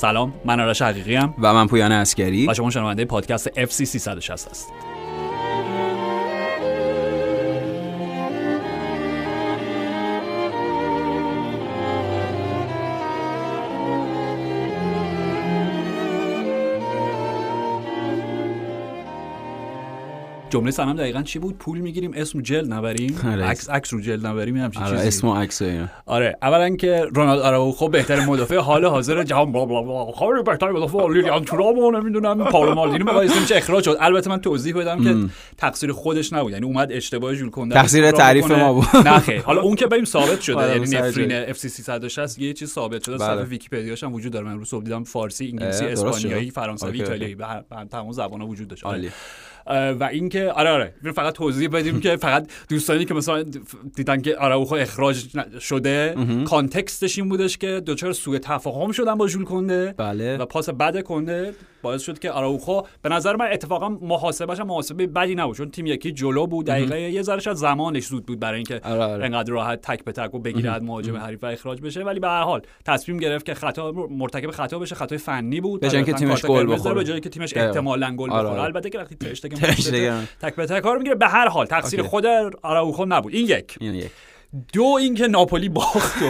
سلام من آرش حقیقی ام. و من پویان اسکری و شما شنونده پادکست FC 360 هست جمله سلام دقیقا چی بود؟ پول می‌گیریم اسم رو جلد نبریم. آره. عکس عکس رو جلد نبریم همچین آره چیزی. اسم و عکس آره. اولا که رونالد آراوخو بهترین مدافع حال حاضر جهان. بلا بلا بلا خیلی بهترین مدافع. لیلیان تورام و نمی‌دونم. پاولو مالدینی مقایسه میشه اخراج شد؟ البته من توضیح بدم که تقصیر خودش نبود. یعنی اومد اشتباه ژول کنده تقصیر تعریف ما بود. نه حالا اون که بریم ثابت شده. آره، یعنی نفرین. اف سی 360 یه چیز ثابت شده. بله. صفحه ویکی‌پدیاش هم وجود داره. من امروز صبح دیدم فارسی انگلیسی اسپانیایی. فرانسوی. ایتالیایی. به تمام زبان‌ها وجود داشت. و اینکه آره آره فقط توضیح بدیم که فقط دوستانی که مثلا دیدن که آراوخو اخراج شده کانتکستش این بودش که دچار سوء تفاهم شدن با ژول کنده بله و پاس بد کنده باعث شد که آراوخو به نظر من اتفاقا محاسبش محاسبه بدی نبود چون تیم یکی جلو بود دقیقه یه ذره شاید زمانش زود بود برای اینکه آره، آره. انقدر راحت تک به تک و بگیره از مهاجم حریف و اخراج بشه ولی به هر حال تصمیم گرفت که خطا مرتکب خطا بشه خطای فنی بود به جای اینکه تیمش گل بخوره. به جای اینکه تیمش. احتمالاً گل آره، بخوره. البته که وقتی. تک به تک. کار می‌گیره. به هر حال تقصیر. خود آراوخو نبود. این یک. این یک. دو اینکه ناپولی باخت.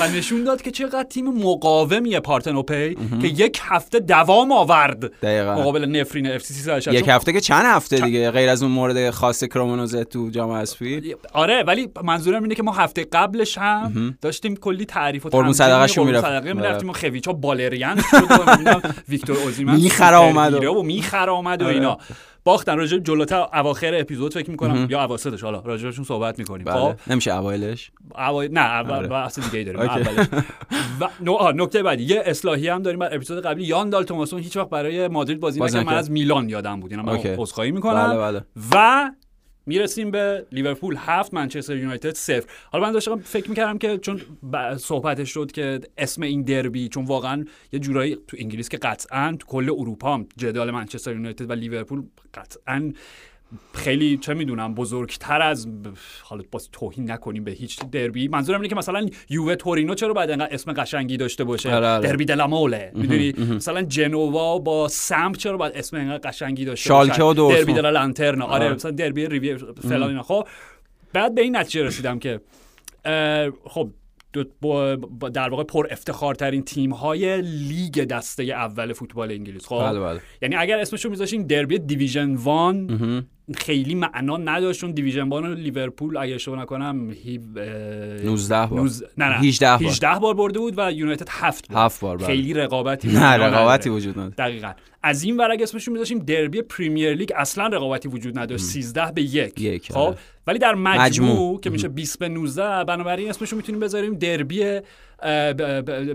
و نشون داد که چقدر تیم مقاومیه پارتنوپی که یک هفته دوام آورد. دقیقاً. مقابل نفرین اف سی یک هفته که چند هفته دیگه غیر از اون مورد خاص کرومونوزه تو جام اسپی؟ آره ولی منظورم اینه که ما هفته قبلش هم داشتیم کلی تعریف و قربون قربون می‌رفت. صدقه. آره. می‌رفتیم و خویچا بالریان شد و ویکتور اوزیمن می‌خره آمد و- می‌خره آمد و آره. اینا باختن راجع جلوتر اواخر اپیزود فکر می‌کنم یا اواسطش. حالا راجعشون صحبت می‌کنیم. خب. بله نمیشه اوایلش؟ اوای نه اول آره. بحث دیگه ای داریم. اولش و نو- آه، نکته بعدی. یه اصلاحی هم داریم اپیزود قبلی. یان دال توماسون هیچ وقت برای مادرید بازی نکرد. من. از میلان یادم بود. اینا من اوکی. عذرخواهی می‌کنم. بله بله. و می‌رسیم به لیورپول هفت منچستر یونایتد صفر. حالا من داشتم فکر می‌کردم که چون صحبتش شد که اسم این دربی چون واقعا یه جورایی تو انگلیس که قطعا تو کل اروپا هم جدال منچستر یونایتد و لیورپول قطعا خیلی چه می‌دونم بزرگتر از حالا باز توهین نکنیم به هیچ دربی. منظورم اینه که مثلا یووه تورینو چرا باید انقدر اسم قشنگی داشته باشه؟ آره، آره. دربی دلاموله می‌دونی؟ مثلا جنوا با سم چرا باید اسم انقدر قشنگی داشته شالکه باشه و. دربی دلا لانترنا. آره آره. مثلا دربی ریوی فلان اینا. خب بعد به این نتیجه رسیدم که خب در واقع پر افتخارترین تیم های لیگ دسته اول فوتبال انگلیس. خب بله بله. یعنی اگر اسمشو میذاشین دربی Division One خیلی معنا نداشت. چون Division رو لیورپول اگه اشتباه نکنم هیو- اه، 19 بار. نوز- نه نه. 18 بار. 18 بار برده بود و یونایتد 7 بار. هفت بار بله. خیلی رقابتی نه رقابتی. وجود نداره دقیقا. از این ور اگه اسمشون میذاشیم دربی Premier League اصلا رقابتی وجود نداشت. 13 به یک. یک، خب؟ آره. ولی در مجموع, مجموع. که میشه 20 به 19 بنابراین اسمشون می‌تونیم بذاریم دربی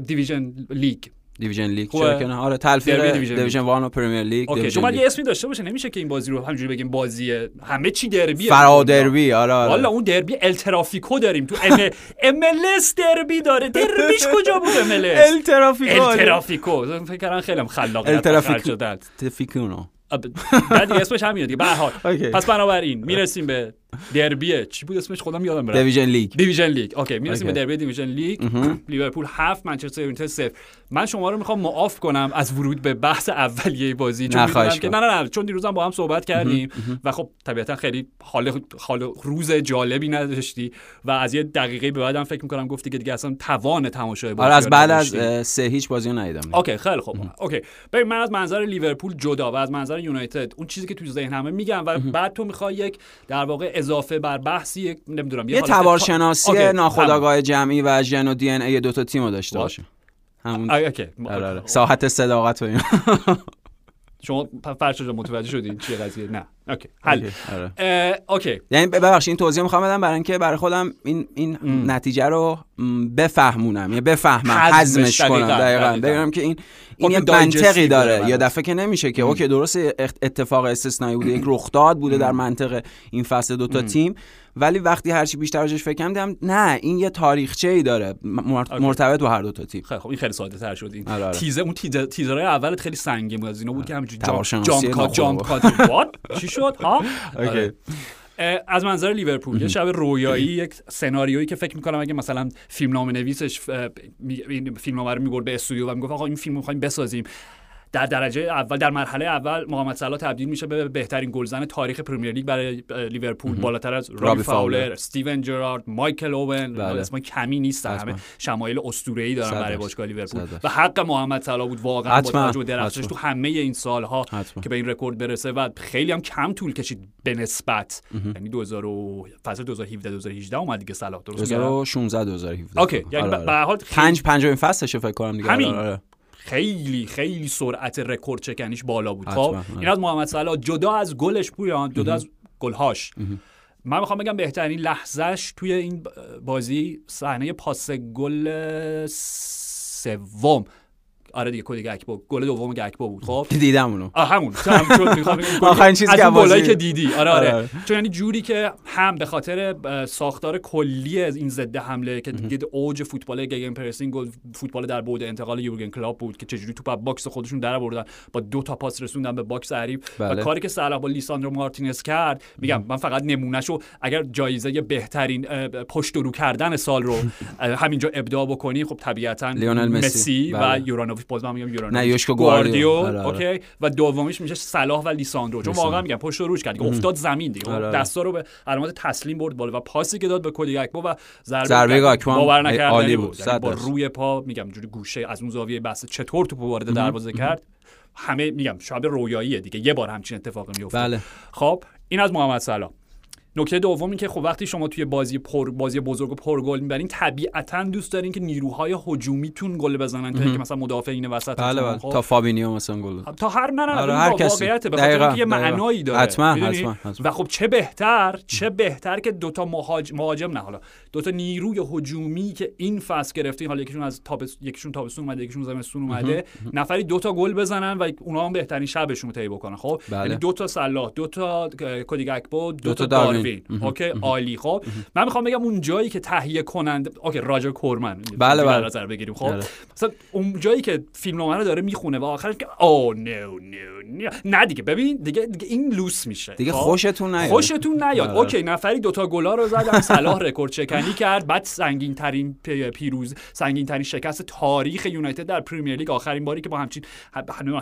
دیویژن لیگ. دیویژن لیگ خوبه. چرا که نه؟ آره تلفیق دربی دیویژن دیویژن وان و پرمیر لیگ لیگ. یه اسمی داشته باشه نمیشه که این بازی رو همینجوری بگیم بازی همه چی دربیه. فرا دربی آره آره. والا اون دربی الترافیکو داریم توام MLS دربی داره. دربیش کجا بود MLS الترافیکو الترافیکو فکر کردن خیلی هم خلاقیت الترافیکو. خرج شدن تفیکونو اب- بعد اسمش همینه دیگه به هر حال. پس بنابراین می‌رسیم به دربی چی بود اسمش خودم یادم رفت دیویژن لیگ دیویژن لیگ okay می‌رسیم به. دربی دیویژن لیگ لیورپول هفت منچستر یونایتد صفر. من شما رو می‌خوام معاف کنم از ورود به بحث اولیه بازی چون که. نه نه نه چون دیروزم با هم صحبت کردیم و خب طبیعتا خیلی حال حال روز جالبی نداشتی و از یه دقیقه به بعدم فکر می‌کنم گفتی که دیگه اصلا توان تماشای بازی آره از بعد از سه هیچ بازی رو ندیدم. okay خیلی خوب. okay ببین من از منظر لیورپول جدا و از منظر یونایتد اون چیزی که تو ذهنمه میگم و بعد تو می‌خوای یک در واقع اضافه بر بحثی یک نمی‌دونم یه حالت تبارشناسی okay، ناخودآگاه جمعی و ژن و DNA دو تا تیمو داشته? باشه. همون آره، آره. ساحت صداقت و شما فرشاد جان متوجه شدین چیه قضیه؟ نه. okay حل. okay، آره. okay. یعنی ببخشید این توضیح می‌خوام بدم برای اینکه برای خودم این این نتیجه رو بفهمونم. یعنی بفهمم هضمش، کنم دقیقاً، دقیقاً. دقیقاً. بگم که این این خب یه منطقی داره. یا دفعه که نمیشه که. اوکی درست اتفاق استثنایی بوده. یک رخداد بوده در منطق این فصل دوتا تیم. ولی وقتی هرچی بیشتر راجعش فکر کردم نه این یه تاریخچه ای داره مرتبط با هر دو تا تیم. خیلی خب این خیلی ساده تر شد. این آره، آره. تیزر اون تیزر اولت خیلی سنگین بود. از اینا بود که همینجوری جام جام کات جام ناخودآگاه. کات وات چی شد؟ ها okay. آره. از منظر لیورپول یه شب رویایی یک سناریویی که فکر می‌کنم اگه مثلا فیلمنامه نویسش این فیلمنامه رو می‌برد به استودیو و می‌گفت آقا این فیلم می‌خوایم بسازیم. در درجه اول در مرحله اول محمد صلاح تبدیل میشه به بهترین گلزن تاریخ پرمیر لیگ برای لیورپول. بالاتر از رابی فاولر استیون جرارد مایکل اوون. بله. اسم کمی نیست همه شمایل اسطوره‌ای دارن برای باشگاه لیورپول. و حق محمد صلاح بود واقعا با توجه درخشش تو همه این سالها که به این رکورد برسه و خیلی هم کم طول کشید به نسبت. یعنی 2000 فصل 2017 2018 اومد دیگه صلاح درست 2016 2017 okay. یعنی آره، به هر حال 5 5 فصلشه فکر کنم دیگه. همین. آره. خیلی خیلی سرعت رکورد شکنیش بالا بود. خب این از محمد صلاح. جدا از گلش پویان جدا از گلهاش. من می‌خوام بگم بهترین لحظهش توی این بازی صحنه پاس گل سوم. آره دیگه کودی گاکپو گل دوم گاکپو بود. خب؟ دیدم اونو همون. آخرین چیزی که بازی که دیدی. آره آره, آره. چون یعنی جوری که هم به خاطر ساختار کلی از این ضد حمله که دیگه اوج فوتبال gegenpressing فوتبال در بعد انتقال یورگن کلوپ بود که چجوری تو box خودشون در آوردن. با دو تا پاس رسوندن به box حریف بله. و کاری که صلاح با لیساندرو مارتینز کرد میگم من فقط نمونهشو اگر جایزه بهترین پشت رو کردن سال رو همینجا ابداع بکنی خب طبیعتا مسی. و بله. یورانوف باز من میگم نه یوشکو گواردیول آره، آره. اوکی. و دومیش میشه صلاح و لیساندرو. چون واقعا میگم پشت روش کرد. افتاد زمین دیگه. آره. دستا رو به علامت تسلیم برد بالا و پاسی که داد به کدی گاکپو و ضربه گاکپو باور عالی بود. یعنی با روی پا میگم جوری گوشه از اون زاویه بس چطور توپو وارد دروازه کرد؟ همه میگم شب رویاییه دیگه. یه بار همچین اتفاقی میفته بله. خب این از محمد صلاح. نکته دوم که خب وقتی شما توی بازی پر بازی بزرگ و پر گل می‌برین طبیعتا دوست دارین که نیروهای هجومیتون گل بزنن تا اینکه مثلا مدافعین وسط بله بله. خب. تا فابینیو مثلا گل تا هر نه نه آره هر کسی. واقعیت به یه معنایی داره. حتما حتما. و خب چه بهتر چه بهتر که دوتا مهاجم مهاجم نه حالا. دوتا نیروی هجومی که این فصل گرفتین حالا یکیشون از تابس یکیشون تابستون اومده یکیشون زمستون اومده نفری دوتا گل بزنن و اونا هم بهترین شبشون رو طی بکنن. خب؟ بله. یعنی دوتا صلاح دوتا کودی گاکپو دوتا داروین. okay؟ عالی. خب؟ من می‌خوام بگم اون جایی که تهیه کننده okay راجر کورمن بله بله. نظر بگیریم. خب؟ بله. مثلا اون جایی که فیلم رو داره می‌خونه و آخرش که oh no no نه دیگه. ببین دیگه دیگه این لوس میشه. دیگه خب؟ خوشتون نیاد. خوشتون نیاد. بله. okay نفری دوتا گلا رو زدن صلاح رکورد شکنی کرد. بعد سنگین ترین پیروز سنگین ترین شکست تاریخ یونایتد در پریمیر لیگ. آخرین باری که با همچین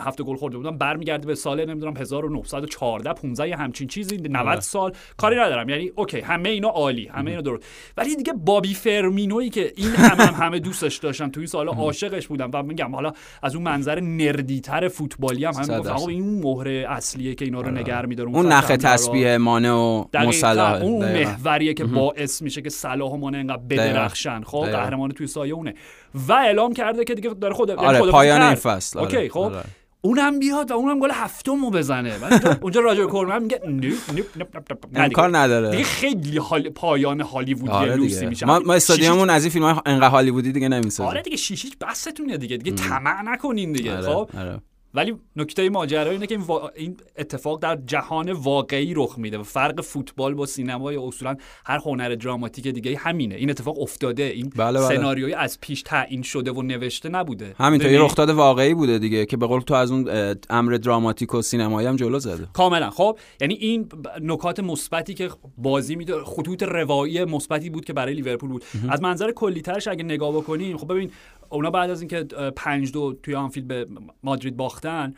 هفت گل خورده بودن برمیگرده به سال نمی‌دونم 1914 15 همچین چیزی 90 بله. سال. کاری ندارم. یعنی اوکی همه اینا عالی همه اینا درست. ولی دیگه بابی فرمینویی که این همه هم همه دوستش داشتن تو این سالا عاشقش بودن. و میگم حالا از اون منظر نردیتر فوتبالی هم همین گفتم این مهره اصلیه که اینا رو آره. نگر میداره اون نخ تسبیح مانه و مصالح اون محوریه که باعث میشه که صلاح و مانه انقدر بدرخشن خب؟ قهرمان توی سایه اونه. و اعلام کرده که دیگه داره خود یعنی آره پایان این فصل اوکی آره، خب؟ آره. اونم بیاد و اونم گل هفتم بزنه. اونجا راجر کورمن میگه امکان نداره. دیگه خیلی حال پایان هالیوودی آره لوسی میشه. ما, ما استادیومون از این فیلم های انقدر هالیوودی دیگه نمی‌سازیم آره دیگه شیشیش بستونه دیگه. دیگه طمع نکنین دیگه آره، خب؟ آره. ولی نکته ماجرا اینه که این, اتفاق در جهان واقعی رخ میده و فرق فوتبال با سینما یا اصولا هر هنر دراماتیک دیگه همینه. این اتفاق افتاده. این بله بله. سناریوی از پیش تعیین شده و نوشته نبوده. همینطوری رخ داده واقعی بوده دیگه که به قول تو از اون امر دراماتیک و سینمایی هم جلو زده. کاملا. خب یعنی این نکات مثبتی که بازی میده خطوط روایی مثبتی بود که برای لیورپول بود. از منظر کلیترش اگه نگاه بکنیم خب ببین اونا بعد از اینکه 5 دو توی آنفیلد به مادرید باختن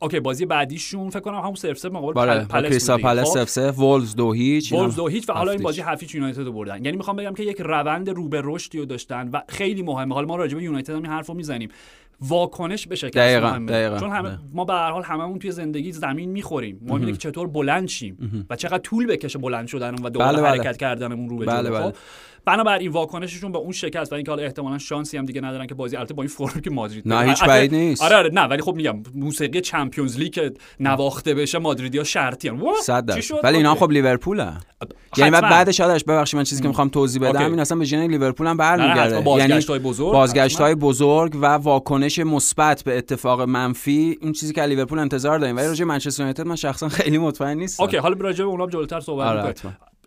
okay بازی بعدیشون فکر کنم همون سرف سرف مقابل بله. پلس پلس سرف سرف وولز دو هیچ وولز دو هیچ و حالا این بازی هفت یونایتد رو بردن یعنی می‌خوام بگم که یک روند رو به رشدی رو داشتن و خیلی مهمه حالا ما راجع به یونایتد هم این حرفو می‌زنیم واکنش به شکست دقیقا. دقیقا. چون همه ما به هر حال هممون توی زندگی زمین می‌خوریم ما که چطور بلند شیم و چقدر طول بکشه بلند شدن و دوباره بله بله. حرکت کردنمون رو به بله بله. خب؟ بنابراین واکنششون به اون شکست و اینکه حالا احتمالا شانسی هم دیگه ندارن که بازی البته با این فرمی که مادرید نه هیچ بعید نیست. آره آره نه ولی خب میگم موسیقی چمپیونز لیگ که نواخته بشه مادریدیا شرطی‌ان ولی اینا خب لیورپول یعنی بعد بعدش آدش ببخشید من چیزی که می‌خوام توضیح بدم این اصلا به ژن لیورپول هم برمیگرده. یعنی بازگشت های بزرگ و واکنش مثبت به اتفاق منفی. این چیزی که لیورپول انتظار داریم. ولی راجع منچستر یونایتد من شخصا خیلی مطمئن نیستم. okay حالا راجع به اونم جلوتر صحبت آره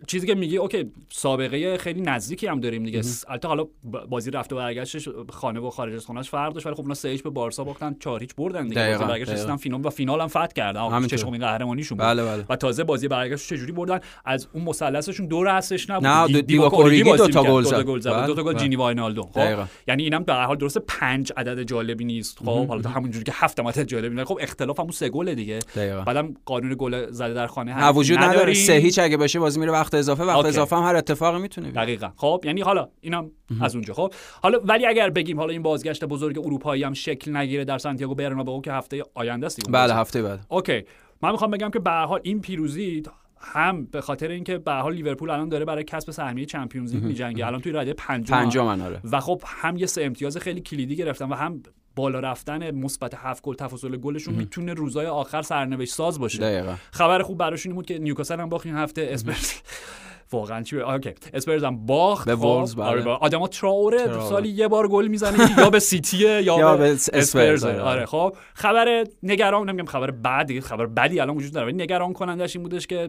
چیزی که میگی okay سابقه خیلی نزدیکی هم داریم دیگه. البته حالا بازی رفت و برگشتش خانه و خارج از خونهش فرق داشت ولی خب اونا 3 به بارسا باختن 4 هیچ بردن دیگه. دقیقاً، بازی برگشت رسیدن فینال و فینال هم فتح کردن. همینطور. چشم قهرمانیشون بود. بله بله. و تازه بازی برگشت چجوری بردن؟ از اون مثلثشون دور هستش نبود. نه، دو- بازی دو. گل دو تا. گل زد. بله، دو تا گل بله. جینی واینالدو. خب. یعنی اینم هر حال درسته پنج عدد جالبی نیست. خب حالا همونجوری که هفت عدد جالبی نیست. خب اختلاف همون سه گل دیگه. بعدم قانون گل زده در خانه نه وجود نداره. سه هیچ اگه بشه بازی میره وقت اضافه وقت okay. اضافه هم هر اتفاقی می‌تونه بیفته. دقیقا. خب یعنی حالا اینم از اونجا. خب حالا ولی اگر بگیم حالا این بازگشت بزرگ اروپایی هم شکل نگیره در سانتیاگو برنابئو که هفته آینده است بله. هفته بعد. okay. من می‌خوام بگم که به هر حال این پیروزی هم به خاطر اینکه به هر حال لیورپول الان داره برای کسب سهمیه Champions League میجنگه. الان توی رده پنجم آره. و خب هم یه سه امتیاز خیلی کلیدی گرفتن و هم بالا رفتن مثبت هفت گل تفاضل گلشون می‌تونه روزای آخر سرنوشت ساز باشه. دقیقا. خبر خوب براشون این بود که نیوکاسل هم باخت این هفته. اسپرز واقعا چی okay اسپرز هم باخت به خب. وولز،. آره با آدما تراوره. سالی یه بار گل می‌زنه یا به سیتیه یا, به اسپرز اسپرز، آره. آره. خب خبر نگران نمیگم خبر بعدی خبر بدی الان وجود داره نگران کنندش این بودش که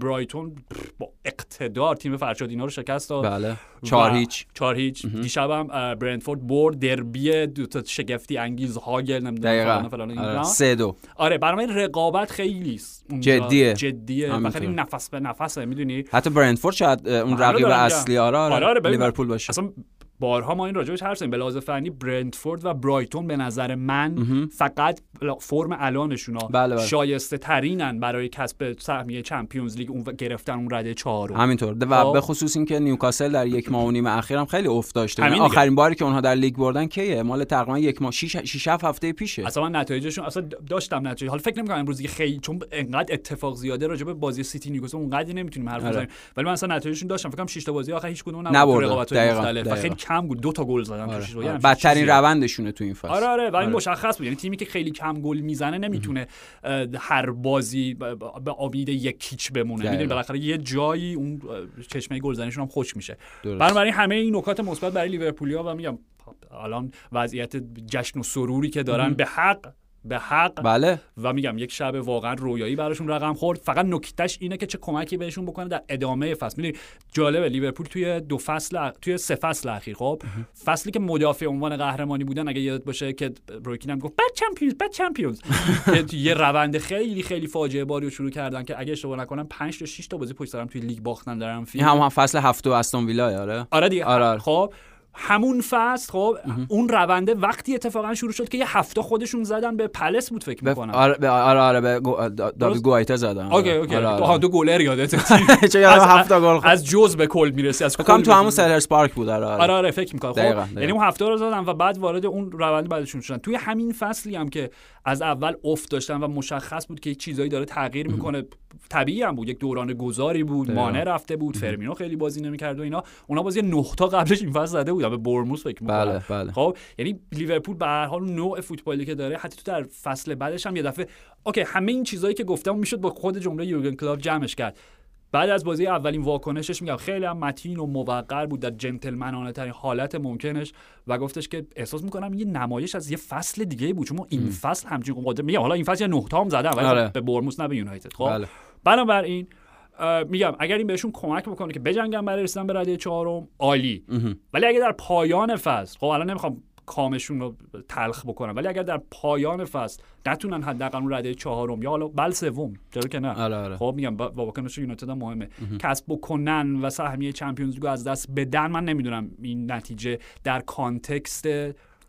برایتون با اقتدار تیم فرشادینا رو شکست داد بله چهار هیچ چهار هیچ دیشبم برنتفورد برد دربی دو تا شگفتی انگیز هاگل نمی‌دونم فلان آره. اینا. سه دو آره برای رقابت خیلی. جدیه. جدیه نفس به نفسه می‌دونی حتی برنتفورد شاید اون رقیب اصلی آره آره، آره، آره لیورپول باشه. اصلا بارها ما این راجبش حرف زدیم. به لحاظ فنی برنتفورد و برایتون به نظر من فقط فرم الانشون بله، بله. شایسته ترینن برای کسب سهمیه Champions League اون گرفتن اون رده چهارم. همینطور. و خب. به خصوص اینکه نیوکاسل در یک ماه و نیم اخیرم خیلی افت داشته. یعنی. آخرین باری که اونها در لیگ بردن کیه؟ مال تقریبا یک ماه 6 6 هفته پیشه. اصلا من نتایجشون اصلا داشتم نتایج. حالا فکر نمی‌کنم امروز دیگه خیلی چون انقدر اتفاق زیاده راجع به بازی سیتی نیوکاسل اونقدر نمی‌تونیم حرف آره. بزنیم. ولی من اصلا نتایجشون داشتم. فکر کنم 6 تا بازی آخر هیچ کدوم نبود. رقابت‌های مختلف. خیلی کم بود دو تا گل زدن آره. بازی آره. همچین بدترین. روندشونه تو این فصل آره آره و این آره. مشخص بود یعنی تیمی که خیلی کم گل می‌زنه نمی‌تونه هر بازی به امید یک کیچ بمونه. می‌دونی بالاخره یه جایی اون چشمه گلزنیشون هم خوش میشه. بنابراین همه این نکات مثبت برای لیورپولیا و میگم الان وضعیت جشن و سروری که دارن به حق به حق. بله. و میگم یک شب واقعا رویایی براشون رقم خورد. فقط نکتهش اینه که چه کمکی بهشون بکنه در ادامه فصل. می‌دونی جالبه لیورپول توی دو فصل اخ- توی سه فصل اخیر خب؟ فصلی که مدافع عنوان قهرمانی بودن اگه یادت باشه که روی کین هم گفت bad champions bad champions. یه روند خیلی خیلی فاجعه باری رو شروع کردن که اگه اشتباه نکنم 5 تا 6 تا بازی پشت سر هم توی لیگ باختن این انفیلد هم, هم فصل هفته و استون ویلا آره. آره دیگه. آره، آره. خب؟ همون فصل خب اون رونده وقتی اتفاقا شروع شد که یه هفته خودشون زدن به پالاس بود فکر می‌کنم آره به- آره آره به داوید؟ گوایتا زدن اوکی آره. اوکی آره، آره. آها، دو گلر یادته چه یادم از- هفت تا گل. از جز به کل می‌رسی از کل تو همون جز. سلهرست پارک بود آره آره آره آره فکر می‌کنم خب. یعنی اون هفته رو زدن و بعد وارد اون روند بعدشون شدن توی همین فصلی هم که از اول افت داشتن و مشخص بود که چیزایی داره تغییر می‌کنه طبیعی هم بود یک دوران گذاری بود. مانع رفته بود فرمینو خیلی بازی نمی‌کرد و اینا. اونا بازی نه تا قبلش این فصل زده بودن به برموس فکر می‌کنم. بله بله. خب یعنی لیورپول به هر حال نوع فوتبالی که داره حتی تو در فصل بعدش هم یه دفعه اوکی همه این چیزایی که گفتم می‌شد با خود جمله یورگن کلوپ جمعش کرد. بعد از بازی اولین واکنشش میگم خیلی هم متین و موقر بود در جنتلمنانه ترین حالت ممکنش. و گفتش که احساس می‌کنم یه نمایش از یه فصل دیگه بود چون ما این فصل همچین قدرت میگم حالا این فصل یه نه تا هم زدن ولی آره. خب به برموس نه به یونایتد خب. بله. بنابراین میگم اگر این بهشون کمک بکنه که بجنگن برای رسیدن به رده چهارم عالی. ولی اگه در پایان فصل خب الان نمی‌خوام کامشون رو تلخ بکنم ولی اگر در پایان فصل نتونن حداقل اون رده چهارم یا حالا بل سوم چرا که نه. آره آره. خب میگم با واکنش یونایتد هم مهمه. کسب بکنن و سهمیه چمپیونز لیگ از دست بدن من نمی‌دونم این نتیجه در context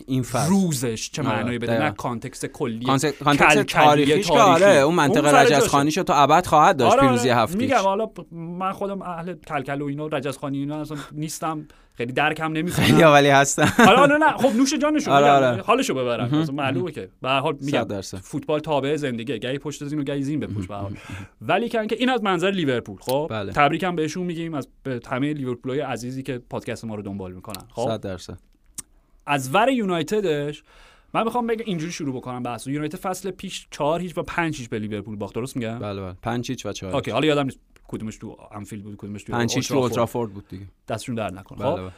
این فصل روزش چه آره، معنایی بده. نه context کلی context context کل‌کلی تاریخیش که آره اون منطقه سر جاشه. رجز خوانیشو تا ابد خواهد داشت آره، پیروزی آره. هفتیش میگم حالا من خودم اهل کلکل و اینا رجز خوانی اینا اصلا نیستم خیلی درکم خیلی نمی‌کنم ولی هستن حالا آره نه خب نوش جانشون آره، میگم. آره. حالشو ببرن اصلا معلومه که به هر حال میگم. فوتبال تابع زندگی گهی پشت زین و گهی زین به پشت به هر حال ولی که این از منظر لیورپول خب بله. تبریکم بهشون میگیم از به همه لیورپولای عزیزی که پادکست ما رو دنبال می‌کنن خب صد درصد از ور یونایتدش من می‌خوام بگم اینجوری شروع بکنم بحث یونایتد فصل پیش 4 هیچ و 5 هیچ به لیورپول باخت. درست میگم؟ بله بله. پنج هیچ و چهار اوکی حالا یادم نیست کدومش تو آنفیلد بود کدومش تو پنج هیچ تو اولدترافورد. اولدترافورد بود دیگه. دستشون درد نکنه بله خب؟ بله.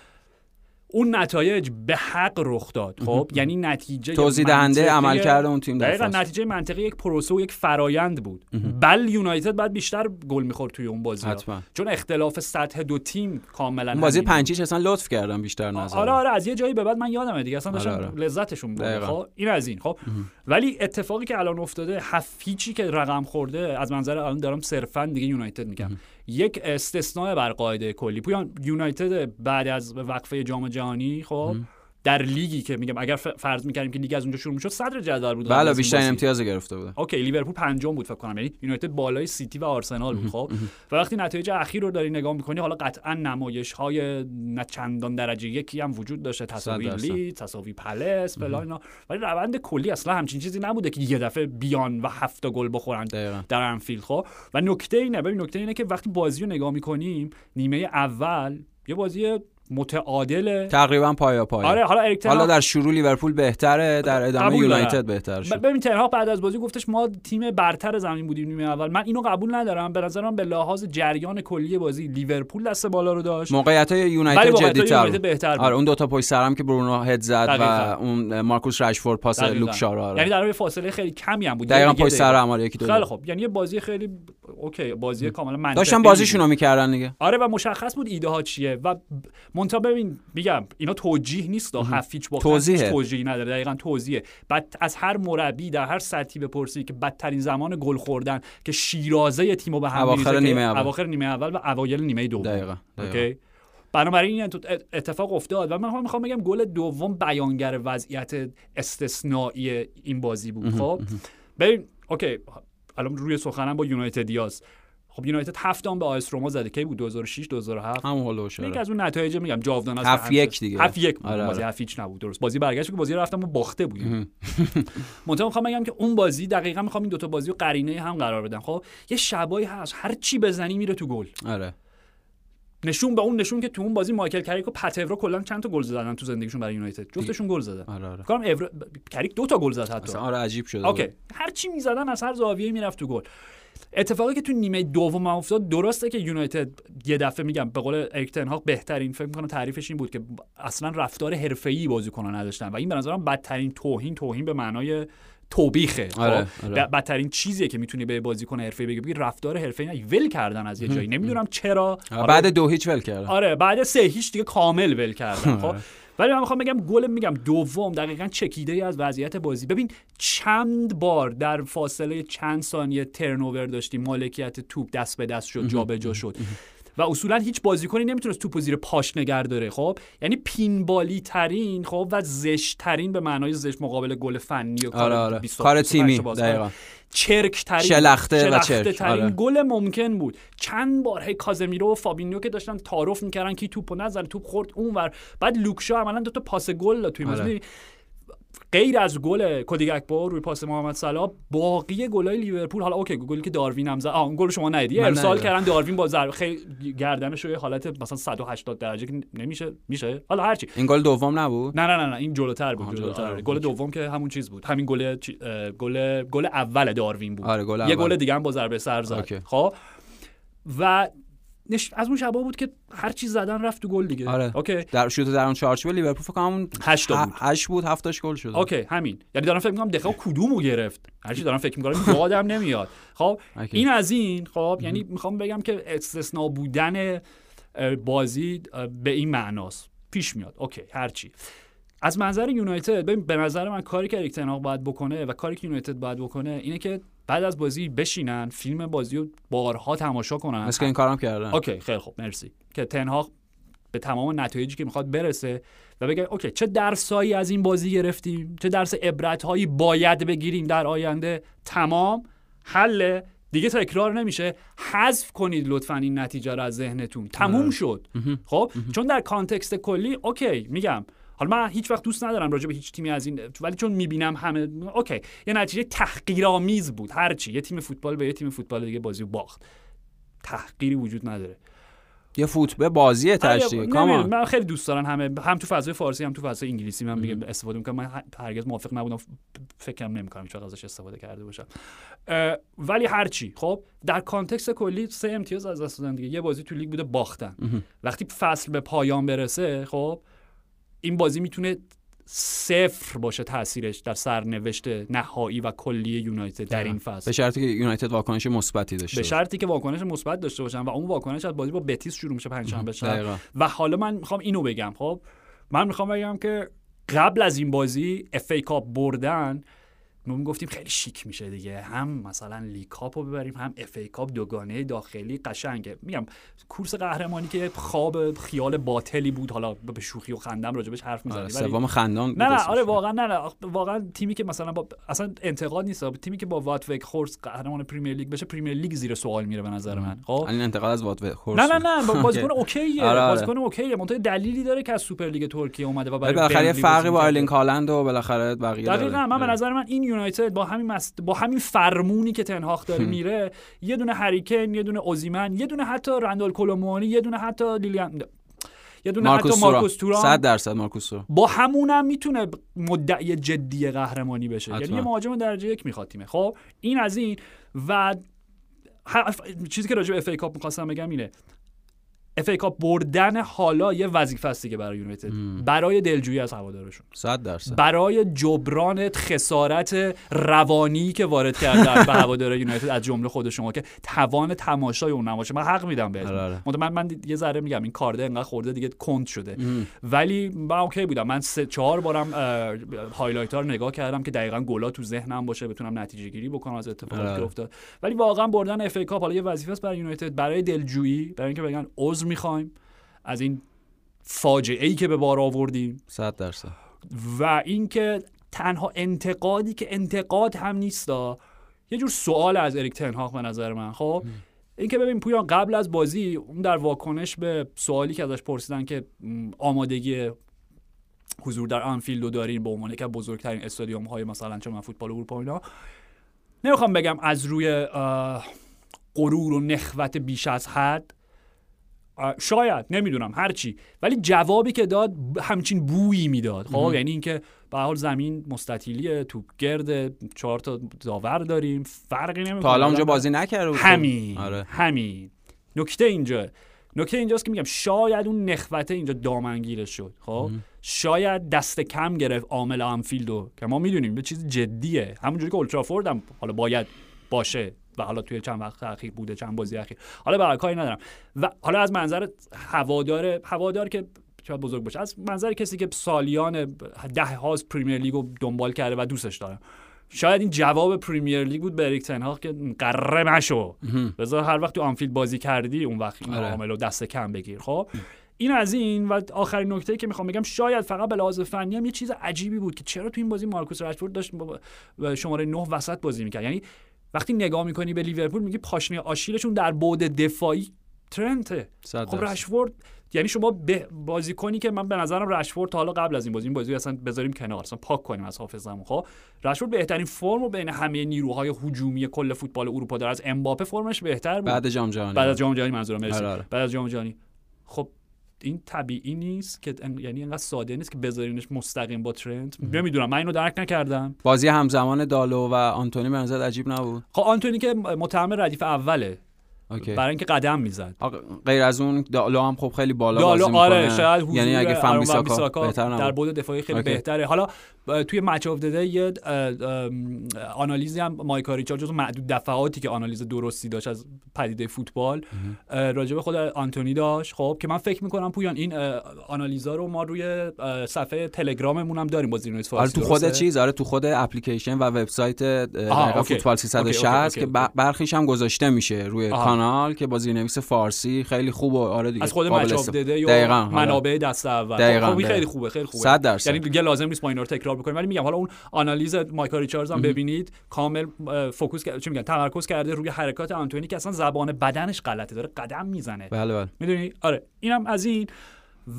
اون نتایج به حق رخ داد خب؟ یعنی نتیجه توضیح دهنده عمل کرده اون تیم دقیقا نتیجه منطقی یک پروسه و یک فرایند بود. بل یونایتد باید بیشتر گل می‌خورد توی اون بازی. چون اختلاف سطح دو تیم کاملا اون بازی. پنچیش اصلا لطف کردم بیشتر نظر آره آره از یه جایی به بعد من یادمه دیگه. اصلا داشتم آره، آره. لذتشون بود. خب این از این خب. ولی اتفاقی که الان افتاده هفت که رقم خورده از منظر الان دارم صرفا دیگه یونایتد میگم. یک استثناء بر قاعده کلی. پویان یونایتد بعد از وقفه جام جهانی خب؟ در لیگی که میگم اگر فرض می‌کردیم که لیگ از اونجا شروع می‌شد صدر جدول بود بله بازی. امتیاز گرفته بوده اوکی لیورپول پنجم بود فکر کنم یعنی یونایتد بالای سیتی و آرسنال بود خب و وقتی نتایج اخیر رو داری نگاه می‌کنی حالا قطعا نمایش های نه چندان درجه یکی هم وجود داشته تساوی. لید تساوی پالاس فلان اینا ولی روند کلی اصلا همچین چیزی نبوده که یه دفعه بیان و هفت گل بخورن دقیقاً. در آنفیلد خب و نکته اینه ببین نکته اینه که وقتی بازی رو نگاه می‌کنیم نیمه اول یه بازی متعادله تقریبا پایاپای آره حالا اریک حالا در شروع لیورپول بهتره در ادامه. یونایتد بهتر شد ببین تن هاخ بعد از بازی گفتش ما تیم برتر زمین بودیم نیمه اول من اینو قبول ندارم به نظرم به لحاظ جریان کلی بازی لیورپول دست بالا رو داشت موقعیت های یونایتد واقعیت جدی تر یونایتد بهتر بود. آره اون دوتا پشت سرم که برونو head زد و. اون مارکوس رشفورد پاس. لوک شا رو یعنی آره. در واقع فاصله خیلی کمی هم بود دقیقا یه پشت سر دقیقه. هم آره یکی دو خیلی. خوب یعنی یه بازی خیلی اوکی بازی کاملا منطقی داشتن بازیشونو می‌کردن دیگه آره و مشخص بود ایده ها چیه و منتها ببین میگم اینا توجیه نیست هیچ باختن توضیحه. هیچ توجیهی نداره دقیقا توضیحه. بعد از هر مربی در هر سطحی بپرسی که بدترین زمان گل خوردن که شیرازه تیمو به هم اواخر نیمه اول. اواخر نیمه اول و اوایل نیمه دوم. دقیقاً، دقیقاً. اوکی؟ بنابراین این اتفاق افتاد و من می‌خوام بگم گل دوم بیانگر وضعیت استثنایی این بازی بود. خب؟ ببین اوکی الان روی سخنم با یونایتدیاس خب یونایتد هفت هم به آ اس رم زده. کی بود؟ 2006 2007 همون حول و حوش یکی آره. از اون نتایج میگم جاودانه است هفت که همیشه- یک دیگه. هفت یک بود. آره، بازی آره. هفت هیچ نبود. درست. بازی برگشت که بازی رفتم و باخته بودیم. منتها می‌خوام بگم که اون بازی دقیقا می‌خوام این دوتا بازی رو قرینه هم قرار بدم. خب یه شبایی هست. هر چی بزنی میره تو گل. آره. نشون به اون نشون که تو اون بازی مایکل کریک و پاتریس اورا کلا چند تا گل زدن تو زندگیشون برای یونایتد. جفتشون گل زدن. آره آره. اورا... کریک دو تا گل زد حتی. آره عجیب شده اوکی. هر چی می‌زدن از هر زاویه‌ای می‌رفت تو گل. اتفاقی که تو نیمه دوم افتاد درسته که یونایتد یه دفعه میگم به قول اریک تن هاخ بهترین فکر می‌کنم تعریفش این بود که اصلا رفتار حرفه‌ای بازیکنان نداشتن و این به نظرم بدترین توهین توهین به معنای توبیخه. خب؟ آره، آره. بدترین چیزیه که می‌تونی به بازیکن حرفه‌ای بگی. بگی رفتار حرفه‌ای ول کردن از یه جایی. نمی‌دونم چرا. آره، بعد دو هیچ ول کردن. آره بعد سه هیچ دیگه کامل ول کردن. خب. ولی من می‌خوام بگم گل میگم دوم دقیقا چکیده ای از وضعیت بازی. ببین چند بار در فاصله چند ثانیه ترنوور داشتیم. مالکیت توپ دست به دست شد جابجا شد. و اصولا هیچ بازیکنی نمی‌تونست توپو زیر پاش نگر داره خب؟ یعنی پینبالی ترین خب؟ و زشت ترین به معنای زشت مقابل گل فنی و آره آره. 20 کار 25 تیمی. دقیقا. چرک ترین شلخته و چرک، ترین آره. گل ممکن بود. چند بار هی کازمیرو و فابینیو که داشتن تعارف می‌کردن کی توپو نزنه توپ خورد اونور. بعد لوک شا عملا دو تا پاس گل داد توی آره. غیر از گل کودی گاکپو روی پاس محمد صلاح باقی گلای لیورپول حالا اوکی گلی که داروین هم زد. آه اون گل شما ندیدی؟ ارسال. کردن داروین با ضربه خیلی گردنش رو یه حالت مثلا 180 درجه نمیشه میشه. حالا هرچی این گل دوم نبود؟ نه نه نه نه این جلوتر بود جلوتر. گل دوم که همون چیز بود. همین گل گل گل اول داروین بود. آره، گل یه. گل دیگه هم با ضربه سر زد. خب؟ و نش... از اون شبا بود که هر چی زدن رفت تو گل دیگه. آره. اوکی. در شوت در اون چارچوب لیورپول فکر کنم اون هشت تا بود. ه- هشت بود هفتاش گل شد. اوکی همین. یعنی دارم فکر می‌کنم دقیقا کدومو گرفت. هرچی دارم فکر می‌کنم یادم نمیاد. خب اوکی. این از این خب یعنی می‌خوام بگم که استثناء بودن بازی به این معناست. پیش میاد. اوکی هرچی از منظر یونایتد به نظر من کاری که اریک باید بکنه و کاری که یونایتد باید بکنه اینه که بعد از بازی بشینن فیلم بازی رو بارها تماشا کنن. مثل این کارم کردن. اوکی خیلی خوب مرسی. که تن هاخ به تمام نتایجی که می‌خواد برسه و بگه اوکی چه درسایی از این بازی گرفتیم؟ چه درس عبرتهایی باید بگیریم در آینده؟ تمام حل. دیگه تکرار نمیشه. حذف کنید لطفا این نتیجه رو از ذهنتون. تموم شد. خب؟ چون در context کلی okay میگم. حالا من هیچ وقت دوست ندارم راجع به هیچ تیمی از این ولی چون می‌بینم همه okay یه نتیجه تحقیرآمیز بود. هرچی یه تیم فوتبال به یه تیم فوتبال دیگه بازی باخت. تحقیری وجود نداره. یه فوتبال بازی آره، تشریح. come on من خیلی دوست دارم همه هم تو فضای فارسی هم تو فضای انگلیسی. من میگم استفاده می‌کنم. من هرگز موافق نبودم فکرم نمی‌کنم وقت ازش استفاده کرده باشم. ولی هرچی خب در context کلی سه امتیاز از دست دادن دیگه. یه بازی تو لیگ بوده باختن. وقتی فصل به پایان برسه خب این بازی می‌تونه صفر باشه تاثیرش در سرنوشت نهایی و کلی یونایتد در این فصل. به شرطی که یونایتد واکنش مثبتی داشته به شرطی که واکنش مثبت داشته باشن و اون واکنش از بازی با بتیس شروع میشه پنجشنبه شب. و حالا من می‌خوام اینو بگم خب؟ من می‌خوام بگم که قبل از این بازی FA Cup بردن ما می‌گفتیم خیلی شیک میشه دیگه هم مثلا League Cup رو ببریم هم FA Cup دوگانه داخلی قشنگه میگم کورس قهرمانی که خواب خیال باطلی بود حالا به شوخی و خندم راجبش حرف آره، می‌زنیم ولی سوم خندان نه نه. آره واقعا نه نه واقعا تیمی که مثلا با اصلا انتقاد نیست تیمی که با واتوک خورس قهرمان پریمیر لیگ بشه پرمیر لیگ زیر سوال میره به نظر من خب این انتقاد از وات نه نه نه با- بازیکن اوکیه آره، آره. بازیکن اوکیه منتها دلیلی داره که از سوپر لیگ ترکیه اومده و برای بالاخره فرقی با کرده. آیلین کالند و بالاخره بقیه. دقیقا من به آره. نظر من این یونایتد با همین مست... با همین فرمونی که تنهاخ داره میره یه دونه هری کین یه دونه اوسیمن یه دونه حتی رندال کولو موانی یه دونه حتی لیلیان یه دونه مارکوس حتی مارکوس تورام 100 درصد مارکوس تورام با همونم می‌تونه مدعی جدی قهرمانی بشه. یعنی یه مهاجم درجه یک می‌خواد تیمه خب این از این و چیزی که راجع به FA Cup می‌خواستم بگم اینه. FA Cup بردن حالا یه وظیفه است دیگه برای یونایتد. برای دلجویی از هوادارشون. 100 درصد. برای جبران خسارت روانی که وارد کردن به هوادار یونایتد از جمله خود شما که توان تماشای اون نباشه. من حق میدم بهتون آره، آره. من من یه ذره میگم این کارده انقدر خورده دیگه کند شده. ولی من okay بودم. من سه چهار بارم highlight ها رو نگاه کردم که دقیقا گلا تو ذهنم باشه بتونم نتیجه گیری بکنم از اتفاقاتی آره. که افتاد. ولی واقعا بردن FA Cup حالا یه وظیفه است برای یونایتد. برای دلجویی برای اینکه بگن عذر می‌خوایم از این فاجعه ای که به بار آوردیم. 100 درصد. و اینکه تنها انتقادی که انتقاد هم نیستا یه جور سوال از اریک تن‌هاخ به نظر من خب؟ اینکه ببین پویان قبل از بازی اون در واکنش به سوالی که ازش پرسیدن که آمادگی حضور در آنفیلد رو دارین به عنوان از بزرگترین استادیوم های مثلا چه من فوتبال اروپا اینا نمی‌خوام بگم از روی غرور و نخوت بیش از حد شاید نمی‌دونم هرچی. ولی جوابی که داد همچین بویی می‌داد. خب یعنی اینکه به حال زمین مستطیلیه توپ گرده چهار تا داور داریم فرقی نمی‌کنه. تا حالا اونجا بازی نکرده. همین آره. همین. نکته اینجا. نکته اینجاست که میگم شاید اون نخوت اینجا دامنگیرش شد. خب شاید دست کم گرفت عامل آنفیلدو که ما می‌دونیم یه چیز جدیه. همونجوری که اولدترافورد هم حالا باید باشه. و حالا توی چند وقت اخیر بوده چند بازی اخیر. حالا برای کاری ندارم. و حالا از منظر هوادار هوادار که شاید بزرگ باشه از منظر کسی که سالیان ده هاست پریمیر لیگ رو دنبال کرده و دوستش داره شاید این جواب پریمیر لیگ بود به اریک تن‌هاخ که غره نشو بذار هر وقت تو آنفیلد بازی کردی اون وقت این آره. عامل رو دست کم بگیر. خب؟ این از این و آخرین نکته که می‌خوام بگم شاید فقط به لحاظ فنی هم یه چیز عجیبی بود که چرا تو این بازی مارکوس رشفورد داشت شماره 9 وسط بازی می‌کرد. یعنی وقتی نگاه می‌کنی به لیورپول میگی پاشنه آشیلشون در بعد دفاعی ترنته. 100 خب درصد. رشفورد یعنی شما به بازیکنی که من به نظرم رشفورد تا حالا قبل از این بازی این بازی اصلا بذاریم کنار اصلا پاک کنیم از حافظمون خب؟ رشفورد بهترین فرم رو بین همه نیروهای هجومی کل فوتبال اروپا داره. از امباپه فرمش بهتر بود. بعد جام جهانی. بعد از جام جهانی منظورم آره، آره. بعد از جام جهانی. خب این طبیعی نیست که یعنی اینقدر ساده نیست که بذارینش مستقیم با ترنت. نمی‌دونم من اینو درک نکردم. بازی همزمان دالو و آنتونی یه عجیب نبود؟ خب آنتونی که متهم ردیف اوله. okay. برای اینکه قدم می‌زد. غیر از اون دالو هم خب خیلی بالا دالو بازی آره می‌کنه. شاید حضور یعنی اگه وان بیساکا بهتر در بود دفاعی خیلی okay. بهتره. حالا توی Match of the Day یه آنالیزی هم مایکا ریچاردز جزو معدود دفعاتی که آنالیز درستی داشت از پدیده فوتبال. راجع به خود آنتونی داشت. خب که من فکر می‌کنم پویان این آنالیزا رو ما روی صفحه تلگراممون هم داریم با زیرنویس آره فارسی تو خود درسته؟ چیز آره تو خود اپلیکیشن و وبسایت. فوتبال okay، 360 okay، که برخیش هم گذاشته میشه روی. کانال که با زیرنویس فارسی خیلی خوب و آره دیگه از خود قابل Match of استفاده. the Day دقیقاً، یا آره. منابع دست اول. دقیقاً، خب این خیلی دقیقاً. خوبه خیلی خوبه. صد درصد. یعنی دیگه لازم نیست ما اینا رو تکرار بکنیم. ولی میگم حالا اون آنالیز مایکا ریچاردز هم ببینید کامل focus چی میگن تمرکز کرده روی حرکات آنتونی که اصلا زبان بدنش غلطه داره قدم می‌زنه. بله بله. می‌دونی؟ آره. اینم از این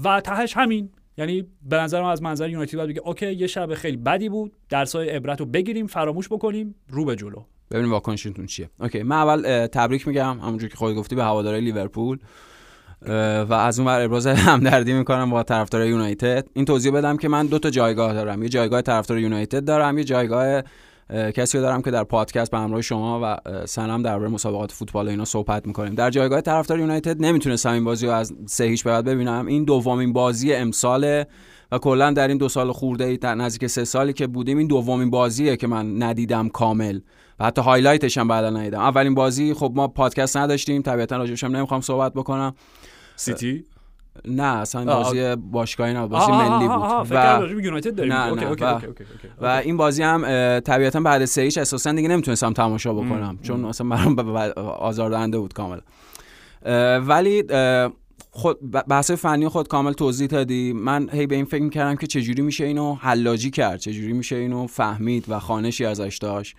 و تهش همین. یعنی به نظر من از منظر یونایتد باید بگه okay یه شب خیلی بدی بود درسای عبرت رو بگیریم فراموش بکنیم رو به جلو. ببینیم واکنشتون چیه. okay من اول تبریک میگم. همونجور که خود گفتی به هوادارهای لیورپول. و از اون ور ابراز همدردی می‌کنم با طرفدارای یونایتد. این توضیح بدم که من دو تا جایگاه دارم. یه جایگاه طرفدار یونایتد دارم یه جایگاه کسی رو دارم که در پادکست به همراه شما و سنم درباره مسابقات فوتبال اینا صحبت می‌کنیم. در جایگاه طرفدار یونایتد نمی‌تونستم این بازی رو از سه هیچ بعد ببینم. این دومین بازی امسال و کلا در این دو سال خورده ای نزدیک سه سالی که بودیم این دومین بازیه که من ندیدم کامل. و حتی highlight ش هم بعدا ندیدم. اولین بازی خب ما پادکست نداشتیم طبیعتا راجبش هم نمی‌خوام صحبت بکنم. سیتی؟ نه اصلا بازی باشگاهی نبود بازی ملی بود و و این بازی هم طبیعتا بعد هیچ اساسا دیگه نمی‌تونستم تماشا بکنم چون اصلا برام آزاردهنده بود کامل ولی خود بحث فنی خود کامل توضیح دادی. من هی به این فکر می‌کردم که چجوری میشه اینو حلاجی کرد چجوری میشه اینو فهمید و خانشی ازش داشت.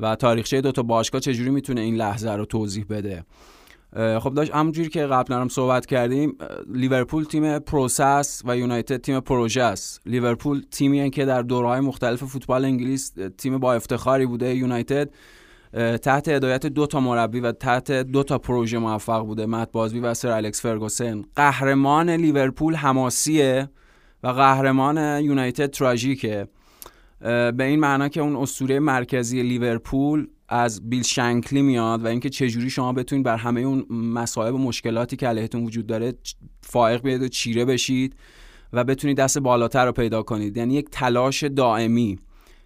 و تاریخچه دو تا باشگاه چجوری می‌تونه این لحظه رو توضیح بده؟ خب داشت همونجوری که قبلا هم صحبت کردیم لیورپول تیم process و یونایتد تیم پروژه است. لیورپول تیمی که در دوره‌های مختلف فوتبال انگلیس تیم با افتخاری بوده. یونایتد تحت هدایت دو تا مربی و تحت دو تا پروژه موفق بوده. مت باzبی و سر الکس فرگوسن. قهرمان لیورپول حماسیه و قهرمان یونایتد تراژیکه. به این معنا که اون اسطوره مرکزی لیورپول از بیل شنکلی میاد و اینکه چجوری شما بتونید بر همه اون مصائب و مشکلاتی که علیهتون وجود داره فائق بیاید و چیره بشید و بتونید دست بالاتر رو پیدا کنید. یعنی یک تلاش دائمی.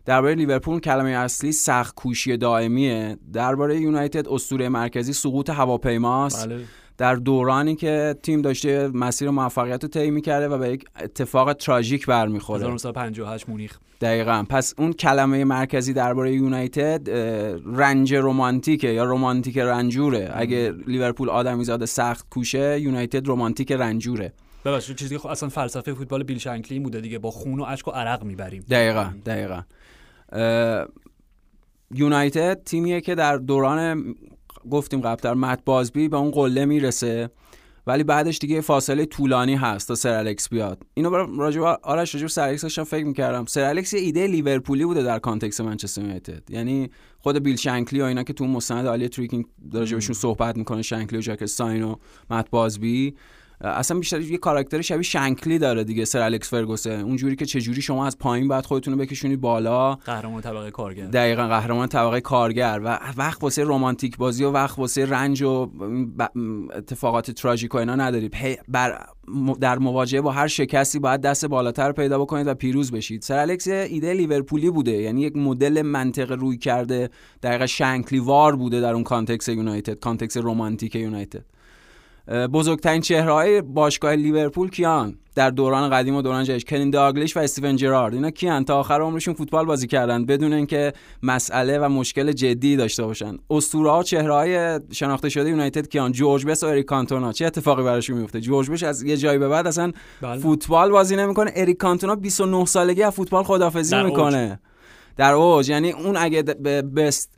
درباره لیورپول کلمه اصلی سخت کوشی دائمیه. درباره یونایتد اسطوره مرکزی سقوط هواپیماست. بله. در دورانی که تیم داشته مسیر موفقیت رو طی می‌کرده و به یک اتفاق تراژیک برمیخوره. 1958 مونیخ. دقیقا. پس اون کلمه مرکزی درباره یونایتد رنج رومانتیکه یا رومانتیک رنجوره. اگه لیورپول آدمیزاد سخت کوشه یونایتد رومانتیک رنجوره. ببخشید چیزی خب اصلا فلسفه فوتبال بیل شنکلی بوده دیگه. با خون و اشک و عرق می‌بریم. دقیقا دقیقا. یونایتد تیمیه که در دوران گفتیم قبلتر مت بازبی به اون قله می‌رسه. ولی بعدش دیگه فاصله طولانی هست تا سر الکس بیاد. اینو راجع آرش راجع سر الکس فکر می‌کردم. سر الکس یه ایده لیورپولی بوده در context منچستر یونایتد. یعنی خود بیل شنکلی و اینا که تو مستند عالی Three Kings راجع صحبت می‌کنه شنکلی و جک ساین و مت بازبی. اصلا بیشتر یه کاراکتر شبیه شنکلی داره دیگه سر الکس فرگوسن. اونجوری که چجوری شما از پایین بعد خودتون رو بکشونید بالا. قهرمان طبقه کارگر. دقیقا قهرمان طبقه کارگر. و وقت واسه رمانتیک بازی و وقت واسه رنج و اتفاقات تراژیک و اینا ندارید بر در مواجهه با هر شکستی باید دست بالاتر پیدا بکنید و پیروز بشید. سر الکس ایده لیورپولی بوده. یعنی یک مدل منطق روی کرده. دقیقا شنکلی وار بوده در اون context یونایتد context رمانتیک یونایتد. بزرگترین چهره های باشگاه لیورپول کیان؟ در دوران قدیم و دوران جدید کنی دالگلیش و استیون جرارد. اینا کیان؟ تا آخر عمرشون فوتبال بازی کردن بدون اینکه مسئله و مشکل جدی داشته باشن. اسطوره ها چهره های شناخته شده یونایتد کیان؟ جورج بست و اریک کانتونا. چه اتفاقی براشون میفته جورج بست از یه جایی به بعد اصلا بله. فوتبال بازی نمی‌کنه. اریک کانتونا 29 سالگی از فوتبال خدافظی می‌کنه. در اوج. یعنی اون اگه به بست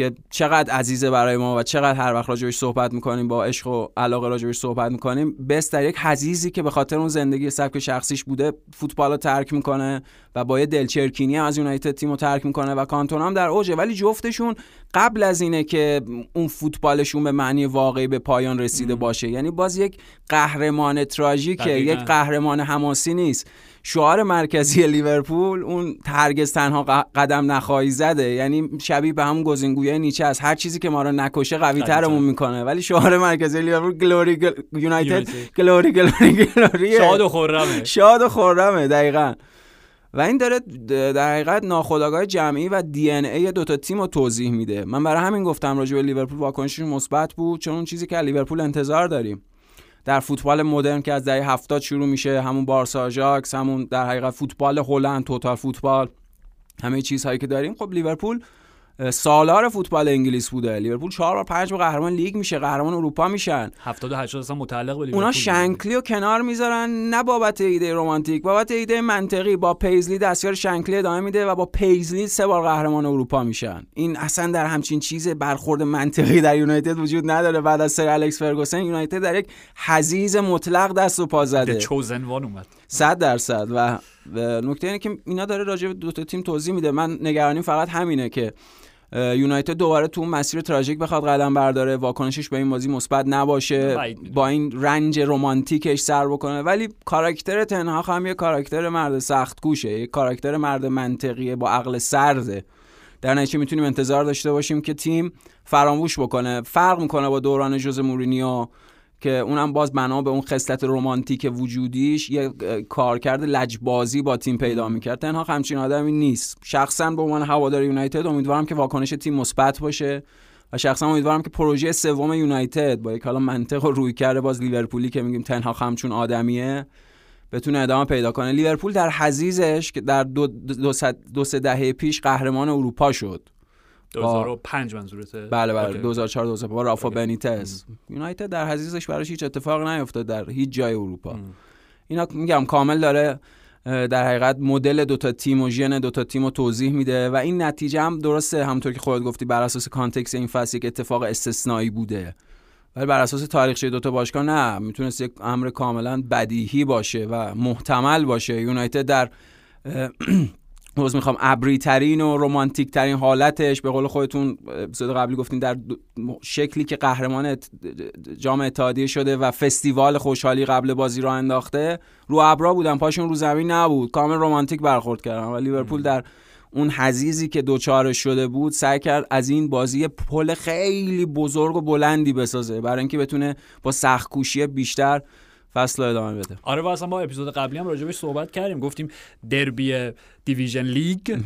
که چقدر عزیزه برای ما و چقدر هر وقت راجبش صحبت می‌کنیم با عشق و علاقه راجبش صحبت می‌کنیم بس در یک حزیزی که به خاطر اون زندگی سبک شخصیش بوده فوتبال رو ترک می‌کنه و با یه دلچرکینی از یونایتد تیم رو ترک می‌کنه و کانتون هم در اوجه. ولی جفتشون قبل از اینه که اون فوتبالشون به معنی واقعی به پایان رسیده باشه. یعنی باز یک قهرمان تراژیکه یک قهرمان حماسی نیست. شعار مرکزی لیورپول اون هرگز تنها قدم نخواهی زده. یعنی شبیه به همون گزینگوی نیچه است. هر چیزی که ما رو نکشه قوی ترمون می‌کنه. ولی شعار مرکزی لیورپول گلوری یونایتد. گلوری گلوری گلوری شاد و خرمه. شاد و خرمه دقیقاً. و این داره در حقیقت ناخودآگاه جمعی و دی ان ای دو تا تیم رو توضیح میده. من برای همین گفتم راجع به لیورپول واکنشش مثبت بود چون اون چیزی که لیورپول انتظار داریم. در فوتبال مدرن که از دهه هفتاد شروع میشه همون بارسا آژاکس همون در حقیقت فوتبال هلند total football همه چیزهایی که داریم. خب لیورپول سالار فوتبال انگلیس بوده. لیورپول چهار بار پنج بار قهرمان لیگ میشه قهرمان اروپا میشن. 70 80 اصلا متعلق به اونا شنکلی رو کنار می‌ذارن نه بابت ایده رمانتیک بابت ایده منطقی. با پیزلی دستیار شنکلی ادامه میده و با پیزلی سه بار قهرمان اروپا میشن. این اصلا در همچین چیز برخورد منطقی در یونایتد وجود نداره. بعد از سر الکس فرگوسن یونایتد در یک حزیز مطلق دست و پا زده. چوزن وان اومد. 100 درصد. و نکته اینه که اینا داره راجع به دو تا تیم توضیح میده. من نگرانیم فقط همینه که یونایتد دوباره تو مسیر تراژیک بخواد قدم برداره واکنشش به این بازی مثبت نباشه با این رنج رمانتیکش سر بکنه. ولی کاراکتر تنها هم یه کاراکتر مرد سخت کوشه یه کاراکتر مرد منطقیه با عقل سرده. در نتیجه می‌تونیم انتظار داشته باشیم که تیم فراموش بکنه. فرق می‌کنه با دوران جوز مورینیو. که اونم باز بنا به اون خصلت رمانتیک وجودیش یه کارکرد لجبازی با تیم پیدا می‌کرد. تنها همچین آدمی نیست. شخصا به عنوان هوادار یونایتد امیدوارم که واکنش تیم مثبت باشه و شخصا امیدوارم که پروژه سوم یونایتد با یک حالا منطق و روی کرده باز لیورپولی که میگیم تنها همچون آدمیه بتونه ادامه پیدا کنه. لیورپول در حزیزش که در دو, دو, دو سه دهه پیش قهرمان اروپا شد. 2005 منظورته؟ بله بله 2004 2005 با رافا بنیتز. یونایتد در حزیزش براش هیچ اتفاق نیفتاد در هیچ جای اروپا. اینا میگم کامل داره در حقیقت مدل دوتا تیم و ژن دوتا تیم رو توضیح میده و این نتیجه هم درسته. همونطور که خودت گفتی بر اساس کانتکس این فصل یک اتفاق استثنایی بوده. ولی بر اساس تاریخچه دوتا باشگاه نه می‌تونست یک امر کاملا بدیهی باشه و محتمل باشه. یونایتد در روز می‌خوام. ابری ترین و رومانتیک ترین حالتش به قول خودتون اپیزود قبلی گفتین در شکلی که قهرمان جام اتحادیه شده و فستیوال خوشحالی قبل بازی را انداخته رو ابرا بودن. پاشون رو زمین نبود. کامل رومانتیک برخورد کردن. و لیورپول در اون حزیزی که دوچارش شده بود سعی کرد از این بازی پل خیلی بزرگ و بلندی بسازه. برای اینکه بتونه با سختکوشی بیشتر فصل ادامه بده. آره واسه ما اپیزود قبلی هم راجبش صحبت کردیم. گفتیم دربی division لیگ.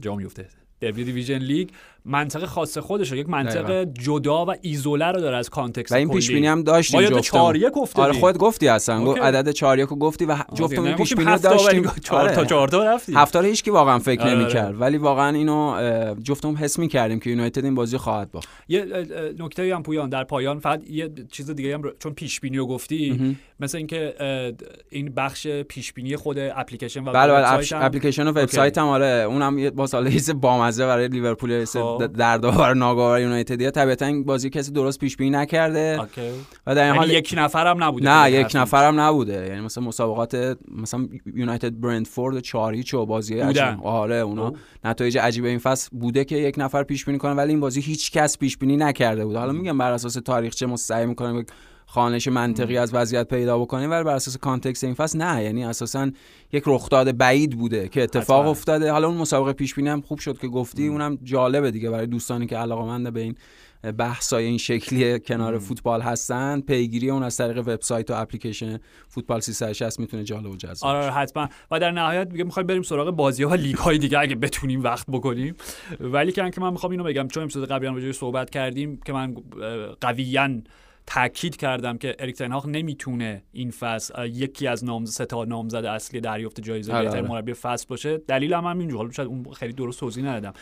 جا میفته دربی division لیگ. منطقه خاص خودشه یک منطقه جدا و ایزوله رو داره از context و این پیش بینی هم داشتیم ما یاد 4 1 آره خودت گفتی اصلا. اوکی. عدد 4 1 گفتی و جفتمون این پیش بینی داشتیم. 4 تا 4 تا رفتیم. هفته هیچ کی واقعا فکر آره. نمی‌کرد. آره. ولی واقعا اینو جفتمون حس می‌کردیم که یونایتد این بازی خواهد باخت. یه نکته هم پویان در پایان فقط یه چیز دیگه هم چون پیش بینی رو گفتی مثل اینکه این بخش پیش بینی خود اپلیکیشن و بله بله اپلیکیشن و وبسایت هم آره. اونم با سال بامزه برای لیورپول دردآور ناگوار یونایتدیا طبیعتا بازی کسی درست پیش بینی نکرده. و در این یعنی حال یک نفرم نبوده نه یک نفرم نبوده. یعنی مثلا مسابقات مثلا یونایتد برندفورد 4 هیچ و بازی آره اونا نتایج عجیب این فصل بوده که یک نفر پیش بینی کنه ولی این بازی هیچ کس پیش بینی نکرده بود. حالا میگم بر اساس تاریخچه ما سعی می‌کنیم خوانش منطقی از وضعیت پیدا بکنیم ولی بر اساس context این فصل نه یعنی اساسا یک رخداد بعید بوده که اتفاق حتما. افتاده حالا اون مسابقه پیش بینی هم خوب شد که گفتی ام. اونم جالبه دیگه برای دوستانی که علاقه‌مند به این بحثای این شکلی کنار ام. فوتبال هستن پیگیری اون از طریق وبسایت و اپلیکیشن فوتبال 360 می‌تونه جالب و جذاب آره حتما و در نهایت میگه می‌خوایم بریم سراغ بازی ها لیگ های دیگه اگه بتونیم وقت بکنیم ولی که من می‌خوام اینو بگم چون قبلی هم صحبت کردیم که من قویاً تاکید کردم که اریک تن هاگ نمی‌تونه این فصل یکی از نام سه تا نامزد اصلی دریافت جایزه آره، بهترین آره. مربی فصل باشه. دلیل هم همین حالا شاید اون خیلی درست توضیح ندادم.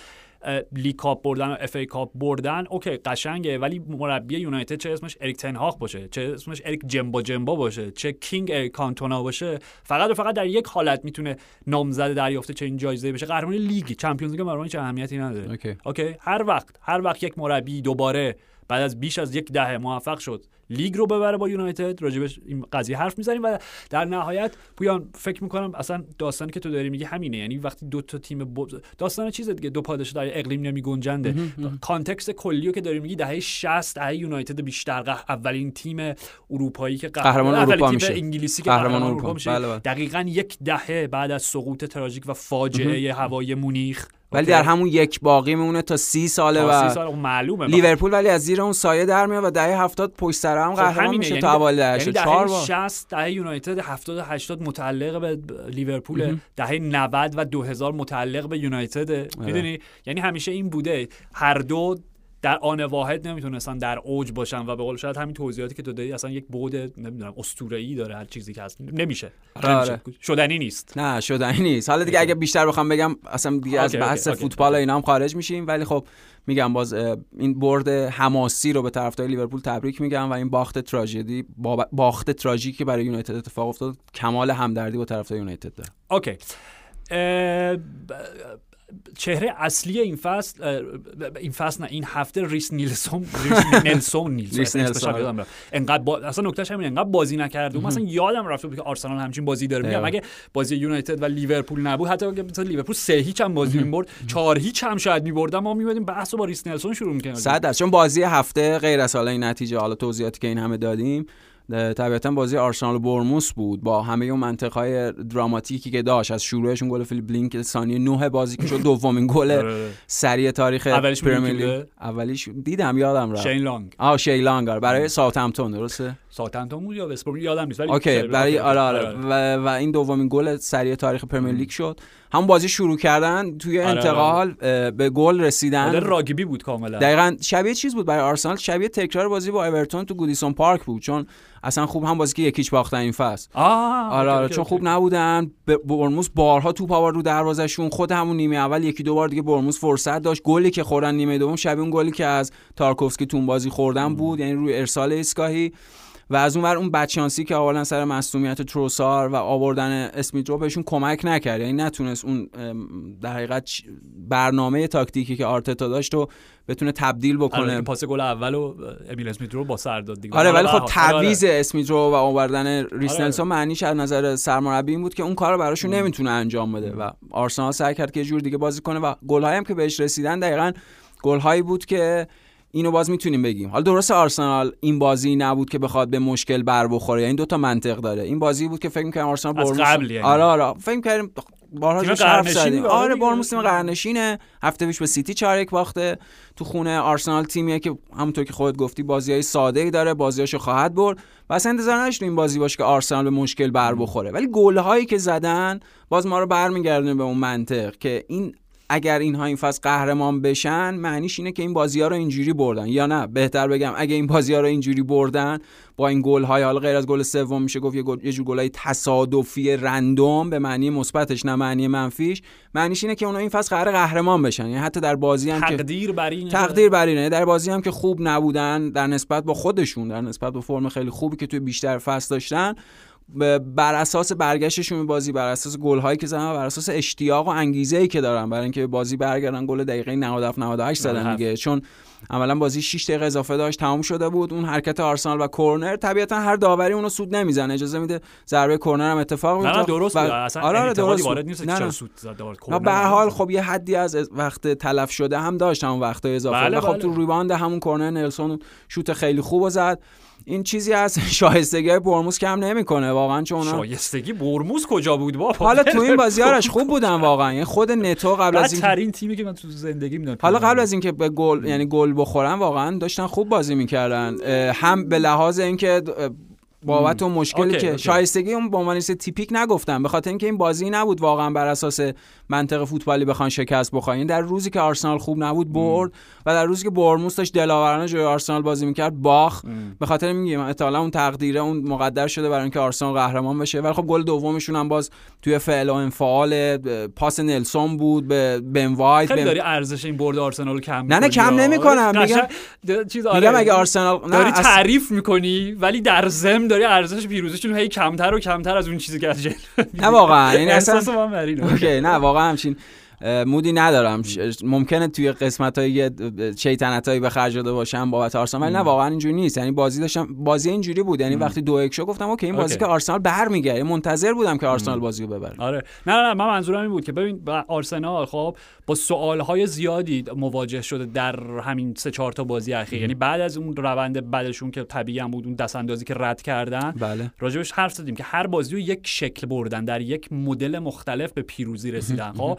League Cup بردن و FA Cup بردن اوکی قشنگه ولی مربی یونایتد چه اسمش اریک تن هاگ باشه؟ چه اسمش اریک جمبا جمبا باشه؟ چه King اریک کانتونا باشه؟ فقط و فقط در یک حالت می‌تونه نامزد دریافت چه این جایزه بشه. قهرمان لیگ چمپیونز لیگ برای چه اهمیتی نداره. اوکی. اوکی؟ هر وقت هر وقت یک مربی دوباره بعد از بیش از یک دهه موفق شد. لیگ رو ببره با یونایتد. راجبش این قضیه حرف می‌زنیم و در نهایت پویان فکر می‌کنم اصلا داستانی که تو داری میگی همینه. یعنی وقتی دو تا تیم ب... داستان چیز دیگه؟ دو پاداش در اقلیم نمیگنجنده. کانتکست کلیو که داری میگی دهه 60 دهه یونایتد بیشتر اولین تیم اروپایی که قهرمان اروپا میشه. انگلیسی که قهرمان اروپا میشه. بله بله. دقیقا یک دهه بعد از سقوط تراژیک و فاجعه هوای مونیخ. ولی در همون یک باقی میمونه تا سی ساله و سال معلومه. لیورپول ولی از زیر اون سایه در میاد و دهه 70 پشت سر هم خب قهرمان میشه یعنی تا دهه یعنی دهه 60 دهه یونایتد 70 80 متعلق به لیورپول دهه 90 و 2000 متعلق به یونایتد. آره. می‌دونی؟ یعنی همیشه این بوده. هر دو در آن واحد نمی‌تونستن در اوج باشن و به قول شاید همین توضیحاتی که تو دادی اصلا یک بود نمی‌دونم اسطوره‌ای داره هر چیزی که هست. نمیشه. آره. آره. شدنی نیست. نه شدنی نیست. حالا دیگه اگه بیشتر بخوام بگم اصلا دیگه از بحث فوتبال اینا هم خارج میشیم. ولی خب میگم باز این برد حماسی رو به طرفدار لیورپول تبریک میگم و این باخت تراژدی باخت تراژیکی برای یونایتد اتفاق افتاد. کمال همدردی با طرفدار یونایتد داره. اوکی. چهره اصلی این فصل این فصل نه این هفته ریس نلسون ریس نلسون نلسون. انقدر با... اصلا نکتهش همین انقدر بازی نکرد مثلا یادم رفته بود که آرسنال همچین بازی داره. میگم اگه بازی یونایتد و لیورپول نبود حتی اگه مثلا لیورپول سه هیچ هم بازی می‌برد چهار هیچ هم شاید میبردم ما میبودیم بحث با ریس نلسون شروع می‌کنیم. 100 درصد. چون بازی هفته غیر از حالا این نتیجه حالا توضیحاتی که این همه دادیم طبیعتا بازی آرسنال و بورنموث بود. با همه اون منطق‌های دراماتیکی که داشت از شروعشون گل فیلیپ بیلینگ ثانیه 9 بازی که شد دومین گل آره. سری تاریخ اولیش پرمیر اولیش دیدم یادم رفت. شین لانگ. آه شین لانگ آره. برای ساوثهمپتون درسته؟ ساوثهمپتون بود یا وست‌بروم یادم نیست ولی اوکی برای آره آره. و, و این دومین گل سری تاریخ پرمیر لیگ شد. همون بازی شروع کردن توی آره، انتقال اه، به گل رسیدن. راگبی بود کاملا. دقیقا شبیه چیز بود برای آرسنال؟ شبیه تکرار بازی با اورتون تو گودیسون پارک بود چون اصلا خوب هم بازی که یکیچ باختن این فصل. آره آره چون. خوب نبودن. برموس بارها توپ آورد رو دروازهشون. خود همون نیمه اول یکی دو بار دیگه برموس فرصت داشت. گلی که خوردن نیمه دوم شبیه اون گلی که از تارکوفسکی تون بازی خوردن بود. یعنی روی ارسال ایستگاهی. و از اون ور اون بچانسی که آوردن سر مصونیت تروسار و آوردن اسمیترو بهشون کمک نکرد. یعنی نتونست اون در حقیقت برنامه تاکتیکی که آرتتا داشت رو بتونه تبدیل آره بکنه. این پاس گل اول و امیل اسمیت رو با سر داد دیگه. آره ولی خب هر حال. آره، تعویض اسمیترو و آوردن ریس آره. معنیش از نظر سرمربی این بود که اون کار رو براشون نمی‌تونه انجام بده و آرسنال سعی کرد که یه جور دیگه بازی کنه و گل‌هایی هم که بهش رسیدن دقیقا گل‌هایی بود که اینو باز می‌تونیم بگیم. حالا درست آرسنال این بازی نبود که بخواد به مشکل بر بخوره. یعنی دو تا منطق داره. این بازی بود که فکر می‌کنم آرسنال برموس قبل یعنی. آره آره. فکر کردیم بارها تیم جاش حرف قرنشین زدیم. آره. برموس تیم قرنشینه. هفته پیش به سیتی چارک باخته. تو خونه آرسنال تیمیه که همونطور که خودت گفتی بازی های ساده ای داره بازیاشو خواهد برد. و اصلا انتظار نداشتیم این بازی باشه که آرسنال به مشکل بر بخوره. ولی گل هایی که زدن باز ما رو برمیگردونه به اون منطق که این اگر اینها این فصل قهرمان بشن معنیش اینه که این بازی ها رو اینجوری بردن. یا نه؟ بهتر بگم اگه این بازی ها رو اینجوری بردن با این گل های حالا غیر از گل سوم میشه گفت یه, گل- یه جور گل های تصادفی رندوم به معنی مثبتش نه معنی منفیش معنیش اینه که اونا این فصل قرار قهرمان بشن. یعنی حتی در بازی هم که تقدیر بر این تقدیر بر اینه. در بازی هم که خوب نبودن در نسبت با خودشون در نسبت با فرم خیلی خوبی که توی بیشتر فصل داشتن بر اساس برگشتشون به بازی بر اساس گل هایی که زدن بر اساس اشتیاق و انگیزه ای که دارن. برای اینکه به بازی برگردن گل دقیقه 97 98 زدن دیگه. چون عملا بازی 6 دقیقه اضافه داشت تمام شده بود. اون حرکت آرسنال و کرنر طبیعتا هر داوری اونو سود نمی‌زنه. اجازه میده ضربه کرنر هم اتفاق نه نه بیفته. درست و- اصلا آره آره درست. وارد نیست که نه، چرا. سود زد به هر حال خب یه حدی از وقت تلف شده هم داشت همون وقتای اضافه. بله، و خب بله. تو rebound همون کرنر نلسون شوت خیلی خوب زد. این چیزی از شایستگی بورنموث کم نمی‌کنه واقعا چون شایستگی بورنموث کجا بود بابا؟ حالا تو این بازیارش خوب بودن واقعا یعنی خود نتو قبل از این بدترین تیمی که من تو زندگی می‌دونم حالا قبل از اینکه به گل یعنی گل بخورن واقعا داشتن خوب بازی می‌کردن. هم به لحاظ اینکه بابت اون مشکلی اوکی، که اوکی. شایستگی اون به عنوان typic نگفتم به خاطر اینکه این بازی نبود واقعا بر اساس منطق فوتبالی بخوان شکست بخورن یعنی در روزی که آرسنال خوب نبود برد و در روزی که بورنموث داشت دلاورانه جلوی آرسنال بازی می‌کرد باخت به خاطر میگم احتمالاً اون تقدیره اون مقدر شده برای اینکه آرسنال قهرمان بشه ولی خب گل دومشون هم باز توی فعل و انفعال پاس نلسون بود به بن وایت خیلی داری ارزش این برد آرسنال کم نه، نه، کم. نمی‌کنم. میگم- چیز میگم آره. اگه آرسنال نه داری تعریف می‌کنی ولی در ضمن داری ارزش پیروزیشون رو هی کمتر و کمتر از اون چیزی که از جلو نه واقعا یعنی اصلا. okay نه واقعا همچین mood ی ندارم. ممکنه توی قسمت های شیطنت هایی به خرج داده باشم بابت آرسنال ولی نه واقعا اینجوری نیست. یعنی بازی داشتم بازی اینجوری بود. یعنی وقتی دو یک گفتم okay این بازی okay. که آرسنال برمیگرده. منتظر بودم که آرسنال بازی رو ببره. آره. نه نه من منظورم این بود که ببین آرسنال خب با سوالهای زیادی مواجه شده در همین سه چهار تا بازی اخیر. یعنی بعد از اون روند بعدشون که طبیعی هم بود اون دست اندازی که رد کردن بله. راجبش حرف زدیم که هر بازی رو یک شکل بردن در یک مدل مختلف به پیروزی رسیدن. خب؟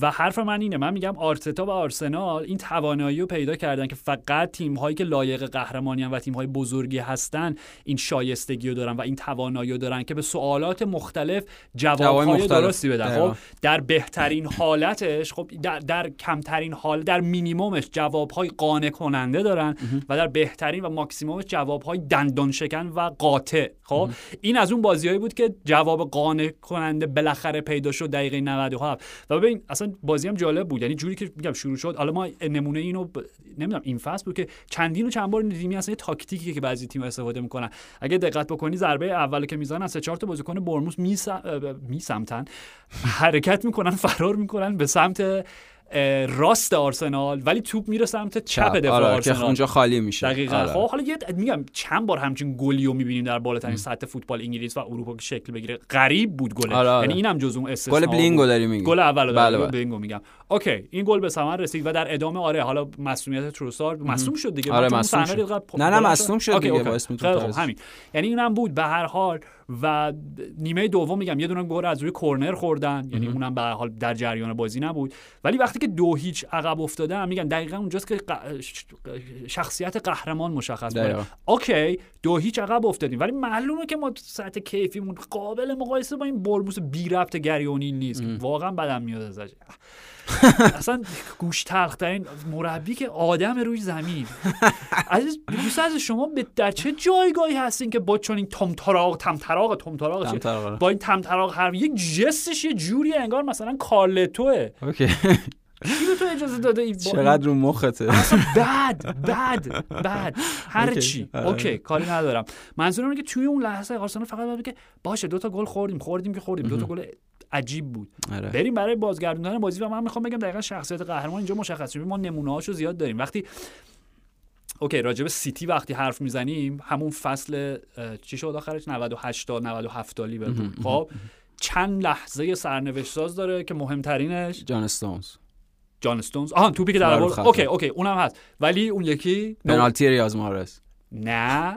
و حرف من اینه من میگم آرتتا و آرسنال این توانایی رو پیدا کردن که فقط تیم هایی که لایق قهرمانی و تیم های بزرگی هستن این شایستگی رو دارن و این توانایی رو دارن که به سوالات مختلف جواب جواب های مختلف. درستی بدن. خب در بهترین حالتش خب در, در کمترین حال در مینیمومش جواب های قانع کننده دارن و در بهترین و ماکسیمومش جواب های دندان شکن و قاطع. خب این از اون بازیایی بود که جواب قانع کننده بالاخره پیدا شد دقیقه 97 و ببین اصلا بازی هم جالب بود. یعنی جوری که میگم شروع شد. حالا ما نمونه اینو ب... نمی‌دونم این فصل بود که چندین و چند بار دیدیم اصلا یه تاکتیکی که بعضی تیم استفاده می‌کنن. اگه دقت بکنی ضربه اول که می‌زنن سه چهار تا بازیکن بورنموث میسم... میسمتن حرکت می‌کنن فرار می‌کنن به سمت راست آرسنال ولی توپ میره سمت چپ دفاع آره که آرسنال. اونجا خالی میشه. دقیقا. آره. خب حالا یه میگم چند بار همچین گلی رو می‌بینیم در بالاترین سطح فوتبال انگلیس و اروپا که شکل بگیره. غریب بود گله آره، آره. یعنی اینم جزو اون استثنا گل بیلینگو. داری میگی گل اول بله، بله بله. بیلینگو میگم. okay این گل به ثمر رسید و در ادامه آره حالا مصدومیت تروسار مصدوم شد دیگه. آره صحنه شد. نه نه مصدوم شد. okay، دیگه okay. با اسم خیلی خوب، توپ همین. یعنی اینم بود به هر حال و نیمه دوم میگم یه دونه گل از روی کرنر خوردن یعنی اونم به هر حال در جریان بازی نبود. ولی وقتی که دو هیچ عقب افتادن میگن دقیقا اونجاست که شخصیت قهرمان مشخص. میشه okay دو هیچ عقب افتادیم. ولی معلومه که ما سطح کیفیمون قابل مقایسه با این بورنموث بی ربط گری اونیل نیست. واقعا بدم میاد ازش. اصلا گوشت تلخترین مربی که آدم روی زمین. عزیز دوست از شما به در چه جایگاهی هستین که با چون این طمطراق طمطراق طمطراق چیه؟ طمطراق، آره. با این طمطراق هر یک جستش یه جوری انگار مثلا کارلتوه. okay. کی تو اجازه داده این چقدر رو مخته؟ بد بد بد. هر. چی. آره. okay کاری ندارم. منظورم اینه که توی اون لحظه آرسنال فقط باید بگه باشه دو تا گل خوردیم خوردیم که خوردیم. دو تا گل عجیب بود. آره. بریم برای بازگردوندن بازی و من می‌خوام بگم دقیقا شخصیت قهرمان اینجا مشخص ما نمونه هاشو زیاد داریم. وقتی okay راجع به سیتی وقتی حرف می‌زنیم همون فصل چی شد آخرش؟ 98 تا 97 تا لیورپول خب چند لحظه سرنوشت ساز داره که مهمترینش جان استونز. جان استونز. آها توپی که در. okay okay اونم هست. ولی اون یکی. پنالتی ریاض محرز. نه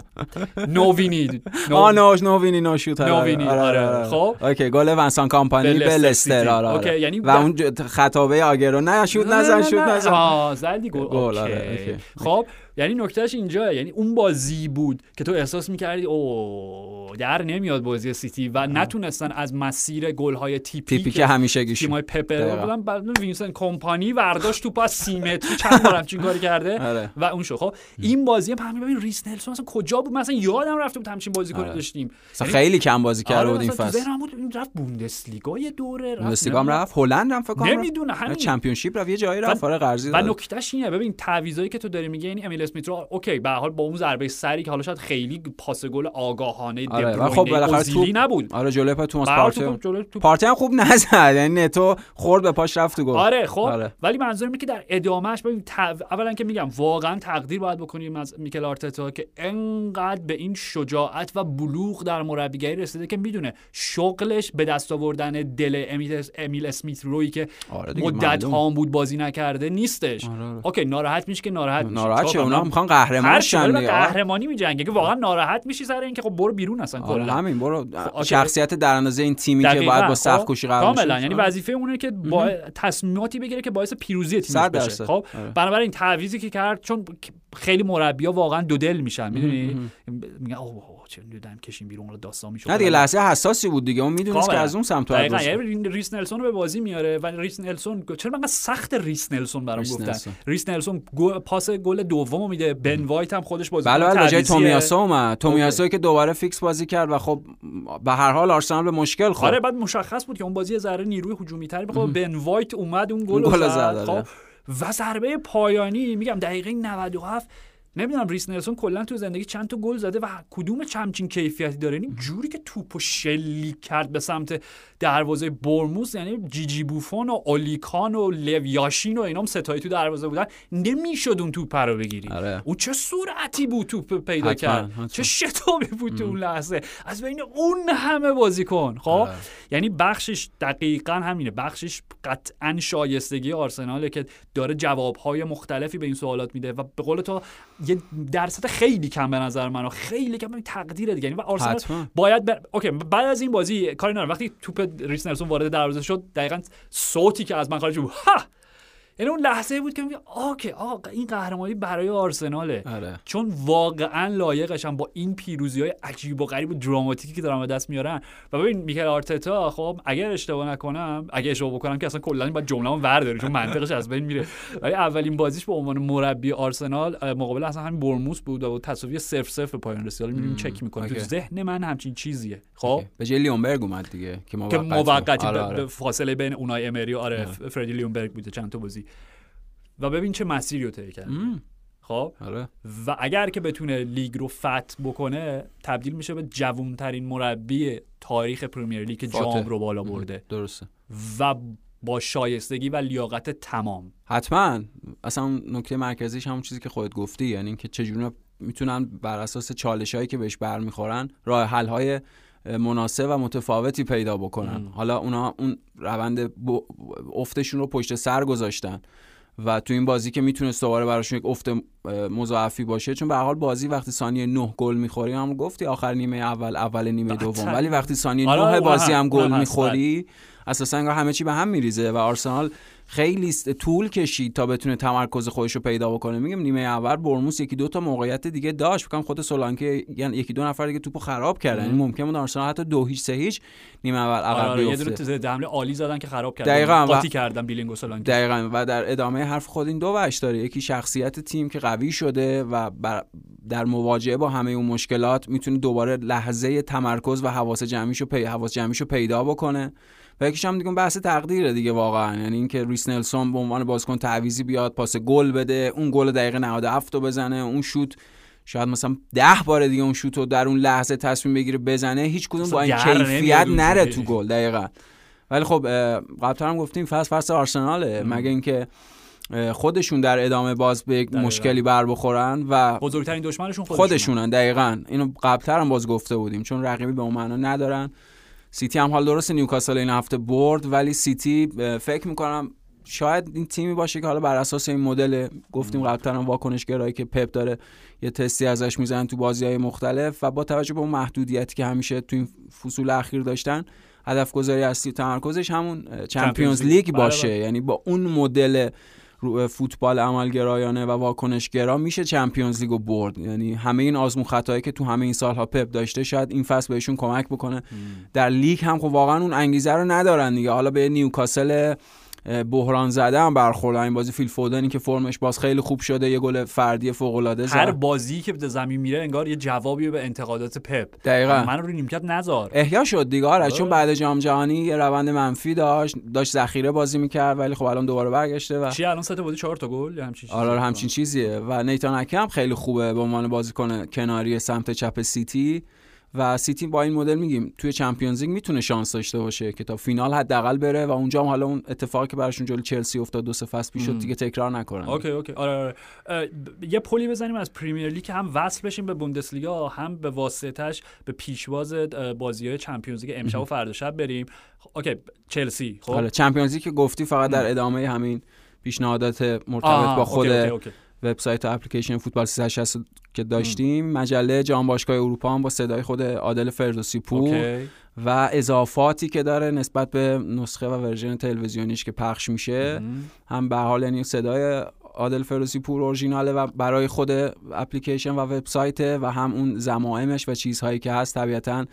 no وینی آ نوش نووینی نو شوت آره، نووینی، آره، آره. خب. اوکی گل ونسان کامپانی به لستر. آره اوکی، آره یعنی و اون خطابه آگرو نه شوت نزن شوت نزن آه زدی گل. آره،. خب یعنی نکتهش اینجا یعنی اون بازی بود که تو احساس می‌کردی او در نمیاد بازی سیتی و نتونستن از مسیر گل‌های تیپی تیپی که همیشه گیش تیمای پپر. بودن بعد وینسنت کمپانی ورداشت توپ از سی متری چند بار همچین کاری کرده آره. و اون شو خب این بازی هم همین ببین ریس نلسون اصلا کجا بود مثلا یادم رفته بود همچین بازی کنه آره. داشتیم اصلا یعنی- خیلی کم بازی کرده آره بود این تو فصل ذهنم بود این رفت بوندسلیگا یه دوره رفت بوندسلیگا هم. رفت هلند هم فکر کنم. نمی‌دونه همین Championship رفت یه جایی رفت آره قرضی و. نکتهش اینه ببین تعویضایی که تو داری میگه یعنی امیل اسمیت رو okay به حال با اون ضربه سری که حالا شاید خیلی پاس گل آگاهانه آره، آره خب بالاخره توپ- نبود آره جلوی پای توماس پارتی توپ پارتی هم خوب نزد یعنی نتو خورد به پاش رفت تو گل آره خب آره. ولی منظورم اینه که در ادامهش ببین اولا که میگم واقعا تقدیر باید بکنیم از میکل آرتتا که انقدر به این شجاعت و بلوغ در مربیگری رسیده که می‌دونه شغلش به دست آوردن دل امیل, امیل اسمیت روی که آره مدت معلوم. ها بود بازی نکرده نیستش آره، آره. okay ناراحت میشه که ناراحت میشه ناراحت کنم؟ اونا می‌خوان هر قهرمان شن. آره. قهرمانی میجنگه که واقعا ناراحت میشی سر اینکه خب برو بیرون اصلا آره کلا همین برو okay. شخصیت در اندازه این تیمی که باید با خب؟ سخت کوشی قرار کاملا. یعنی آره. وظیفه اونه که با تصمیماتی بگیره که باعث پیروزی تیمش صد بشه. خب آره. بنابراین تعویضی که کرد چون خیلی مربیا واقعا دو دل میشن می‌دونی؟ میگن اوه چه دیدم کشیم بیرون داستان میشه نه دیگه لحظه حساسی بود دیگه. اون می‌دونست که. از اون سمت دقیقاً. یعنی ریس نلسون رو به بازی میاره و ریس نلسون چرا من سخت ریس نلسون برام ریس گفتن؟ نلسون. ریس نلسون گل- پاس گل دومو میده بن وایت هم خودش بازی بله بله جای. تومیاسو اومد. تومیاسو که دوباره فیکس بازی کرد و خب به هر حال آرسنال به مشکل خورد. آره بعد مشخص بود که اون بازی ذره نیروی هجومی تری بخواد بن وایت اومد اون گل زد، آره. خب و ضربه پایانی میگم دقیقه 97 نمی‌دونم ریس نلسون کلا تو زندگی چند تا گل زده و کدوم همچین کیفیتی داره؟ یعنی جوری که توپو شلیک کرد به سمت دروازه بورنموث یعنی جیجی بوفون و الیور کان و لو یاشین و اینام ستایی تو دروازه بودن. نمی‌شد اون توپ رو بگیری. آره. اون چه سرعتی بود توپ پیدا حتما، کرد؟ حتما. چه شتابی بود تو اون لحظه؟ از بین اون همه بازیکن خب؟ آره. یعنی بخشش دقیقا همینه. بخشش قطعا شایستگی آرسناله که داره جوابهای مختلفی به این سوالات میده و به قول تو یه درصد خیلی کم به نظر من خیلی کم. ببین تقدیره دیگه. یعنی و آرسنال حتما. باید بر... okay بعد از این بازی کاری ندارم. وقتی توپ ریس نلسون وارد دروازه شد دقیقا صوتی که از من خارج بود ها یعنی اون لحظه بود که میگه okay آقا این قهرمانی برای آرسناله. آره. چون واقعا لایقشن با این پیروزی های عجیب و غریب و دراماتیکی که دارن به دست میارن. و ببین میکل آرتتا خب اگر اشتباه نکنم اگه اشتباه بکنم که اصلا کلا باید جمله‌مو ورداری چون منطقش از بین میره. ولی اولین بازیش به عنوان مربی آرسنال مقابل اصلا همین برموس بود و تساوی 0 0 به پایان رسید. حالا می‌بینیم چک می‌کنه. تو. ذهن من همچین چیزیه. خب. به جای لیونبرگ اومد دیگه که موقت که موقتی آره، آره. فاصله بین اونای امری و آره فردی لیونبرگ بوده چند تا بازی. و ببین چه مسیری رو طی کرده. خب؟ آره. و اگر که بتونه لیگ رو فتح بکنه تبدیل میشه به جوانترین مربی تاریخ پرمیر لیگ که. جام رو بالا برده. درسته. و با شایستگی و لیاقت تمام. حتما. اصلا نکته مرکزیش همون چیزی که خودت گفتی یعنی اینکه چجوری می‌تونن بر اساس چالش هایی که بهش برمیخورن راه حل های مناسب و متفاوتی پیدا بکنن. حالا اونا اون روند افتشون رو پشت سر گذاشتن و تو این بازی که می‌تونست دوباره براشون یک افت مضاعفی باشه چون به حال بازی وقتی ثانیه 9 گل می‌خوری هم گفتی آخر نیمه اول اول نیمه دوم. ولی وقتی ثانیه 9 آره، بازی هم گل می‌خوری اساسا همه چی به هم میریزه و آرسنال خیلی طول کشید تا بتونه تمرکز خودش رو پیدا بکنه. میگم نیمه اول برموس یکی دو تا موقعیت دیگه داشت. فکر خود سولانکه یعنی یکی دو نفر دیگه توپو خراب کردن. یعنی ممکن بود آرسنال حتی دو هیچ سه هیچ نیمه اول عقب آره, آره، یه دونه حمله عالی زدن که خراب کردن. دقیقاً قاطی کردن بیلینگ و سولانکه. دقیقاً و در ادامه حرف خود این دو وجه داره. یکی شخصیت تیم که قوی شده و در مواجهه با همه اون مشکلات می‌تونه دوباره لحظه تمرکز و حواس جمعیشو پی حواس جمعیشو پیدا بکنه. و یکیش هم دیگه بحث تقدیره دیگه واقعا. یعنی اینکه ریس نلسون به عنوان بازیکن تعویزی بیاد پاس گل بده اون گل دقیقه 97 رو بزنه اون شوت شاید مثلا ده بار دیگه اون شوت رو در اون لحظه تصمیم بگیره بزنه. هیچ کدوم با این کیفیت نره تو گل دقیقا. ولی خب قبلا هم گفتیم فصل فصل آرسناله. مگه اینکه خودشون در ادامه باز به یک مشکلی بر بخورن و بزرگترین دشمنشون خودشونن, خودشونن. دقیقا. اینو قبلتر هم باز گفته بودیم چون رقیبی به اون معنا ندارن. سیتی هم حالا درسته نیوکاسلو این هفته برد ولی سیتی فکر می‌کنم شاید این تیمی باشه که حالا بر اساس این مدل گفتیم قبلا هم واکنش‌گرایی که پپ داره یه تستی ازش می‌زنن تو بازی های مختلف و با توجه به اون محدودیتی که همیشه تو این فصول اخیر داشتن هدف گذاری اصلی تمرکزش همون چمپیونز لیگ باشه. بله، بله. یعنی با اون مدل رو فوتبال عملگرایانه و واکنشگرا میشه چمپیونز لیگو برد. یعنی همه این آزمون خطایی که تو همه این سالها پپ داشته شاید این فصل بهشون کمک بکنه. در لیگ هم خب واقعا اون انگیزه رو ندارن دیگه. حالا به نیوکاسل بحران زده هم برخورد این بازی. فیل فودنی که فرمش باز خیلی خوب شده یه گل فردی فوق العاده زد. هر بازی که به زمین میره انگار یه جوابی به انتقادات پپ. دقیقاً. من رو نیمکت نذار. احیا شد دیگه آره. چون بعد جام جهانی یه روند منفی داشت داشت ذخیره بازی می‌کرد ولی خب الان دوباره برگشته و چی الان سه بازی 4 تا گل همچین چیزی؟ آره همچین چیزیه. و نیتان هم خیلی خوبه به عنوان بازیکن کناری سمت چپ سیتی. و سیتی با این مدل میگیم توی چمپیونز لیگ می‌تونه شانس داشته باشه که تا فینال حداقل بره و اونجا هم حالا اون اتفاقی که براشون جلوی چلسی افتاد دو سه فصل پیش دیگه تکرار نکنن. اوکی اوکی. آره, آره. یه پلی بزنیم از پریمیر لیگ هم وصل بشیم به بوندسلیگا هم به واسطش به پیشواز بازی های چمپیونز لیگ امشب و فردا شب بریم. okay. چلسی خب؟ آره چمپیونز لیگ که گفتی فقط در ادامه همین پیشنهادات مرتبط با خود okay، okay. وبسایت و اپلیکیشن فوتبال 360 که داشتیم مجله جام باشگاه اروپا هم با صدای خود عادل فردوسی پور و اضافاتی که داره نسبت به نسخه و ورژن تلویزیونیش که پخش میشه. هم. به هر حال یعنی صدای عادل فردوسی پور اورجیناله و برای خود اپلیکیشن و وبسایت و هم اون ضمائمش و چیزهایی که هست طبیعتا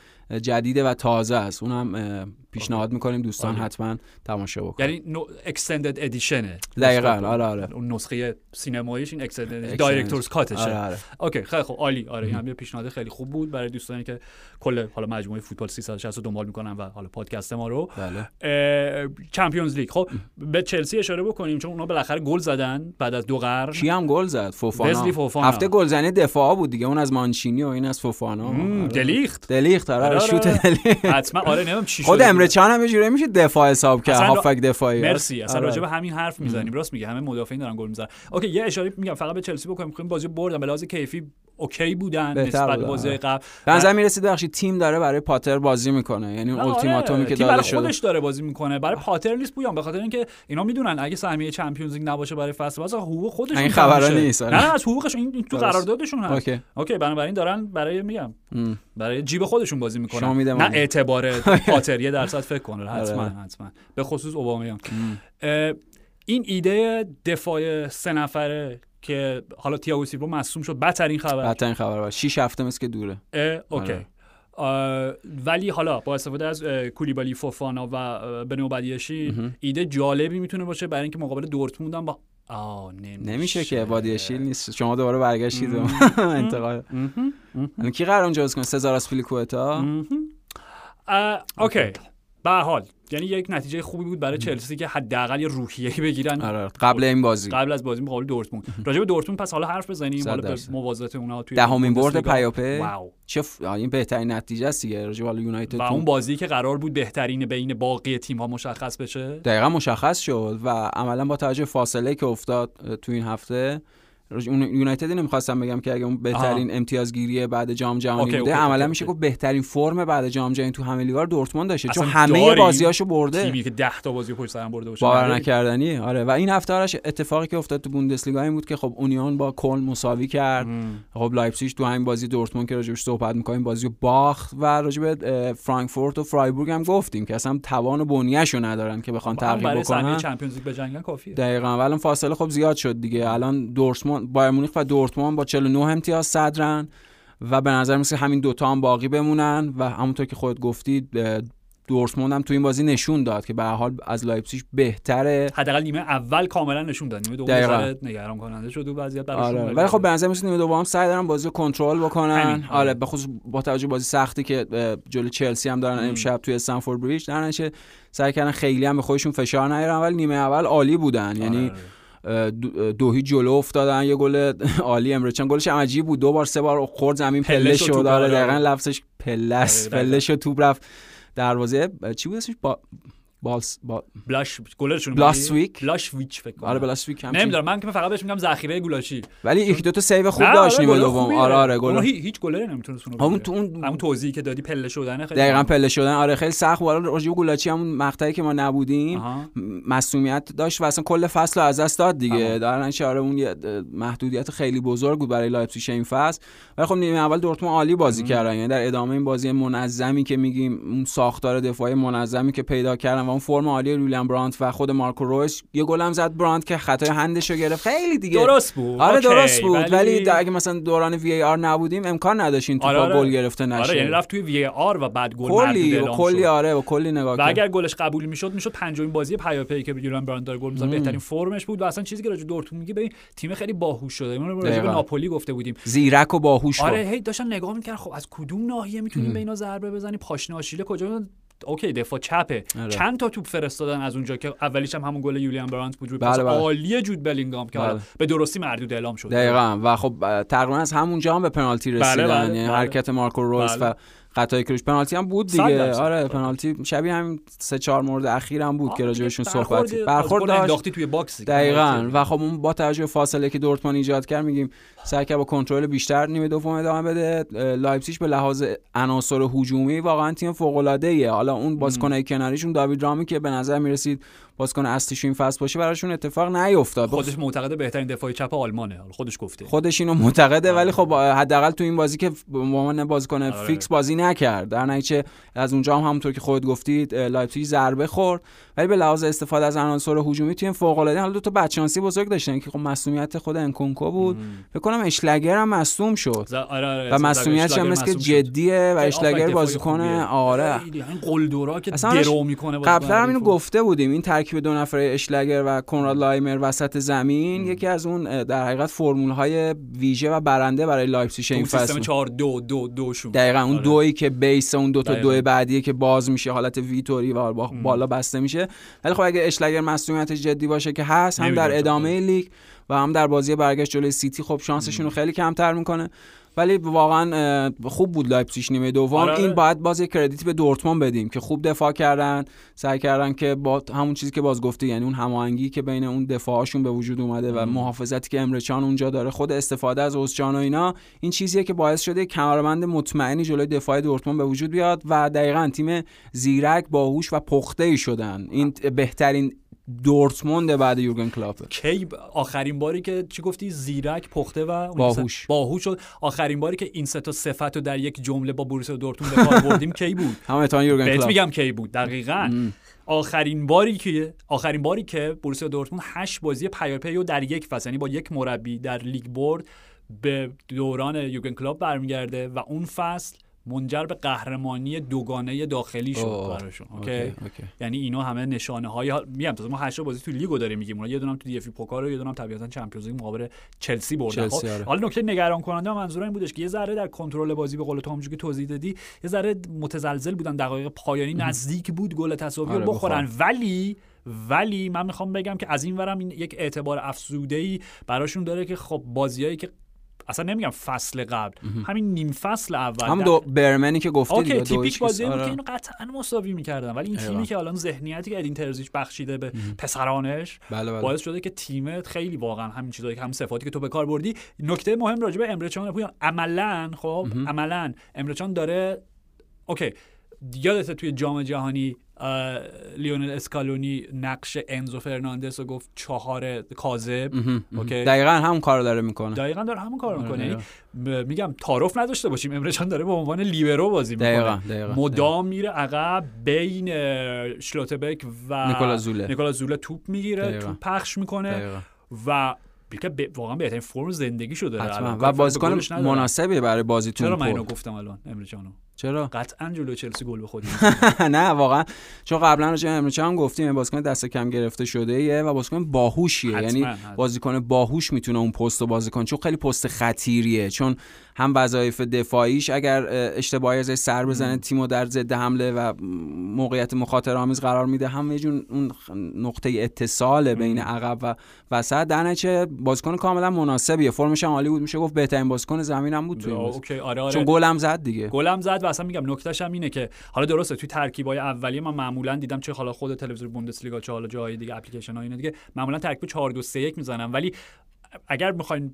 جدیده و تازه است. اونم پیشنهاد می‌کنیم. دوستان آره. حتما تماشا بکنن. یعنی نوعی extended edition ـه دقیقاً. آره آره. اون نسخه سینماییش این extended director's cut شه آره آره. okay خیلی خوب. عالی. آره این هم یه پیشنهاد خیلی خوب بود برای دوستانی که کل حالا مجموعه فوتبال 360 رو دنبال می‌کنن و حالا پادکست ما رو. بله. چمپیونز لیگ خب به چلسی اشاره بکنیم چون اونا بالاخره گل زدن بعد از دو قرن. کی هم گل زد؟ فوفانا. فوفانا. هفته گلزنی دفاع بود دیگه. اون از مانچینی و این از فوفانا. آره. دلیخت. دلیخت آره, آره، شوت دلیخت حتما. آره نمی‌دونم چی خود امره چان هم یه میشه دفاع حساب کرد هافک دفاعی. مرسی. اصلا راجع به همین حرف می‌زنیم. راست میگه همه مدافعین دارن گل می‌زنن. okay یه اشاره میگم فقط به چلسی بکنیم. می‌خوایم بازی بردن. به لحاظ کیفی okay بودن نسبت به بازی قبل. به نظر می‌رسید بخشی تیم داره برای پاتر بازی می‌کنه. یعنی اون التیماتومی آره. که داده شده. خودش داره بازی می‌کنه. برای پاتر نیست پویان به خاطر اینکه اینا می‌دونن اگه سهمیه چمپیونز لیگ نباشه برای فصل واسه حقوق خودشون این خبرا نیست نه نه از حقوقش این تو قراردادشون هست. okay. okay بنابراین دارن برای میگم برای جیب خودشون بازی می‌کنن. نه اعتبار پاتر یه درصد فکر کنه حتما آره. حتما. به خصوص اوبامیانگ. این ایده دفاع سه نفره که حالا تیاگو سیلوا مصدوم شد. بدترین خبر. بدترین خبر با 6 هفته مثل اینکه دوره. اوکی. آره. ولی حالا با استفاده از کولیبالی فوفانا و بنوا بدیشیل ایده جالبی می‌تونه باشه برای اینکه مقابل دورتموند هم با آه نمیشه. نمیشه که بادیشیل نیست. شما دوباره برگشتید انتقال. کی قراره اونجا کنه؟ سزار اسپلیکوتا اوکی. به حال یعنی یک نتیجه خوبی بود برای چلسی که حداقل یه روحیه بگیرن. آره قبل این بازی. قبل از بازی مقابل دورتموند. راجع به دورتموند پس حالا حرف بزنیم. حالا به موازات اونها توی دهمین برد پیاپی wow. چه این بهترین نتیجه است دیگه راجع به یونایتد و اون بازی که قرار بود بهترین بین باقی تیم ها مشخص بشه؟ دقیقا مشخص شد و عملا با توجه فاصله که افتاد تو این هفته یونایتد نمی‌خواستم بگم که اگه اون بهترین امتیازگیری بعد جام جهانی بوده عملا میشه گفت بهترین فرم بعد جام جهانی تو همه لیگا دورتموند داشته چون همه بازیاشو برده. تیمی که 10 تا بازی پشت سر برده باشه. باور نکردنی آره. و این هفته آرش اتفاقی که افتاد تو بوندسلیگا این بود که خب اونیون با کل مساوی کرد. خب لایپزیگ تو همین بازی دورتموند که راجبش صحبت می‌کنیم بازی باخت و راجب فرانکفورت و فرایبورگ هم گفتیم که اصلا توان و بنیه‌شو ندارن که بخوان تغییر بکنن. برای چمپیونز لیگ بجنگن کافیه. دقیقاً. ولی فاصله خب زیاد شد دیگه. الان دورتموند بایر مونیخ و دورتموند با 49 امتیاز صدرن و به نظر میرسه همین دوتا هم باقی بمونن و همونطور که خودت گفتید دورتموند هم تو این بازی نشون داد که به هر حال از لایپزیگ بهتره. حداقل نیمه اول کاملا نشون داد. نیمه دوم نگران کننده شد و وضعیت آره. ولی خب به نظر میاد نیمه دوم سعی دارن بازی کنترل بکنن. آره به خصوص با توجه بازی سختی که جلوی چلسی هم دارن امشب توی استنفورد بریج. در سعی کردن خیلی هم به خودشون فشار نیارن ولی نیمه اول عالی بودن. یعنی دوهی جلو افتادن یه گل عالی امرچان گلش عجیب بود. دو بار سه بار خورد زمین پله شد داره دقیقا لفظش پلس پله شد توپ رفت. دروازه چی بود اسمش با بالس با بلاش گلرشون بلاسویک بلاشویچ فکر کنم. آره بلاسویک هم نمی‌دونم من که فقط بهش میگم ذخیره گلاشی. ولی یک دو تا سیو خوب داشت نیمه دوم آره آره گل هیچ گلری نمی‌تونست اونو همون تو اون همون توضیحی که دادی پله شدن خیلی دقیقاً پله شدن. آره خیلی سخت بود. راجع گلاچی همون مقطعی که ما نبودیم مسئولیت داشت و اصلا کل فصل رو از دست داد دیگه. در آره اون محدودیت خیلی بزرگ بود برای لایپزیگ این فصل. ولی خب نیمه اول دورتموند عالی بازی کردن یعنی در ادامه این بازی منظمی که میگیم اون ساختار دفاعی منظمی که پیدا کردن و اون فرم عالی ویلیام برانت و خود مارکو رویس یه گلم زد برانت که خطای هندشو گرفت. خیلی دیگه. درست بود. آره درست بود. ولی, اگه مثلا دوران وی ای آر نبودیم امکان نداشت این آره, آره. گل گرفته نشه. آره یعنی رفت توی VAR و بعد گل کلی و کلی آره و کلی نگاه و اگر گلش قبول می‌شد می‌شد پنجمین بازی پیاپی که یولیان برانت داره گل می‌زنه. بهترین فرمش بود و اصلا چیزی که راجع دورتموند میگه ببین تیم خیلی باهوش شده. ما راجع به ناپولی گفته بودیم. زیرک و باهوش آره هی داشتن نگاه می‌کردن خب از کدوم ناحیه می‌تونیم به اینا ضربه بزنیم؟ پاشنه آشیل کجاست؟ okay دفاع چپه. آره. چند تا توپ فرستادن از اونجا که اولیش هم همون گل یولیان برانت بود روی بله بله. عالی جود بلینگام که بله. به درستی مردود اعلام شد. دقیقاً. و خب تقریبا از همونجا هم به پنالتی بله، رسیدن. بله بله. یعنی حرکت مارکو رویس و خطای کروش پنالتی هم بود دیگه. آره پنالتی شبیه هم سه چهار مورد اخیر هم بود که راجبشون صحبت برخورد داشت. توی box دقیقاً. و خب اون با توجه فاصله که دورتموند ایجاد کرد میگیم سعی کرد با کنترل بیشتر نیمه دوم ادامه بده. لایپزیگ به لحاظ عناصر هجومی واقعا تیم فوق العاده ایه حالا اون بازیکن کناریشون داوید راومی که به نظر می‌رسید بازیکن اصلیش این فصل باشه براشون اتفاق نیفتاد. خودش معتقده بهترین دفاع چپ آلمانه. خودش گفته. خودش اینو معتقده ولی خب حداقل تو این بازی که به عنوان بازیکن آره. فیکس بازی نکرد. در نتیجه از اونجا هم همونطور که خودت گفتید لایپزیگ ضربه خورد. ولی به لحاظ استفاده از عناصر هجومی تیم فوق العاده حالا دو تا بچانسی بزرگ داشتن که خب مسئولیت خود انکونکو بود. فکر کنم اشلگر هم مصدوم شد. آره آره و مصدومیتش هم مثل جدیه و اشلگر بازیکن آره. قلدورا که درو می‌کنه قبلا هم اینو گفته بودیم این ترکیب دو نفره اشلگر و کنراد لایمر وسط زمین ام. یکی از اون در حقیقت فرمول های ویژه و برنده برای لایپزیگ این فصل سیستم 4 2 2 2 شون. دقیقاً اون آره. دویی که base اون دو تا دو بعدیه که باز میشه حالت V طوری و بالا بسته میشه. ولی خب اگه اشلگر مصدومیتش جدی باشه که هست هم در ادامه لیگ و هم در بازی برگشت جلوی سیتی خب شانسشون رو خیلی کمتر می‌کنه. ولی واقعا خوب بود لایپزیگ نیمه دوم. آره. این باید باز یک credit به دورتموند بدیم که خوب دفاع کردن سعی کردن که با همون چیزی که باز گفته یعنی اون هماهنگی که بین اون دفاعشون به وجود اومده و محافظتی که امره جان اونجا داره خود استفاده از اوزجان و اینا این چیزیه که باعث شده کمربند مطمئنی جلوی دفاع دورتموند به وجود بیاد و دقیقا تیم زیرک باهوش و پخته ای شدن. این بهترین دورتموند بعد یورگن کلاپ. کی آخرین باری که چی گفتی؟ زیرک پخته و باهوش. باهوش شد. آخرین باری که این سه تا صفت رو در یک جمله با بوروسیا دورتموند به کار بردیم کی بود؟ همه یورگن کلاپ. میگم کی بود دقیقاً. آخرین باری که آخرین باری که بوروسیا دورتموند هشت بازی پیاپی رو در یک فصل یعنی با یک مربی در لیگ برد به دوران یورگن کلاپ برمیگرده و اون فصل منجر به قهرمانی دوگانه داخلی شد براشون okay. یعنی اینا همه نشانه های میگم ما هشت بازی تو لیگو داریم میگیم یه دونم تو DFB-Pokal و یه دونم طبیعتا Champions League مقابل چلسی بردن. خب، آره. حالا نکته نگران کننده منظور این بودش که یه ذره در کنترل بازی به قول تو همونجوری که توضیح دادی یه ذره متزلزل بودن دقایق پایانی نزدیک بود گل تساوی رو آره، بخورن. ولی ولی من می‌خوام بگم که از این ورم این یک اعتبار افزوده ای براشون داره که خب بازیایی که اصلا نمیگم فصل قبل همین نیم فصل اول. هم دو برمنی که گفتی okay تیپیک بازی بود آره. که اینو قطعا مساوی می‌کردن ولی این تیمی که الان ذهنیتی که ادین ترزیچ بخشیده به پسرانش بله بله. باعث شده که تیمت خیلی واقعا همین چیزایی که هم صفاتی که تو به کار بردی. نکته مهم راجع به امره جان پویان عملا خب عملا امره جان داره okay یادت توی جام جهانی لیونل اسکالونی نقش انزو فرناندس رو گفت چهار کاذب. اوکی. دقیقا همون کار داره می‌کنه. دقیقا داره همون کار می‌کنه. آره، یعنی م- میگم تعارف نداشته باشیم. امرچان داره به عنوان لیبرو بازی دقیقاً، می‌کنه دقیقاً، مدام میره عقب بین شلوتبک و نیکولا زوله. نیکولا زوله توپ می‌گیره دقیقاً. توپ پخش می‌کنه دقیقاً. و که ب- واقعا بهترین فرم زندگی شده و بازیکن مناسبی برای بازی چرا من اینو گفتم الان امرچانو چرا؟ قطعا جلو چلسی گل بخوریم. نه واقعا. چون قبلا راجع به امریکا هم گفتیم بازیکن دست کم گرفته شده ایه و بازیکن باهوشیه. یعنی. بازیکن باهوش می‌تونه اون پست رو بازی کنه چون خیلی پست خطیریه. چون هم وظایف دفاعیش اگر اه، اشتباهی ازش سر بزنه تیمو در ضد حمله و موقعیت مخاطره آمیز قرار میده هم یه جون اون نقطه اتصال بین عقب و وسط. در نتیجه بازیکن کاملا مناسبیه. فرمش هم عالی بود میشه گفت بهترین بازیکن زمینم بود. okay. آره آره. چون گلم زد دیگه. گلم زد و اصلا میگم نکتهش هم اینه که حالا درسته توی ترکیبای اولیه من معمولا دیدم چه حالا خود تلویزیون بوندسلیگا چه حالا جای دیگه اپلیکیشن ها اینا دیگه معمولا ترکیب 4 2 3 1 می‌زنن. ولی اگر می‌خواین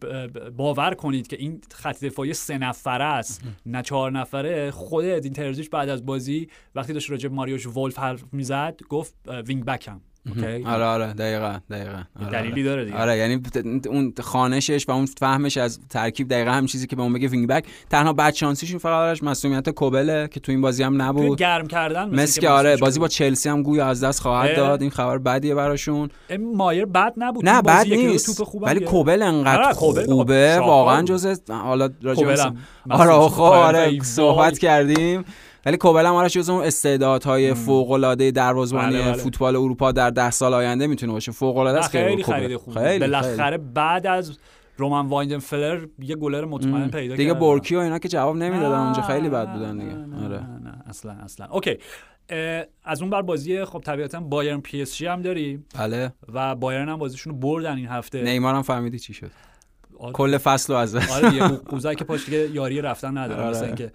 باور کنید که این خط دفاعی سه نفره است نه چهار نفره خود ادین ترزیچ بعد از بازی وقتی داشت راجع به ماریوش ولف حرف می‌زد گفت wing back هم. okay آره آره دقیقا دقیقا آره دلیلی آره. داره دیگه. آره یعنی اون خوانشش و اون فهمش از ترکیب دقیقا هم چیزی که به اون بگه wing back تنها بد شانسیشون فقط آرش مصدومیت کوبله که تو این بازی هم نبود گرم کردن مثل که آره بازی. با چلسی هم گویا از دست خواهد اه. داد این خبر بدیه براشون مایر بد نبود نه بد نیست ولی. کوبل انقدر آره، خوبه واقعا. جز حالا راجع آره خب آره. صحبت کردیم ولی کوبل هم آرش اون استعدادهای فوق العاده دروازه‌بانی بله، بله. فوتبال اروپا در ده سال آینده می‌تونه باشه. فوق العاده است خیلی. خرید خوب خیلی خیلی. بالاخره بعد از رومن وایندنفلر یه گلر مطمئن پیدا دیگه. بورکی و اینا که جواب نمی‌دادن اونجا. خیلی بد بودن دیگه. نه، آره. نه، نه، اصلا اصلا. okay. از اون بر بازی خب طبیعتا بایرن پی اس جی هم داریم. بله. و بایرن هم بازیشون رو بردن این هفته. نیمار هم فهمیدی چی شد. آره. کل فصل رو از. آره دیگه قوزک که پاش دیگه یاری رفتن نداره آره. مثلا اینکه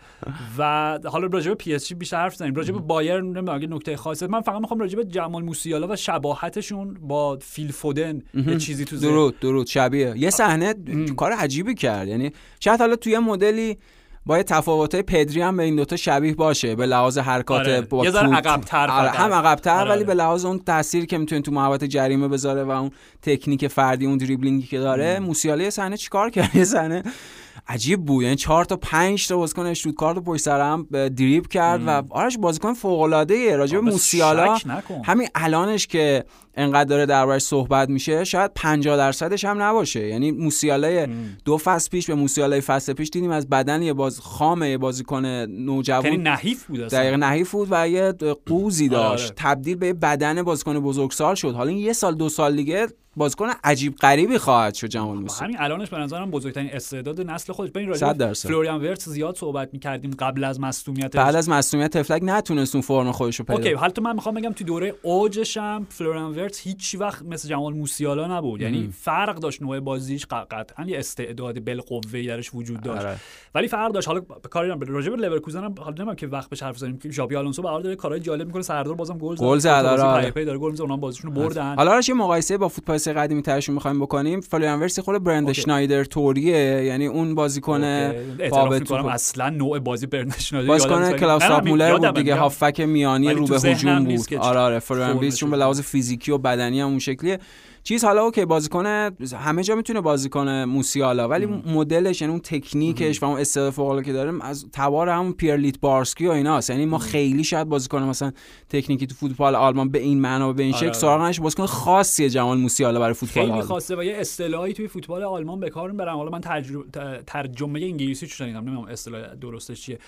و حالا راجع به پی اس جی بیشتر حرف بزنیم راجع به بایرن نمی‌دونم اگه نکته خاصه. من فقط می‌خوام راجع به جمال موسیالا و شباهتشون با فیل فودن یه چیزی تو درود درود. شبیه. یه صحنه کار عجیبی کرد. یعنی شاید حالا توی یه مدلی با یه تفاوتای پدری هم به این دوتا شبیه باشه به لحاظ حرکات آره. با یه ذره. عقب‌تر آره،. هم عقبتر آره، ولی آره. به لحاظ اون تاثیری که می‌تونه تو محوطه جریمه بذاره و اون تکنیک فردی اون دریبلینگی که داره موسیالا یه صحنه چیکار کرد یه صحنه عجیب بود یعنی 4 تا 5 تا بازیکن اشتوتگارت رو پشت سر هم دریب کرد و آرش بازیکن فوق العاده راجع به موسیالا. همین الانش که انقدر داره دربارش صحبت میشه شاید 50 درصدش هم نباشه. یعنی موسیالا دو فصل پیش به موسیالا فصل پیش دیدیم از بدن یه باز خام یه بازیکن یعنی نوجوان نحیف بود اصلا. دقیق نحیف بود و یه قوزی آره، داشت. آره. تبدیل به بدن بازیکن بزرگسال شد. حالا این یه سال دو سال دیگه بازیکن عجیب غریبی خواهد شد جمال موسی. همین الانش به نظرم بزرگترین استعداد نسل خودش. ببین راجع. فلوریان ورتس زیاد صحبت می‌کردیم قبل از مصدومیتش بعد از مصدومیت طفلک نتونست اون فرم خودش رو پیدا okay حالا تو من می‌خوام بگم تو دوره اوجش هم فلوریان ورتس هیچ وقت مثل جمال موسیالا نبود. یعنی فرق داشت نوع بازیش. قطعا یه استعداد بالقوه درش وجود داشت. آره. ولی فرق داشت. حالا کاری هم راجع به لورکوزن هم حالا نمی‌دونم که وقت بهش حرف بزنیم. که ژابی آلونسو به داره کارهای جالب می‌کنه. سردار بازم گل گل زد، آره، آره. پی داره گل می‌زنه. اونها هم بازیشون رو بردن. حالا یه مقایسه با فوتبال قدیمی ترشون می‌خوایم بکنیم. فلوریان ویرتس خود برند. شنایدر طوریه. یعنی اون بازیکن توپ اصلا نوع بازی برند شنایدر بازیکن کلاوس مولر بود دیگه. هافبک میانی رو به هجوم بود. آره آره. ویرتس چون به. لحاظ فیزیکی و بدنی هم اون شکلیه. چیز حالا okay بازیکن همه جا می‌تونه بازی کنه موسیالا ولی مدلش یعنی اون تکنیکش و اون استعداد فوق که داره از تبار همون پیر لیتبارسکی و ایناست. یعنی ما خیلی شاید بازیکن مثلا تکنیکی تو فوتبال آلمان به این معنا و به این آره، شکل آره. سراغ نشه. بازیکن خاصیه جمال موسیالا برای فوتبال خیلی آلمان. خواسته و یه اصطلاحی توی فوتبال آلمان به کار می‌برن. حالا من ترجمه ترجمه انگلیسی چه شنیدم؟ نمی‌دونم اصطلاح درستش چیه.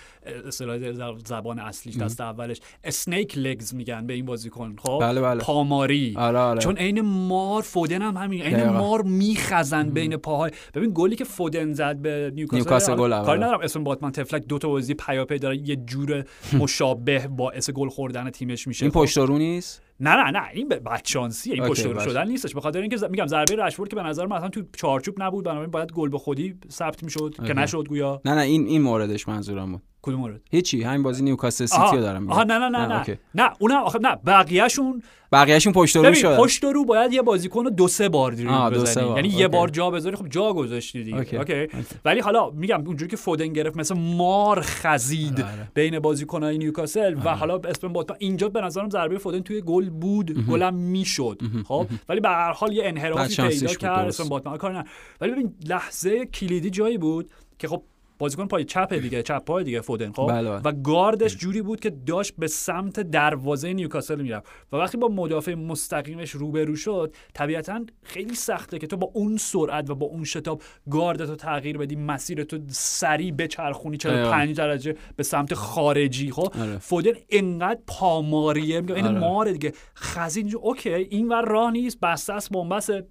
اصطلاح زبان اصلیش دست اولش. snake legs میگن به این بازیکن خب؟ بله، بله. پاماری. آره آره. چون عین مار فودن هم همین عین. مار میخزن بین پاهای ببین گلی که فودن زد به نیوکاسل گل. کاری ندارم اسم بوتمن تفلک دو تا بازی پیاپی داره یه جور مشابه باعث گل خوردن تیمش میشه این خب. پشت رو نیست نه نه نه این بچانسیه این پشت باشه. شدن نیستش به خاطر اینکه ز- میگم ضربه رشفورد که به نظر من اصلا تو چارچوب نبود بنابراین باید گل به خودی ثبت می‌شد که. نشد گویا نه نه این این موردش منظورم بود کدوم مورد هیچی همین بازی نیوکاسل. سیتی رو دارم آها نه نه نه نه. نه اونم آخه نه بقیه‌شون بقیه‌شون پشت رو شدن پشت رو باید یه بازیکن رو دو سه بار دریبل بزنی بار. یعنی okay. یه بار جا بذاری خب جا گذاشتی دیگه okay. okay. okay. ولی حالا میگم اونجوری که فودن گرفت مثل مار خزید آره. بین بازیکن‌های نیوکاسل و حالا اسم بوتمن اینجا به نظرم ضربه فودن توی گل بود گلم می‌شد خب ولی به هر حال یه انحرافی پیدا کرد. اسم باتمن کار نه ولی ببین لحظه کلیدی جایی بود که خب بازیکن پای چپ دیگه چپ پای دیگه فودن خب؟ بله، بله. و گاردش جوری بود که داشت به سمت دروازه نیوکاسل می‌رفت. و وقتی با مدافع مستقیمش روبرو شد طبیعتا خیلی سخته که تو با اون سرعت و با اون شتاب گاردتو تغییر بدی مسیرتو سریع بچرخونی 45 درجه به سمت خارجی خب؟ آره. فودن انقدر پاماریه میگم این آره. ماره دیگه. خزین اوکی این ور راه نیست بسته است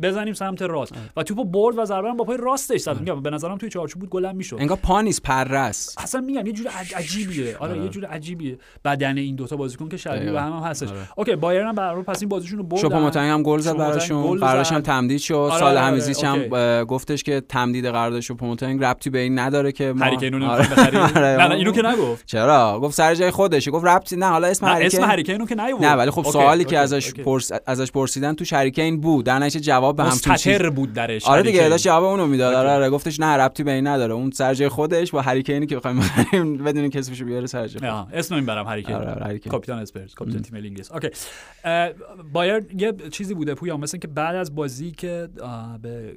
بزنیم سمت راست. آره. و توپو برد و ضربه با پای راستش زد. میگم به نظرم توی چارچوب بود گلم می‌شد. انگار نیست پره است اصلا میگم یه جور عج- عجیبیه آره, آره. یه جور عجیبیه بدن این دوتا بازیکن که شبیه. به هم, هم هستش آره. اوکی بایرن هم برای پس این بازیشون رو بردن شوپوموتنگ هم گل زد براشون قراردادش هم. تمدید شد آره، سال آره، همیزیچ هم گفتش که تمدید قرارداد شوپوموتنگ ربطی به این نداره که ما آره. آره. نه نه اینو که نگفت چرا گفت سر جای خودشه گفت ربطی نه حالا اسم هریکین اسم هریکین که نیورد نه ولی خب سوالی که ازش. پرس... ازش پرسیدن تو شریکین بود در نتیجه جواب به همچین چیز بود درش آره دیگه. داشت جواب اونو می‌داد آره. آره گفتش نه ربطی به این نداره اون سر جای خودش با هریکینی که بخوایم ببریم بدون کسبشو بیاره سر آه، اسم این برم هریکین آره، آره،. کاپیتان اسپرز کاپیتان تیم انگلیس اوکی بایر یه چیزی بوده پویا مثل اینکه بعد از بازی که به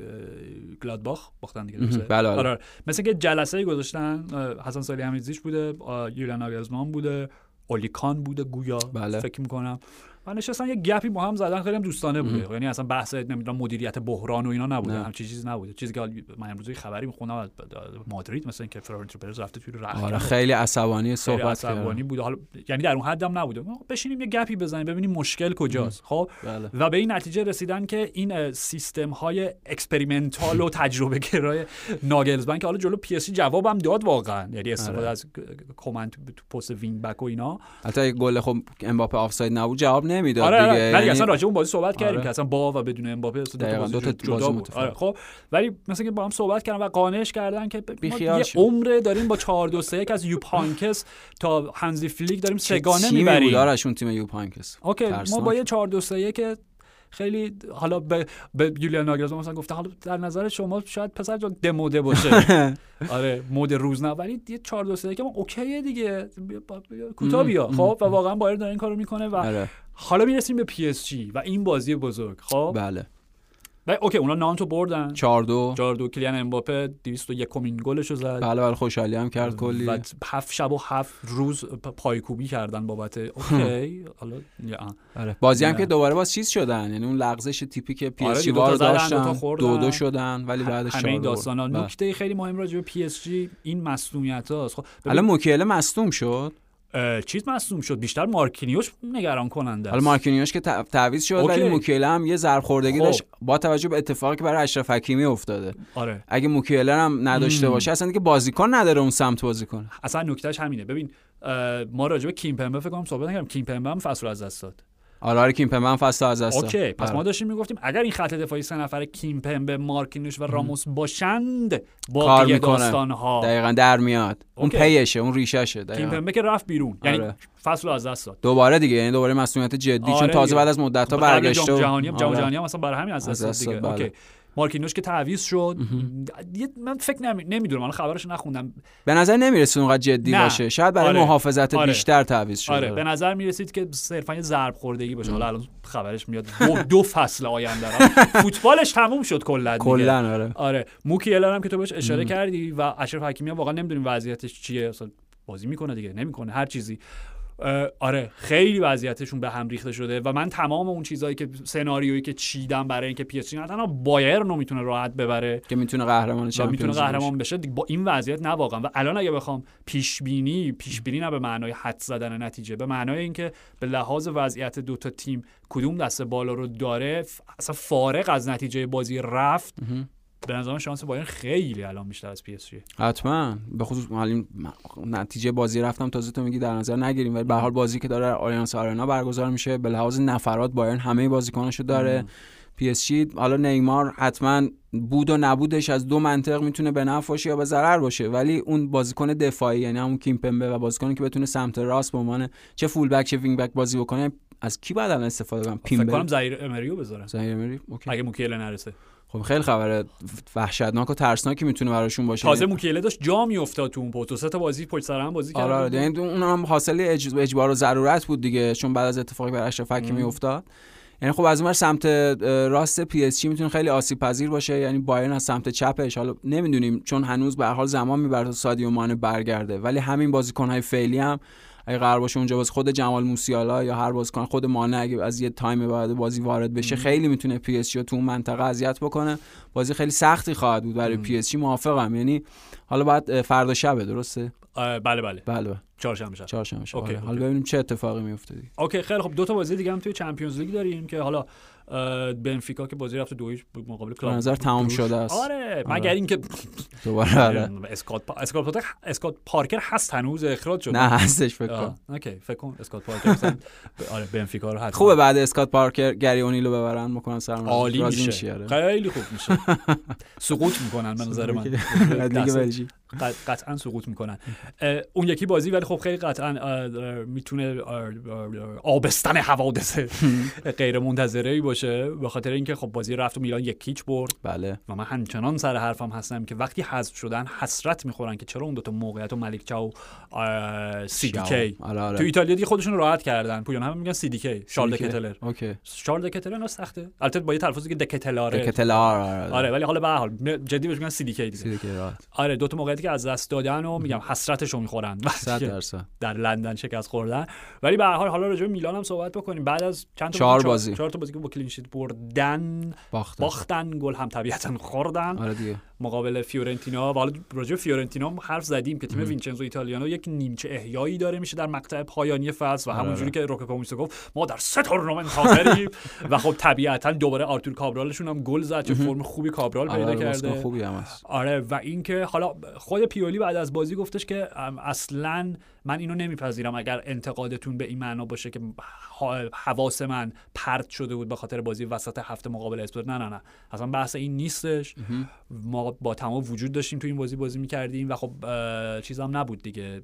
گلادباخ باختن دیگه؟ بله،. آره آره. مثل اینکه جلسه گذاشتن حسن سالی حمیدزیش بوده یولیان ناگلزمان بوده اولیکان بوده گویا بله. فکر می‌کنم و نشستن یه گپی با هم زدن خیلی هم دوستانه بوده. یعنی اصلا بحث نمی‌دونم مدیریت بحران و اینا نبوده. نه. همچین چیزی نبوده. چیزی که من امروز خبری می‌خونم از مادرید مثلا اینکه فلورنتینو پرز رفته توی رخکن آره خیلی عصبانی صحبت عصبانی بوده. حالا یعنی در اون حدم نبوده. آقا بشینیم یه گپی بزنیم ببینیم مشکل کجاست. خب؟ بله. و به این نتیجه رسیدن که این سیستم های experimental و تجربه گرای ناگلزمن که حالا جلو پی اس جوابم داد واقعا. یعنی استفاده آره. از کومان تو پست وینگ بک و اینا. حتی گل خب امباپه آفساید نبود جواب نمی‌داد آره دیگه آره. دیگه یعنی- اصلا راجع اون بازی صحبت کردیم آره. که اصلا با و بدون امباپه دو تا بازی دو تا جدا بود متفاوت. آره خب ولی مثلا که با هم صحبت کردن و قانعش کردن که ما یه. عمره داریم با 4 2 3 1 از یوپ هاینکس تا هانسی فلیک داریم چه سگانه می‌بریم بود آرشون تیم یوپ هاینکس okay ما. با یه 4 2 3 1 که خیلی حالا به, به یولیان ناگلزمان مثلا گفته حالا در نظر شما شاید پسر جان دموده باشه. آره مد روز نه ولی یه 4 2 3 که ما okay ـه دیگه. بیا- کوتاه بیا. خب و واقعا بایر داره این کارو می‌کنه و آره. حالا می‌رسیم به پی اس جی و این بازی بزرگ. خب؟ بله. و okay اونا نانتو بردن. 4 2 4 2 کیلیان امباپه 201 کمین گلشو زد. بله بله خوشحالی هم کرد کلی. و هفت شب و هفت روز پایکوبی کردن بابت okay حالا یا آه. آره بازی هم. که دوباره باز چیز شدن. یعنی اون لغزش تیپیک که پی آره اس جی زدن، داشتن. دو دو شدن ولی بعدش همه این 4 داستانا بله. نکته خیلی مهم راجع به پی اس جی این مصونیت هاست خب حالا موکیله مصدوم شد. چیز مصدوم شد. بیشتر مارکینیوش نگران کننده است. حالا مارکینیوش که تعویض شد okay. ولی موکیله هم یه ضرب خوردگی خب. داشت. با توجه به اتفاقی که برای اشرف حکیمی افتاده. آره. اگه موکیله هم نداشته مم. باشه اصلا دیگه بازیکن نداره اون سمت بازی کنه. اصلا نکتهش همینه. ببین ما راجع به کیمپمبه فکر کنم صحبت نکردیم. کیمپمبه هم فصل از دست داد. آره آره کیمپمبه هم فصل از دست. okay پس آره. ما داشتیم می‌گفتیم اگر این خط دفاعی سه نفر کیمپمبه مارکینوش و راموس باشند می‌کنه. داستان ها دقیقا در میاد اون. پیشه اون ریششه کیمپمبه که رفت بیرون یعنی آره. فصل رو از دست داد دوباره دیگه یعنی دوباره مسئولیت جدی چون آره تازه دیگه. بعد از مدت ها و- جهانی آره. جهانی هم مثلا برای همین از دست داد دیگه بله. اوکی مارکینوش که تعویض شد. من فکر نمی... نمی‌دونم. من خبرش نخوندم. به نظر نمی‌رسه اونقدر جدی نه. باشه. شاید برای آره. محافظت آره. بیشتر تعویض شده. آره. به نظر می‌رسید که صرفا یه ضرب خوردگی باشه. حالا الان خبرش میاد. دو, دو فصل آینده. فوتبالش تموم شد کلا. کلا آره. آره. موکیله الان که تو بهش اشاره کردی و اشرف حکیمی واقعا نمی‌دونیم وضعیتش چیه. بازی می‌کنه دیگه. نمی‌کنه. هر چیزی. آره خیلی وضعیتشون به هم ریخته شده و من تمام اون چیزهایی که سناریویی که چیدم برای اینکه پی اس جی نه تنها بایر رو می‌تونه راحت ببره که می‌تونه قهرمان می‌تونه چمپیونز لیگ قهرمان بشه با این وضعیت نه واقعا. و الان اگه بخوام پیش بینی پیش بینی نه به معنای حدس زدن نتیجه به معنای اینکه به لحاظ وضعیت دو تا تیم کدوم دست بالا رو داره اصلا فارغ از نتیجه بازی رفت به نظرم شانس بایرن خیلی الان بیشتر از پی اس جی. حتما. به خصوص حالا نتیجه بازی رفتم تازه تو میگی در نظر نگیریم. ولی به حال بازی که داره آلیانس آرنا برگزار میشه. به لحاظ نفرات بایرن همه بازیکناشو داره. پی اس جی حالا نیمار حتما بود و نبودش از دو منطق می‌تونه به نفع باشه یا به ضرر باشه. ولی اون بازیکن دفاعی یعنی همون کیمپمبه و بازیکنی که بتونه سمت راست به عنوان چه فول بک چه وینگ بک بازی بکنه از کی بعد الان استفاده کنم؟ فکر کنم زایر امریو بذارن زایر امری okay. اگه موکیله نرسه. خب خیلی خبر وحشتناک و ترسناکی می‌تونه براشون باشه. تازه موکیله داشت جا میافتاد تو اون پست دو تا بازی پشت سر هم بازی کرد آره. آره یعنی اون هم حاصل اج... اجبار و ضرورت بود دیگه چون بعد از اتفاقی بر اشرف حکیمی افتاد. یعنی خب از اون سمت راست پی اس جی می‌تونه خیلی آسیب پذیر باشه. یعنی بایرن از سمت چپش حالا نمی‌دونیم چون هنوز به حال زمان می‌بره تا سادیو مانه برگرده. ولی همین بازیکن‌های فعلی هم اگه قرار باشه اونجا باز خود جمال موسیالا یا هر بازیکن خود مانع اگه از یه تایم بد بازی وارد بشه خیلی می‌تونه پی اس تو اون منطقه اذیت بکنه. بازی خیلی سختی خواهد بود برای پی اس موافقم. یعنی حالا بعد فردا شبه درسته؟ بله بله. بله بله. چهارشنبه شب. چهارشنبه شب. okay،. حالا. ببینیم چه اتفاقی میفته okay خیلی خب دو تا بازی دیگه هم توی چمپیونز لیگ داریم که حالا بنفیکا که بازی رفت دو هیچ مقابل کلاب نظر تمام. شده است. آره مگر اینکه دوباره آره. اسکات پا... اسکات پارکر اسکات پارکر هست هنوز اخراج شد نه هستش فکر کنم. okay فکر کن اسکات پارکر آره بنفیکا رو حتما. خوبه بعد اسکات پارکر گری اونیلو ببرن می‌کنن سر عالی میشه. آره. خیلی خوب میشه. سقوط می‌کنن به نظر من. دیگه بلژیک. قطعا سقوط می‌کنن. اون یکی بازی ولی خب خیلی قطعا می‌تونه آبستن حوادث غیر منتظره ای باشه. به خاطر اینکه خب بازی رفت و میلان یک هیچ برد. بله. و من همچنان سر حرفم هستم که وقتی حذف شدن حسرت می‌خورن که چرا اون دوتا موقعیت و ملیک چاو سی دی کی تو ایتالیا دیگه خودشون راحت کردن. پویان هم میگن سی دی کی شارل. دکتلر. okay. شارل دکتلر نه سخته. البته با یه تلفظی که دکتلاره. دکتلار آره ولی حالا به هر حال جدی بهش میگن سی دی کی دیگه. آره دو تا موقعیتی که از دست دادن و میگم حسرتشو می‌خورن. صد درصد. در لندن شکست خوردن. ولی به هر حال حالا راجع به میلان هم صحبت بکنیم. بعد از چند تا چهار بازی. چهار تا بازی که با clean sheet بردن باختن. باختن گل هم طبیعتا خوردن. آره دیگه. مقابل فیورنتینا. و حالا راجع فیورنتینا هم حرف زدیم که تیم وینچنزو ایتالیانو یک نیمچه احیایی داره. میشه در مقطع پایانی فصل و آره، همونجوری که روکا کومیسو گفت ما در سه تورنمنت حاضریم و خب طبیعتا دوباره آرتور کابرالشون هم گل زد چه فرم خوبی کابرال آره پیدا آره، کرده. خوبی هم آره و اینکه حالا خود پیولی بعد از بازی گفتش که اصلا من اینو نمیپذیرم اگر انتقادتون به این معنا باشه که حواس من پرت شده بود به خاطر بازی وسط هفته مقابل اسپورت. نه نه نه. اصلا بحث این نیستش. ما با تمام وجود داشتیم تو این بازی بازی می‌کردیم و خب چیزام نبود دیگه.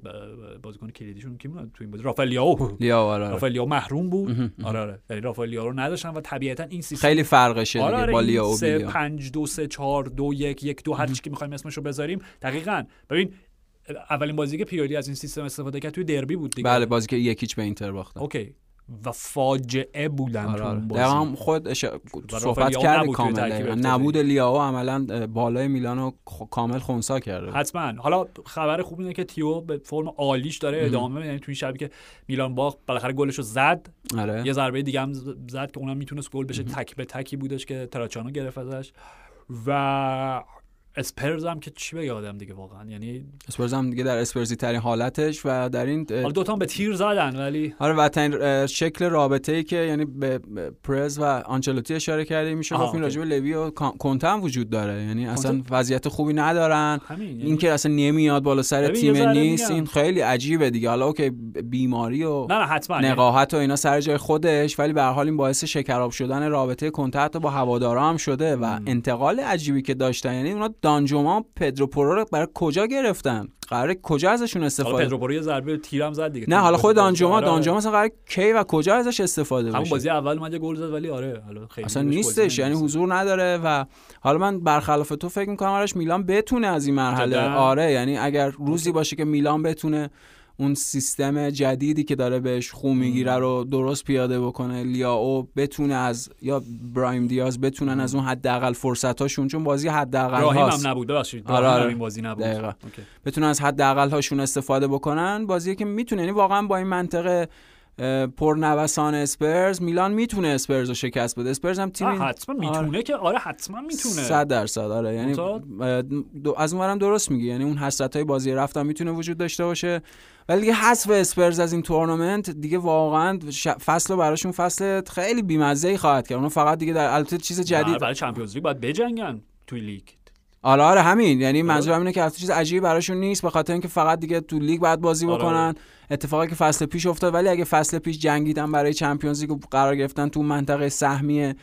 بازیکن کلیدیشون کی بود؟ تو این بازی رافائل لیاو لیا آره آره. رافائل لیاو محروم بود. آره آره. یعنی رافائل لیاو رو نداشتن و طبیعتا این سیستم خیلی فرقشه آره دیگه آره با این لیا و سه بیلیا پنج دو سه چهار دو یک یک دو هر چی که می‌خوایم اسمشو بذاریم دقیقا. ببین اولین بازی که پیولی از این سیستم استفاده کرد توی دربی بود دیگه. بله بازی که یکیچ به اینتر باختن اوکی. و فاجعه بودن آره تو آره. اون بازی. هم خود اش... صحبت توی کامل. نبود لیاو عملا بالای میلانو خ- کامل خونسا کرده حتما. حالا خبر خوب اینه که تیو به فرم عالیش داره ادامه یعنی توی شبی که میلان باخت بالاخره گلشو زد. آره. یه ضربه دیگه هم زد که اونم می‌تونست گل بشه. تک به تکی بودش که تراچانو گرفت ازش. و اسپرز هم که چی بگه آدم دیگه واقعا یعنی اسپرز هم دیگه در اسپرزی ترین حالتش و در این حالا دوتا هم به تیر زدن ولی آره و ترین اه، شکل رابطه ای که یعنی به پرز و آنچلوتی اشاره کرده میشه گفت این okay. راجع به لوی و کنته هم وجود داره یعنی اصلا؟ وضعیت خوبی ندارن همین یعنی این که اصلا نمیاد بالا سر تیم نیست. این خیلی عجیبه دیگه حالا okay بیماری و نه نه حتما یعنی نقاهت و اینا سر جای خودش ولی به هر حال این باعث شکراب شدن رابطه حتی با هوادارا هم شده و. انتقال عجیبی که داشتن یعنی اونا دانجوما و پدرو پرو رو برای کجا گرفتن قراره کجا ازشون حالا استفاده پدرو پورو یه ضربه تیرم زد دیگه نه حالا خود دانجوما آره،. دانجوما مثلا قرار کی و کجا ازش استفاده همون بشه بازی اول اومد گل زد ولی آره حالا خیلی اصلا نیستش یعنی. حضور نداره و حالا من برخلاف تو فکر می‌کنم آرش میلان بتونه از این مرحله؟ آره یعنی اگر روزی باشه که میلان بتونه اون سیستم جدیدی که داره بهش خون می‌گیره رو درست پیاده بکنه لیاو بتونه از یا برایم دیاز بتونن از اون حداقل فرصتاشون چون بازی حداقل راهیم هاست. هم نبود ببخشید. آره، آره. این بازی نبود. دقیقاً. اوکی. بتونن از حداقل هاشون استفاده بکنن. بازی که می‌تونه یعنی واقعا با این منطقه پرنوسان اسپرز میلان می‌تونه اسپرز رو شکست بده. اسپرز هم تیم حتما می‌تونه که آره حتما می‌تونه. صد درصد آره. یعنی از اونورم درست میگی. یعنی اون حسرت های بازی رفتن می‌تونه وجود داشته باشه. ولی دیگه حذف اسپرز از این تورنمنت دیگه واقعا فصل براشون فصل خیلی بیمزه ای خواهد کرد. اونها فقط دیگه در البته چیز جدید برای چمپیونز لیگ باید بجنگن توی لیگ. آره آره همین. یعنی منظورم اینه که چیز عجیبی براشون نیست به خاطر اینکه فقط دیگه تو لیگ باید بازی آره. بکنن. اتفاقی که فصل پیش افتاد ولی اگه فصل پیش جنگیدن برای چمپیونز لیگ قرار گرفتن تو منطقه سهمیه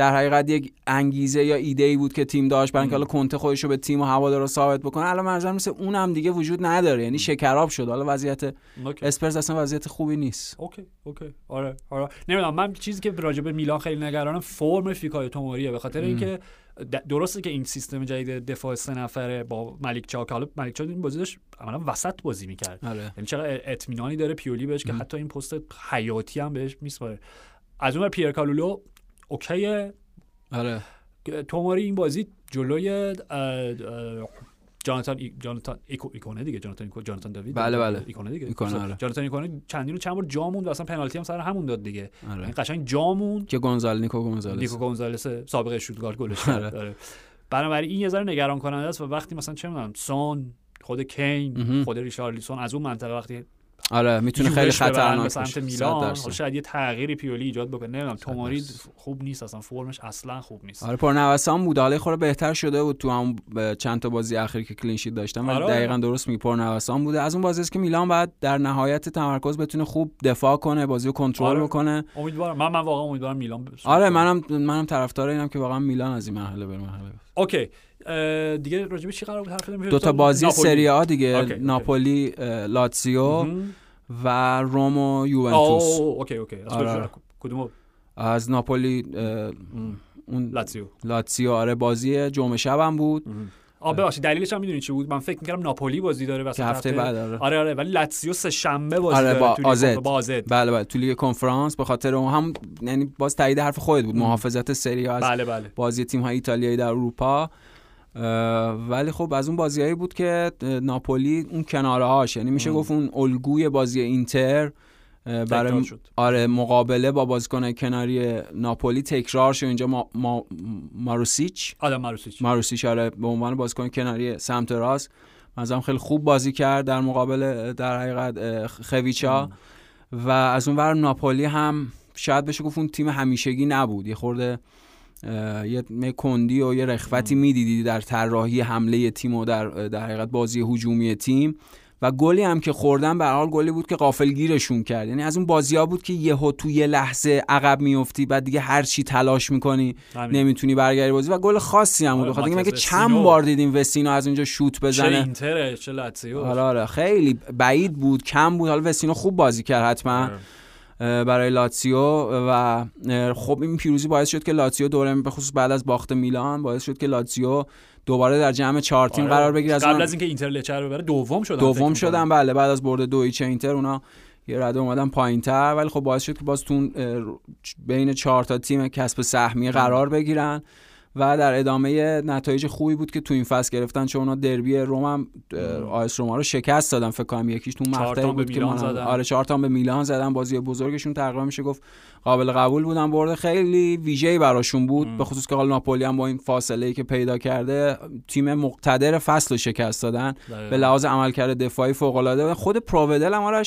در حقیقت یک انگیزه یا ایده ای بود که تیم داشت برای اینکه حالا کنته خودش رو به تیم و هوادارا ثابت بکنه. الان منظورم مثل اونم دیگه وجود نداره. یعنی شکراب شد. حالا وضعیت. اسپرز اصلا وضعیت خوبی نیست. okay okay. آره آره. نمی‌دونم من چیزی که راجع به میلان خیلی نگرانم فرم فیکای توموریه. به خاطر اینکه درسته که این سیستم جدید دفاع سه نفره با ملیک چاک حالا ملیک چاک این بازی داشت عملا وسط بازی می‌کرد. آره. یعنی چقدر اطمینانی داره پیولی بهش که حتی این پست حیاتی هم بهش میسپاره. از اون پیر کالولو okay ه آره توماری این بازی جلوی جاناتان ای... جاناتان ایکو... ایکونه دیگه جاناتان ایکو... جاناتان داوید بله، بله. ایکونه دیگه ایکونه، آره. جاناتان ایکونه چندین چند بار جا موند و اصلا پنالتی هم سر همون داد دیگه آره این قشنگ جا موند که گونزال نیکو گونزالس نیکو گونزالس سابقه شوتگارد گلش آره. کرد آره. بنابراین این یه ذره نگران کننده است و وقتی مثلا چه می‌دونم سون خود کین. خود ریشارلیسون از اون منطقه وقتی آره می‌تونه خیلی به خطرناک بشه. میلان. شاید یه تغییری پیولی ایجاد بکنه نمی‌دونم توماری. خوب نیست اصلا فرمش اصلا خوب نیست آره پرنوسان بود حالا خورده بهتر شده بود تو هم چند تا بازی اخیر که clean sheet داشتن ولی آره. دقیقا درست میگی پرنوسان بوده از اون بازی است که میلان بعد در نهایت تمرکز بتونه خوب دفاع کنه بازی رو کنترل آره. بکنه امیدوارم من من واقعا امیدوارم میلان. آره منم منم طرفدار اینم که واقعا میلان از این مرحله بره مرحله. okay دیگه راجع به چی قرار بود؟ حرف بزنیم دو تا بازی. سری آ دیگه. okay،. ناپولی لاتسیو مهم. و روم و یوونتوس. okay okay. از آره. کدوم؟ از ناپولی اون لاتزیو. لاتسیو آره بازی جمعه شبم بود. آ ببخشید دلیلش هم می‌دونی چی بود؟ من فکر می‌کردم ناپولی بازی داره وسط هفته بعد آره. آره آره ولی لاتزیو سه شنبه بازی آره، داره با آزد. با آزد. بله بله تو لیگ کنفرانس. به خاطر اون هم یعنی باز تایید حرف خودت بود. محافظت سری آ از بله بله. بازی تیم های ایتالیایی در اروپا. ولی خب از اون بازیهایی بود که ناپولی اون کناره هاش یعنی میشه. گفت اون الگوی بازی اینتر برای. آره مقابله با بازیکن کناری ناپولی تکرار شد. اینجا ما, ما ماروسیچ. آدم ماروسیچ. ماروسیچ آره به عنوان بازیکن کناری سمت راست. مثلا خیلی خوب بازی کرد در مقابل در حقیقت خویچا و از اون ور ناپولی هم شاید بشه گفت اون تیم همیشگی نبود. یه خورده یه کندی و یه رخوتی می‌دیدی در طراحی حمله تیم و در در حقیقت بازی هجومی تیم. و گلی هم که خوردن به حال گلی بود که غافلگیرشون کرد. یعنی از اون بازی ها بود که یهو تو یه لحظه عقب میفتی بعد دیگه هر چی تلاش می‌کنی همین. نمی‌تونی برگردی بازی. و گل خاصی هم بود. آره، بخاطر اینکه مگه چند. بار دیدیم وسینو از اونجا شوت چه بزنه. اینتره چه لاتزیو آره آره. خیلی بعید بود کم بود. حالا وسینو خوب بازی کرد حتما. برای لاتسیو و خب این پیروزی باعث شد که لاتسیو دوره به خصوص بعد از باخت میلان باعث شد که لاتسیو دوباره در جمع چهار تیم آره. قرار بگیره قبل از اینکه اینتر لچر ببره دوم شدن دوم شدن. بله بعد از برد دو هیچ اینتر اونا یه رده اومدن پایین تر ولی خب باعث شد که باز تو اون، اه، بین چهار تا تیم کسب سهمیه قرار بگیرن و در ادامه نتایج خوبی بود که تو این فصل گرفتن چون اونا دربی روم هم آیس روما رو شکست دادن فکر کنم یکیش تو مقطعی بود که زدن. آره چهار تا به میلان زدن بازی بزرگشون تقریبا میشه گفت قابل قبول بودن برده خیلی ویژه‌ای براشون بود ام. به خصوص که حالا ناپولی هم با این فاصله ای که پیدا کرده تیم مقتدر فصل رو شکست دادن. به لحاظ عملکرد دفاعی فوق العاده خود پروودل هم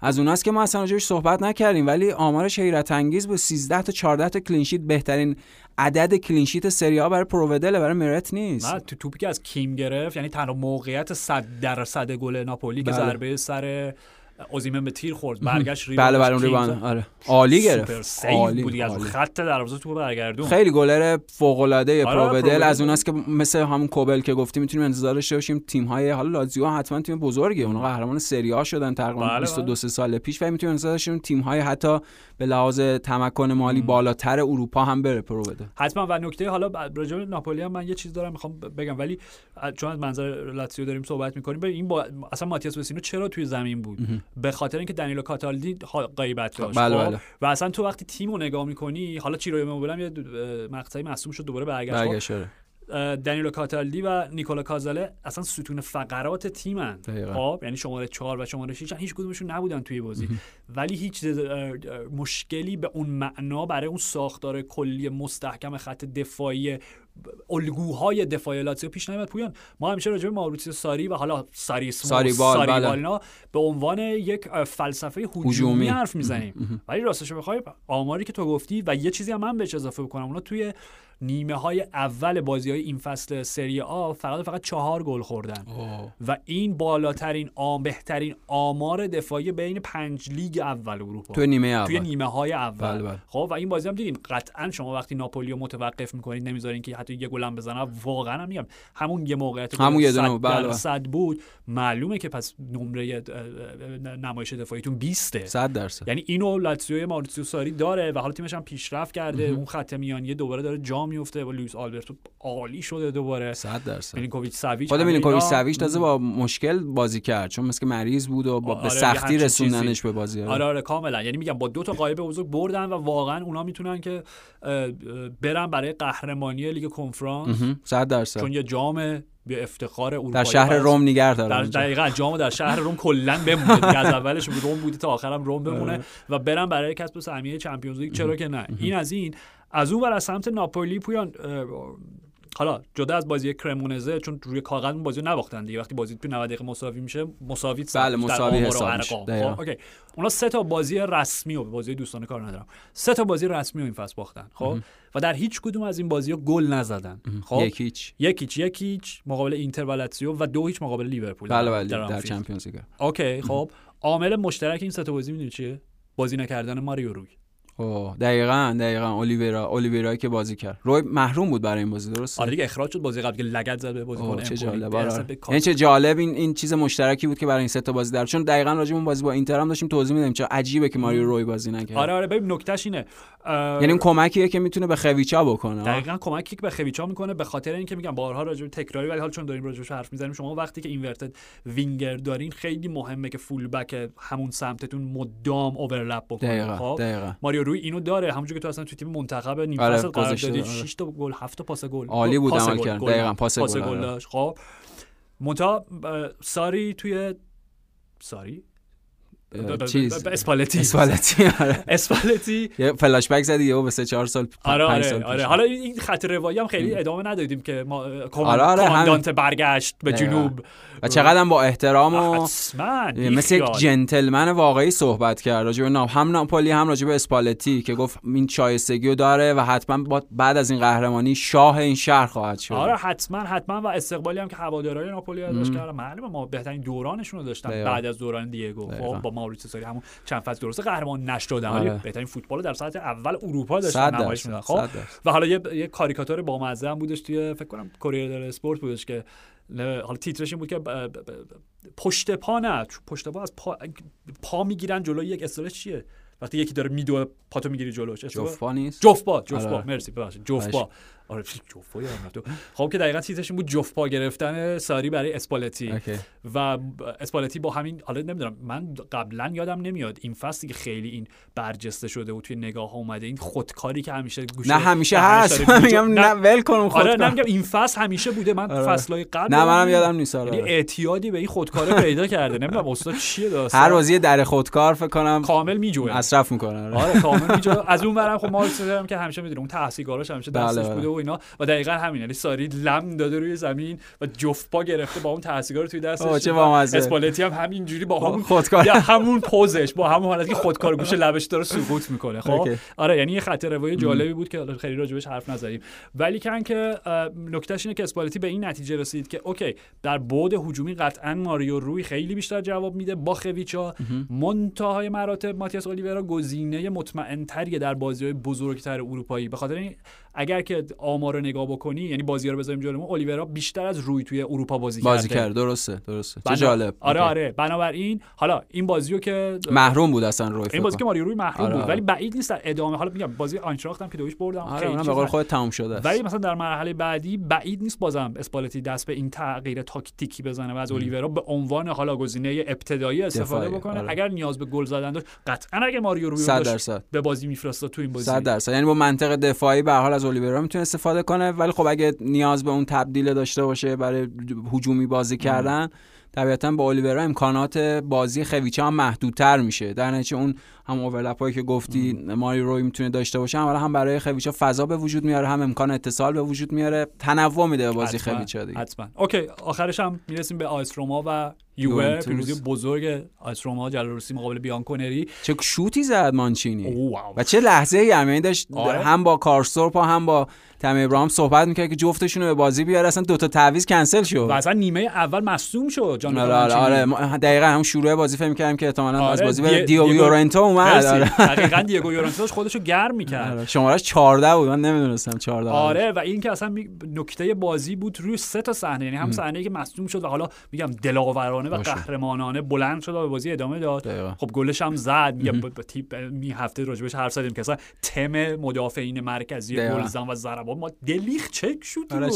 از اوناست که ما اصلا راجعش صحبت نکردیم ولی آمارش حیرت انگیز بود 13 تا 14 تا کلین شیت بهترین عدد کلین شیت سری برای پروودل برای مرت نیست نه تو توپی که از کیم گرفت یعنی تنها موقعیت 100 درصد گل ناپولی که بله. ضربه سر اوزیمن به تیر خورد برگشت بله بله اون زد. آره. عالی گرفت. عالی، بود دیگه از. خط دروازه تو برگردون. خیلی گلر فوق العاده آره، پروودل. از اوناست که مثل همون کوبل که گفتی می‌تونیم انتظار داشته باشیم. تیم های حالا لازیو حتما تیم بزرگه. اونا قهرمان سری آ شدن تقریبا بله، 22 سه سال پیش. و می‌تونیم انتظار داشتیم تیم های حتی به لحاظ تمکن مالی بالاتر اروپا هم بره پروودل حتما. و نکته حالا راجع به ناپولی هم من یه چیز دارم می‌خوام بگم. ولی چون از منظر لاتزیو داریم صحبت می‌کنیم این با... اصلا ماتیاس وسینو چرا توی زمین بود؟ به خاطر اینکه دنیلو کاتالدی غیبت داشت بله، خب؟ بله. و اصلا تو وقتی تیم رو نگاه می‌کنی حالا چیروی موبیل هم یه مقطعی مصوم شد دوباره برگشت خب؟ آره. دنیلو کاتالدی و نیکولا کازاله اصلا ستون فقرات تیمن. خب یعنی شماره 4 و شماره 6 هیچ کدومشون نبودن توی بازی ولی هیچ مشکلی به اون معنا برای اون ساختار کلی مستحکم خط دفاعی الگوهای دفاعی لاتزیو پیش نمیاد پویان ما همیشه راجع به ماوریتسیو ساری و حالا ساری ساری بال بله. به عنوان یک فلسفه هجومی حرف می‌زنیم. ولی راستش بخوای آماری که تو گفتی و یه چیزی هم من بهش اضافه بکنم اونا توی نیمه های اول بازی های این فصل سری آ فقط فقط چهار گل خوردن. و این بالاترین آم بهترین آمار دفاعی بین پنج لیگ اول اروپا. توی نیمه اول. توی نیمه های اول. بله بله. خب و این بازی هم دیدیم قطعا شما وقتی ناپولی رو متوقف می‌کنید نمی‌ذارین که حتی یه گلم بزنه. واقعا هم میگم همون یه موقعیت همون یه دونه بله صد بود. معلومه که پس نمره نمایش دفاعیتون 20 100 درصد. یعنی اینو لاتزیو ماریتسیو ساری داره و حالا تیمش هم پیشرفت کرده. اون خط میانی دوباره داره جام میفته با لوئیس آلبرتو عالی شده دوباره. 100 درصد. میلینکوویچ ساویچ خود میلینکوویچ ساویچ تازه با مشکل بازی کرد چون مثل مریض بود و با به آره، سختی رسوندنش به بازی آره. آره کاملا. یعنی میگم با دو تا غایب بزرگ بردن و واقعا اونا می‌تونن که برن برای قهرمانی لیگ کنفرانس. 100 درصد. چون یه جام به افتخار اروپا در شهر روم نگه دارن در دقیقاً جام در شهر روم کلا بمونه. از اولش روم بوده تا آخرم روم بمونه آره. و برن برای کسب سهمیه چمپیونز لیگ. چرا که نه. این از این از اون ور از سمت ناپولی پویان حالا جدا از بازی کرمونزه چون روی کاغذ اون بازی نباختن دیگه. وقتی بازی تو 90 دقیقه مساوی میشه مساوی بله مساوی حساب خب okay. اونا سه تا بازی رسمی و بازی دوستانه کار ندارم. سه تا بازی رسمی و این فصل باختن خب؟ و در هیچ کدوم از این بازی ها گل نزدن خب؟ یک هیچ. یک هیچ یک هیچ مقابل اینتر و لاتزیو و دو هیچ مقابل لیورپول. بله بله در, در Champions League. okay خب. عامل مشترک این سه تا بازی می‌دونی چیه؟ بازی نکردن ماریو روی. اوه دقیقا دقیقا. اولیورا اولیورا که بازی کرد. روی محروم بود برای این بازی درست آره دیگه اخراج شد بازی قبل که لگد زد به بازیکن چه جالب آره. یعنی چه جالب این این چیز مشترکی بود که برای این سه تا بازی در چون دقیقا راجع اون بازی با اینتر هم داشتیم توضیح میدیم چه عجیبه که ماریو روی بازی نکرد. آره آره. ببین نکتهش اینه. یعنی اون کمکیه که می‌تونه به خویچا بکنه. دقیقاً کمکی که به خویچا می‌کنه به خاطر اینکه میگم بارها راجع به تکراری ولی حال چون داریم راجع حرف می‌زنیم شما وقتی که اینورتد وینگر دارین خیلی مهمه که فول بک همون سمتتون مدام اورلپ بکنه. خب؟ ماریو روی اینو داره. همونجوری که تو اصلا تو تیم منتخب نیم آره فصل قرار دادی 6 آره. تا گل 7 تا پاس گل. عالی بود عمل کرد دقیقاً پاس گل. آره. داشت خب. مونتا ساری توی ساری؟ چیز. اسپالتی. اسپالتی آره. اسپالتی. یه فلاش بک زدی یهو به 3 4 سال آره آره, آره. حالا این خط روایی هم خیلی ادامه ندادیم که ما آره کماندانت برگشت به جنوب. و چقدر با احترام و مثل یک. جنتلمن واقعی صحبت کرد راجع به نام هم ناپولی هم راجع به اسپالتی که گفت این شایستگی رو داره و حتما بعد از این قهرمانی شاه این شهر خواهد شد. آره حتما حتما. و استقبالی هم که هوادارهای ناپولی ازش کردن. معلومه ما بهترین دورانشون رو داشتن. بعد از دوران دیگو. ماوریتسیو ساری همون چند فصل درسته قهرمان نشدن آره. ولی بهترین فوتبال رو در سطح اول اروپا صد داشتن نمایش میدن خب. و حالا یه, یه کاریکاتور بامزه هم بودش توی فکر کنم کوریره دلو اسپورت بودش که حالا تیترش این بود که پشت پا نه پشت پا از پا, پا می‌گیرن جلوی یک اصطلاح چیه وقتی یکی داره میدوه پاتو می‌گیری جلوش جفت پا نیست جفت پا جفت آره. پا مرسی ببخشید جفت. پا آره یادم رفت خب که دقیقا چیزش این بود جفت پا گرفتن ساری برای اسپالتی. okay. و اسپالتی با همین حالا نمی‌دونم من قبلا یادم نمیاد این فصلی که خیلی این برجسته شده و توی نگاه ها اومده این خودکاری که همیشه گوشه نه همیشه هست. من میگم نه. ول کن اون آره خودکار. نمیگم این فصل همیشه بوده. من آره. فصلهای قبل نه منم یادم نیست یعنی آره اعتیادی به این خودکاره پیدا کرده. نمی‌دونم استاد چیه داستان. هر بازی در خودکار فکر کنم کامل میجوه. مصرف می‌کنه آره. کامل میجا از اون ورم خب دارم که همیشه می‌دونه اون تحصیلگاراش همیشه بله، دستش بله. بوده و اینا و دقیقا همین یعنی ساری لم داده روی زمین و جفت پا گرفته با اون تحصیلگار توی دستش. اسپالتی هم همینجوری با همون خودکار. یا همون پوزش با همون حالتی که خودکار گوشه لبش داره سقوط می‌کنه. خب. آره یعنی یه خط روایی جالبی بود که خیلی راجبش حرف نزدیم. ولی کن که نکتهش اینه که اسپالتی به این نتیجه رسید که اوکی در بعد هجومی قطعا ماریو روی خیلی بیشتر جواب میده با خویچا. منتهای مراتب ماتیاس اولیورا گزینه مطمئن تریه در بازی های بزرگتر اروپایی. به خاطر این اگر که آمار رو نگاه بکنی یعنی بازی رو بذاریم جلومون اولیورا بیشتر از روی توی اروپا بازی, بازی کرده. کرد. درسته درسته. چه بنا- جالب. آره. آره. بنابراین حالا این بازی رو که محروم بود اصلا روی این بازی که. ماریو روی محروم آره، بود آره. ولی بعید نیست در ادامه. حالا میگم بازی آینتراخت هم که دویش بردم. آره خیلی به قول. خود تموم شده است. ولی مثلا در مرحله بعدی بعید نیست بازم اسپالتی دست به این تغییر تاکتیکی بزنه و از اولیورا به عنوان حالا گزینه ابتدایی استفاده بکنه. آره. اگر نیاز به گل زدن داشت قطعا اگه ماریو روی 100 داشت درصد. به بازی میفرستاد تو این بازی. 100 درصد. یعنی با منطق دفاعی به حال از اولیورا می‌تونه استفاده کنه ولی خب اگه نیاز به اون تبدیل داشته باشه برای هجومی بازی کردن طبیعتا با الیورا امکانات بازی خویچه هم محدودتر میشه. در نتیجه اون هم overlap هایی که گفتی ماریو روی می‌تونه داشته باشه هم هم برای خویچه فضا به وجود میاره هم امکان اتصال به وجود میاره تنوع میده به بازی خویچه دیگه. حتما. okay آخرش هم می‌رسیم به آیس روما و یووه پیروزی بزرگ آیس روما جلاروسی مقابل بیانکونری. چه شوتی زد مانچینی. و چه لحظه ای یعنی داشت آره. هم با کارسورپ هم با تم ابراهام صحبت می‌کرد که جفتشون رو به بازی بیاره. اصلا دو تا تعویض کنسل شد. و اصلا نیمه اول مصدوم شد. جان آره آره, آره. دقیقاً هم شروع بازی فهم کردم که احتمالاً آره. از بازی بره. دیو یورنتو اومد. آره. دقیقاً دیگو یورنتو خودشو گرم می‌کرد. آره. شمارش 14 بود. من نمی‌دونستم 14 آره و این که اصلا نکته بازی بود روی سه تا صحنه. یعنی هم صحنه که مصدوم شد و حالا میگم دلاورانه و قهرمانانه بلند شد و به بازی ادامه داد. خب گلش هم زد. همین هفته راجبش حرف زدیم که اصلا تم مدافعین مرکزی گلزن و ضربات ما دلیخ چک شد آره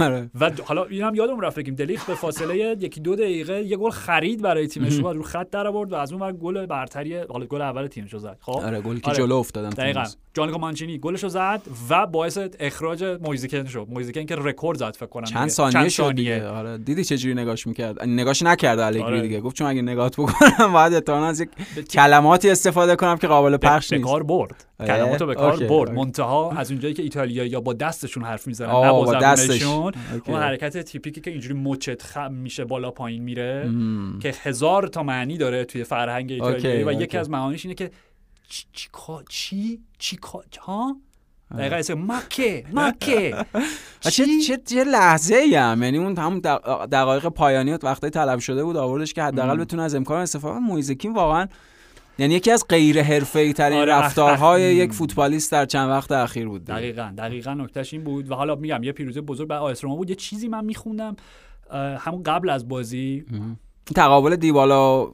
آره. و حالا اینم یادم رفت بگیم دلیخ به فاصله یکی دو دقیقه یه گل خرید برای تیمش. و رو خط در آورد و از اون گل برتری حالا گل اول تیمش رو زد. خب؟ آره گلی که آره. جلو افتادن دقیقاً. جانلوکا مانچینی گلش رو زد و باعث اخراج مویزه کین شد. مویزه کین که رکورد زد فکر کنم چند ثانیه شد دیگه. آره دیدی چه جوری نگاش می‌کرد؟ نگاش نکرد الگری آره. دیگه. گفت چون اگه نگات بکنم بعد احتمالاً از یک کلماتی استفاده کنم که قابل پخش نیست. به کار برد. کلماتو به کار برد. منتها از اونجایی که ایتالیا یا با دستشون حرف می‌زنن نه با زبونشون اون حرکت تیپیکی که اینجوری مچت خم میشه بالا پایین میره که هزار تا معنی داره توی فرهنگ ایتالیایی و یکی از معانیش اینه که چی چی چی ها؟ دقیقا اسم مکه مکه. چه چه چه لحظه ای هم. یعنی اون هم دقایق پایانی وقتی طلب شده بود آوردش که حداقل بتونه از امکان استفاده مویزکین واقعا یعنی یکی از غیر حرفه‌ای ترین آره. رفتارهای یک فوتبالیست در چند وقت اخیر بود. دقیقاً دقیقاً نکتهش این بود. و حالا میگم یه پیروزی بزرگ برای آیس بود. یه چیزی من میخوندم همون قبل از بازی. تقابل دیبالا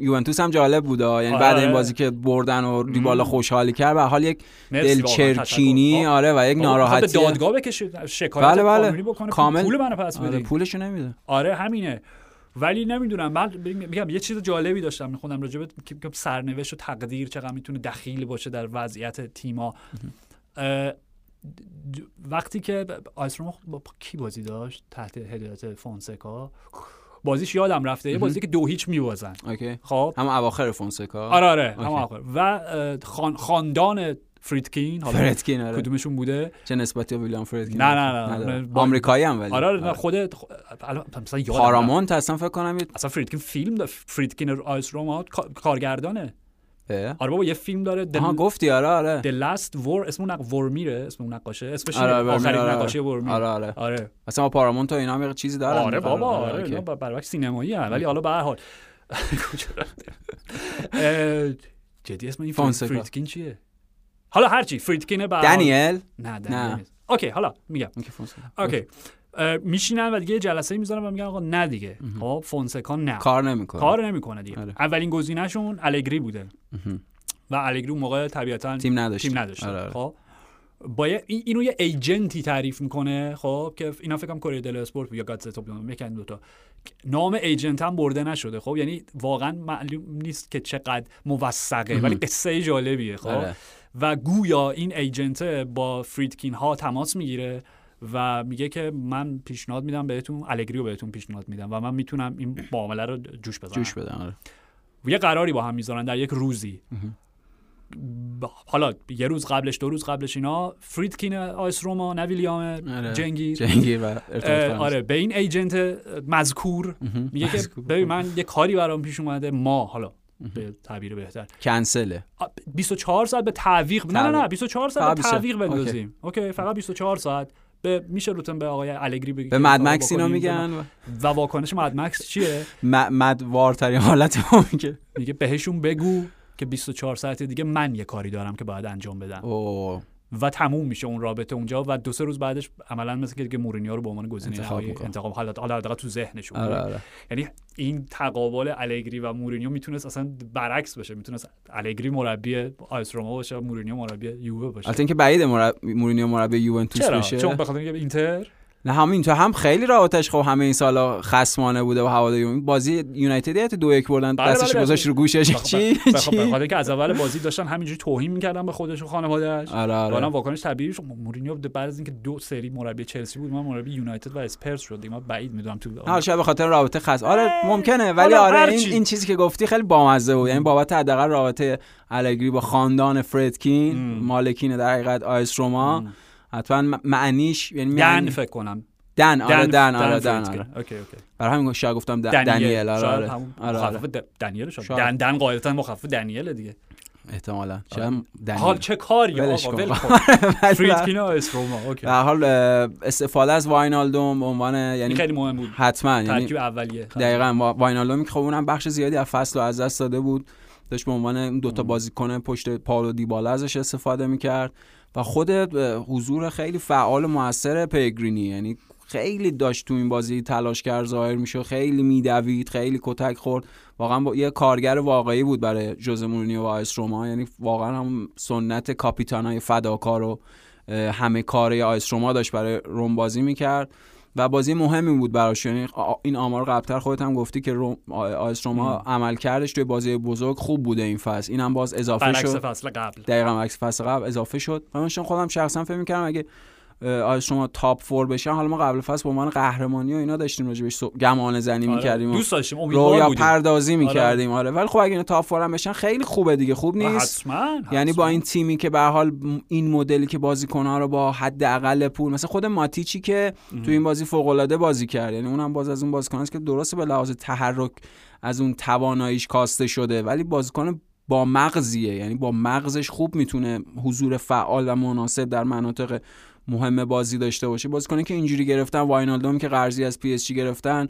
یوونتوس هم جالب بود یعنی بعد این آره. بازی که بردن و دیبالا خوشحالی کرد به حال یک دلچرکینی آره و یک ناراحتی. به دادگاه بکشه شکایت بله بله. بکنه. کامل. پول منو پس آره پولشو نمیده. آره همینه. ولی نمی‌دونم من میگم یه چیز جالبی داشتم میخوندم راجع به سرنوشت و تقدیر چقدر می‌تونه دخیل باشه در وضعیت تیما وقتی که آیسروم با کی بازی داشت؟ تحت هدایت فونسکا. بازیش یادم رفته یه بازی که دو هیچ میبازن. خب. هم اواخر فونسکا. آره آره هم اواخر. و خاندان فریدکین حالا فریدکین آره. کدومشون بوده؟ چه نسبتی به ویلیام فریدکین؟ نه نه نه, نه. آمریکایی هم ولی. آره, آره. خود مثلا پارامونت اصلا فکر کنم اصلا فریدکین فیلم ده. فریدکین آیس روما کارگردانه. آره بابا یه فیلم داره. آها گفتی آره آره. The Last War اسم اون ورمیره اسم اون نقاشه اسمش آره آخرین آره. نقاشه ورمیر آره آره. آره. مثلا پارامونت و اینا هم چیزی دارن. آره بابا آره, آره. برای سینمایی ولی حالا به هر حال. جدی اسم این فریدکین چیه؟ حالا هرچی فریدکین با دنیل؟ نه دنیل اوکی حالا میگم. okay. میشینن و دیگه جلسه می‌ذارن و میگن آقا نه دیگه. خب فونسکا نه. کار نمی‌کنه. کار نمی‌کنه دیگه. آره. اولین گزینهشون الگری بوده. و الگری اون موقع طبیعتا تیم نداشت. تیم نداشت. آره، آره. خب باید اینو یه agent ی تعریف می‌کنه خب که اینا فکر کنم کوریره دلو اسپورت یا گاتزتا بودن دو دوتا نام agent هم برده نشده. خب یعنی واقعا معلوم نیست که چقدر موثقه ولی قصه جالبیه خب. و گویا این ایجنت با فریدکین ها تماس می‌گیره. و میگه که من پیشنهاد میدم بهتون الگری رو بهتون پیشنهاد میدم و من می‌تونم این معامله رو جوش بزنم جوش بدم آره. یه قراری با هم می‌ذارن در یک روزی. حالا یه روز قبلش دو روز قبلش اینا فریدکین آیس روما نه ویلیام آره. جنگی. جنگی و آره به این ایجنت مذکور میگه که ببین من یه کاری برام پیش اومده ما حالا به تعبیر بهتر. کنسله. 24 ساعت به تعویق. نه نه نه 24 ساعت به تعویق بندازیم. اوکی. فقط 24 ساعت به میشه روتون به آقای الگری بگید به مد مکس اینا میگن؟ و واکنش مد مکس چیه؟ مد وارترین حالت ما میگه. میگه بهشون بگو که 24 ساعت دیگه من یه کاری دارم که باید انجام بدم. اوه. و تموم میشه اون رابطه اونجا و دو سه روز بعدش عملا مثل که مورینیو رو به عنوان گزینه انتخاب, انتخاب حالا حالا تو ذهنشون. آره آره. یعنی این تقابل الگری و مورینیو می‌تونست اصلا برعکس بشه می‌تونست الگری مربی آیس روما باشه مورینیو مربی یووه باشه. البته اینکه بعید مرب... مورینیو مربی یوونتوس بشه. چون بخاطر اینکه اینتر نه همین تو هم خیلی رابطش خب همه این سالا خصمانه بوده و هواداری بازی یونایتد دو یک بردن بله، دستش بله، گذاشت رو گوشش. چی؟ چی؟ بخاطر که از اول بازی داشتن همینجوری توهین می‌کردن به خودش و خانواده‌اش. آره آره. حالا واکنش طبیعی شد مورینیو بعد از اینکه دو سری مربی چلسی بود من مربی یونایتد و اسپرز شد. من بعید می‌دونم تو حالا شاید به خاطر رابطه خاص آره ممکنه ولی آره این. این چیزی که گفتی خیلی بامزه بود. یعنی بابت حداقل رابطه الگری با خاندان فریدکین. مالکین در حقیقت آیس روما. حتما معنیش یعنی دن فکر کنم. دن آره دن آره دن. آره. okay okay. برای همین شاید گفتم دنیل. آره آره. آره, مخفف آره. دنیل شد. شاید. دن دن قاعدتا مخفف دنیل دیگه. احتمالا. حال چه کاری آقا. ول کن. حال استفاده از واینالدوم به عنوان یعنی خیلی مهم بود. حتما یعنی ترکیب اولیه. دقیقا وا- واینالدوم که خب اونم بخش زیادی از فصل رو از دست داده بود. داشت به عنوان اون دوتا بازیکن پشت پاولو دیبالا ازش استفاده می‌کرد. و خود حضور خیلی فعال موثر پیگرینی. یعنی خیلی داشت تو این بازی تلاش کرد ظاهر میشه خیلی میدوید خیلی کتک خورد. واقعا با یه کارگر واقعی بود برای جوز مورینیو و آیس روما. یعنی واقعا هم سنت کاپیتانای فداکار و همه کاره آیس روما داشت برای روم بازی می‌کرد. و بازی مهمی بود براش. یعنی این آمار قبلتر خودت هم گفتی که روم آیس روما عمل کردش توی بازی بزرگ خوب بوده این فصل. اینم باز اضافه شد. فصل قبل. دقیقا عکس فصل قبل اضافه شد. و من خودم شخصا فکر می‌کردم اگه آیس روما top four بشن حالا ما قبل فصل به عنوان قهرمانی و اینا داشتیم راجبش صح- گمان زنی آره. می‌کردیم دوست داشتیم امیدوار بودیم. پردازی می‌کردیم. آره. ولی خب اگه اینا top four هم بشن خیلی خوبه دیگه. خوب نیست؟ حتما یعنی. با این تیمی که به حال این مدلی که بازیکن‌ها رو با حداقل پول مثلا خود ماتیچی که تو این بازی فوق‌العاده بازی کرد. یعنی اونم باز از اون بازیکناست که درسته به لحاظ تحرک از اون تواناییش کاسته شده ولی بازیکن با مغزیه. یعنی با مغزش خوب می‌تونه حضور فعال و مناسب در مناطق مهم بازی داشته باشه. بازیکنی که اینجوری گرفتن واینالدوم که قرضی از پی اس جی گرفتن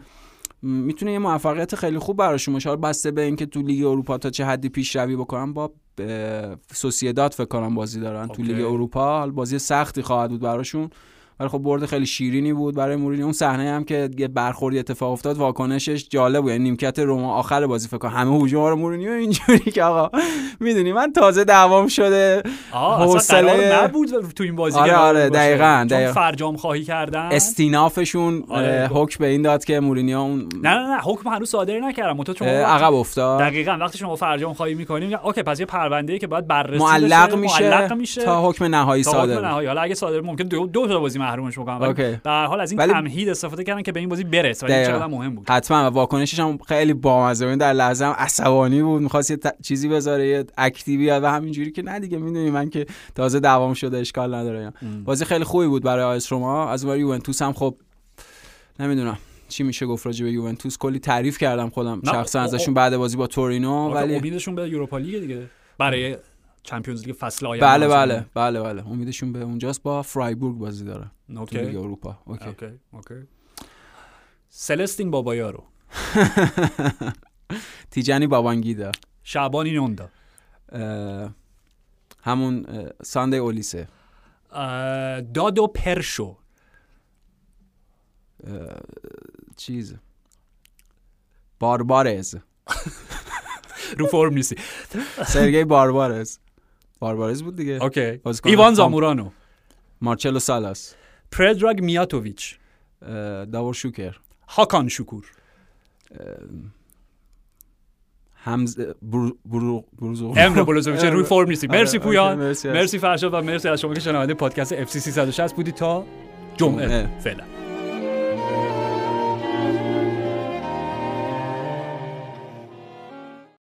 می‌تونه یه موفقیت خیلی خوب براشون باشه. حالا بسته به اینکه تو لیگ اروپا تا چه حدی پیشروی بکنن با سوسییداد فکر کنم بازی دارن تو. لیگ اروپا. بازی سختی خواهد بود براشون. ولی خب برد خیلی شیرینی بود برای مورینیو اون صحنه هم که یه برخوردی اتفاق افتاد واکنشش جالب بود یعنی نیمکت روما آخر بازی فکر کنم همه هجوم رو مورینیو اینجوری که آقا می‌دونی من تازه دعوام شده حوصله- نبود تو این بازی آره، آره،. دقیقاً، دقیقاً. فرجام خواهی کردن استینافشون آره. اه، حکم به این داد که مورینیو اون نه نه نه حکم هنوز صادر نکردم منتها چون عقب افتاد دقیقاً وقتی شما فرجام خواهی می‌کنیم okay پس یه پرونده که باید بررسی معلق بشه، میشه, معلق میشه تا حکم نهایی تا صادر حکم بشه. نهایی حالا اگه صادر ممکن دو, دو تا بازی محرومش بکنن okay. هر حال از این ولی- تمهید استفاده کردن که به این بازی برس ولی. چقدر مهم بود؟ حتما. و واکنشش هم خیلی بامزه. بود در لحظه هم عصبانی بود. می‌خواست یه ت- چیزی بذاره یه active ی و همینجوری که نه دیگه می‌دونی من که تازه دعوام شده اشکال نداره. ام. بازی خیلی خوبی بود برای آیس روما. از اون ور یوونتوس هم خب نمی‌دونم چی میشه گفت راجع به یوونتوس. کلی تعریف کردم خودم شخصا ازشون بعد بازی با تورینو ولی امیدشون به Europa League دیگه. برای Champions League فصل آینده بله. بله بله بله. امیدشون به اونجاست. با فرایبورگ بازی داره. تو okay لیگ اروپا okay okay okay سلستین بابایارو تیجانی بابانگیدا شعبانی نوندا همون اه، ساندی اولیسه دادو پرشو چیز باربارز رو فرم نیستی سرگی باربارز باربارز بود دیگه okay ایوان. زامورانو مارچلو سالاس پردراگ میاتوویچ داور شوکر. هاکان شکور همز برو برو امر بلوزوویچ روی فرم نیستی. مرسی okay، پویان مرسی. مرسی. فرشاد و مرسی از شما که شنونده پادکست FC 360 بودی. تا جمعه. فعلا.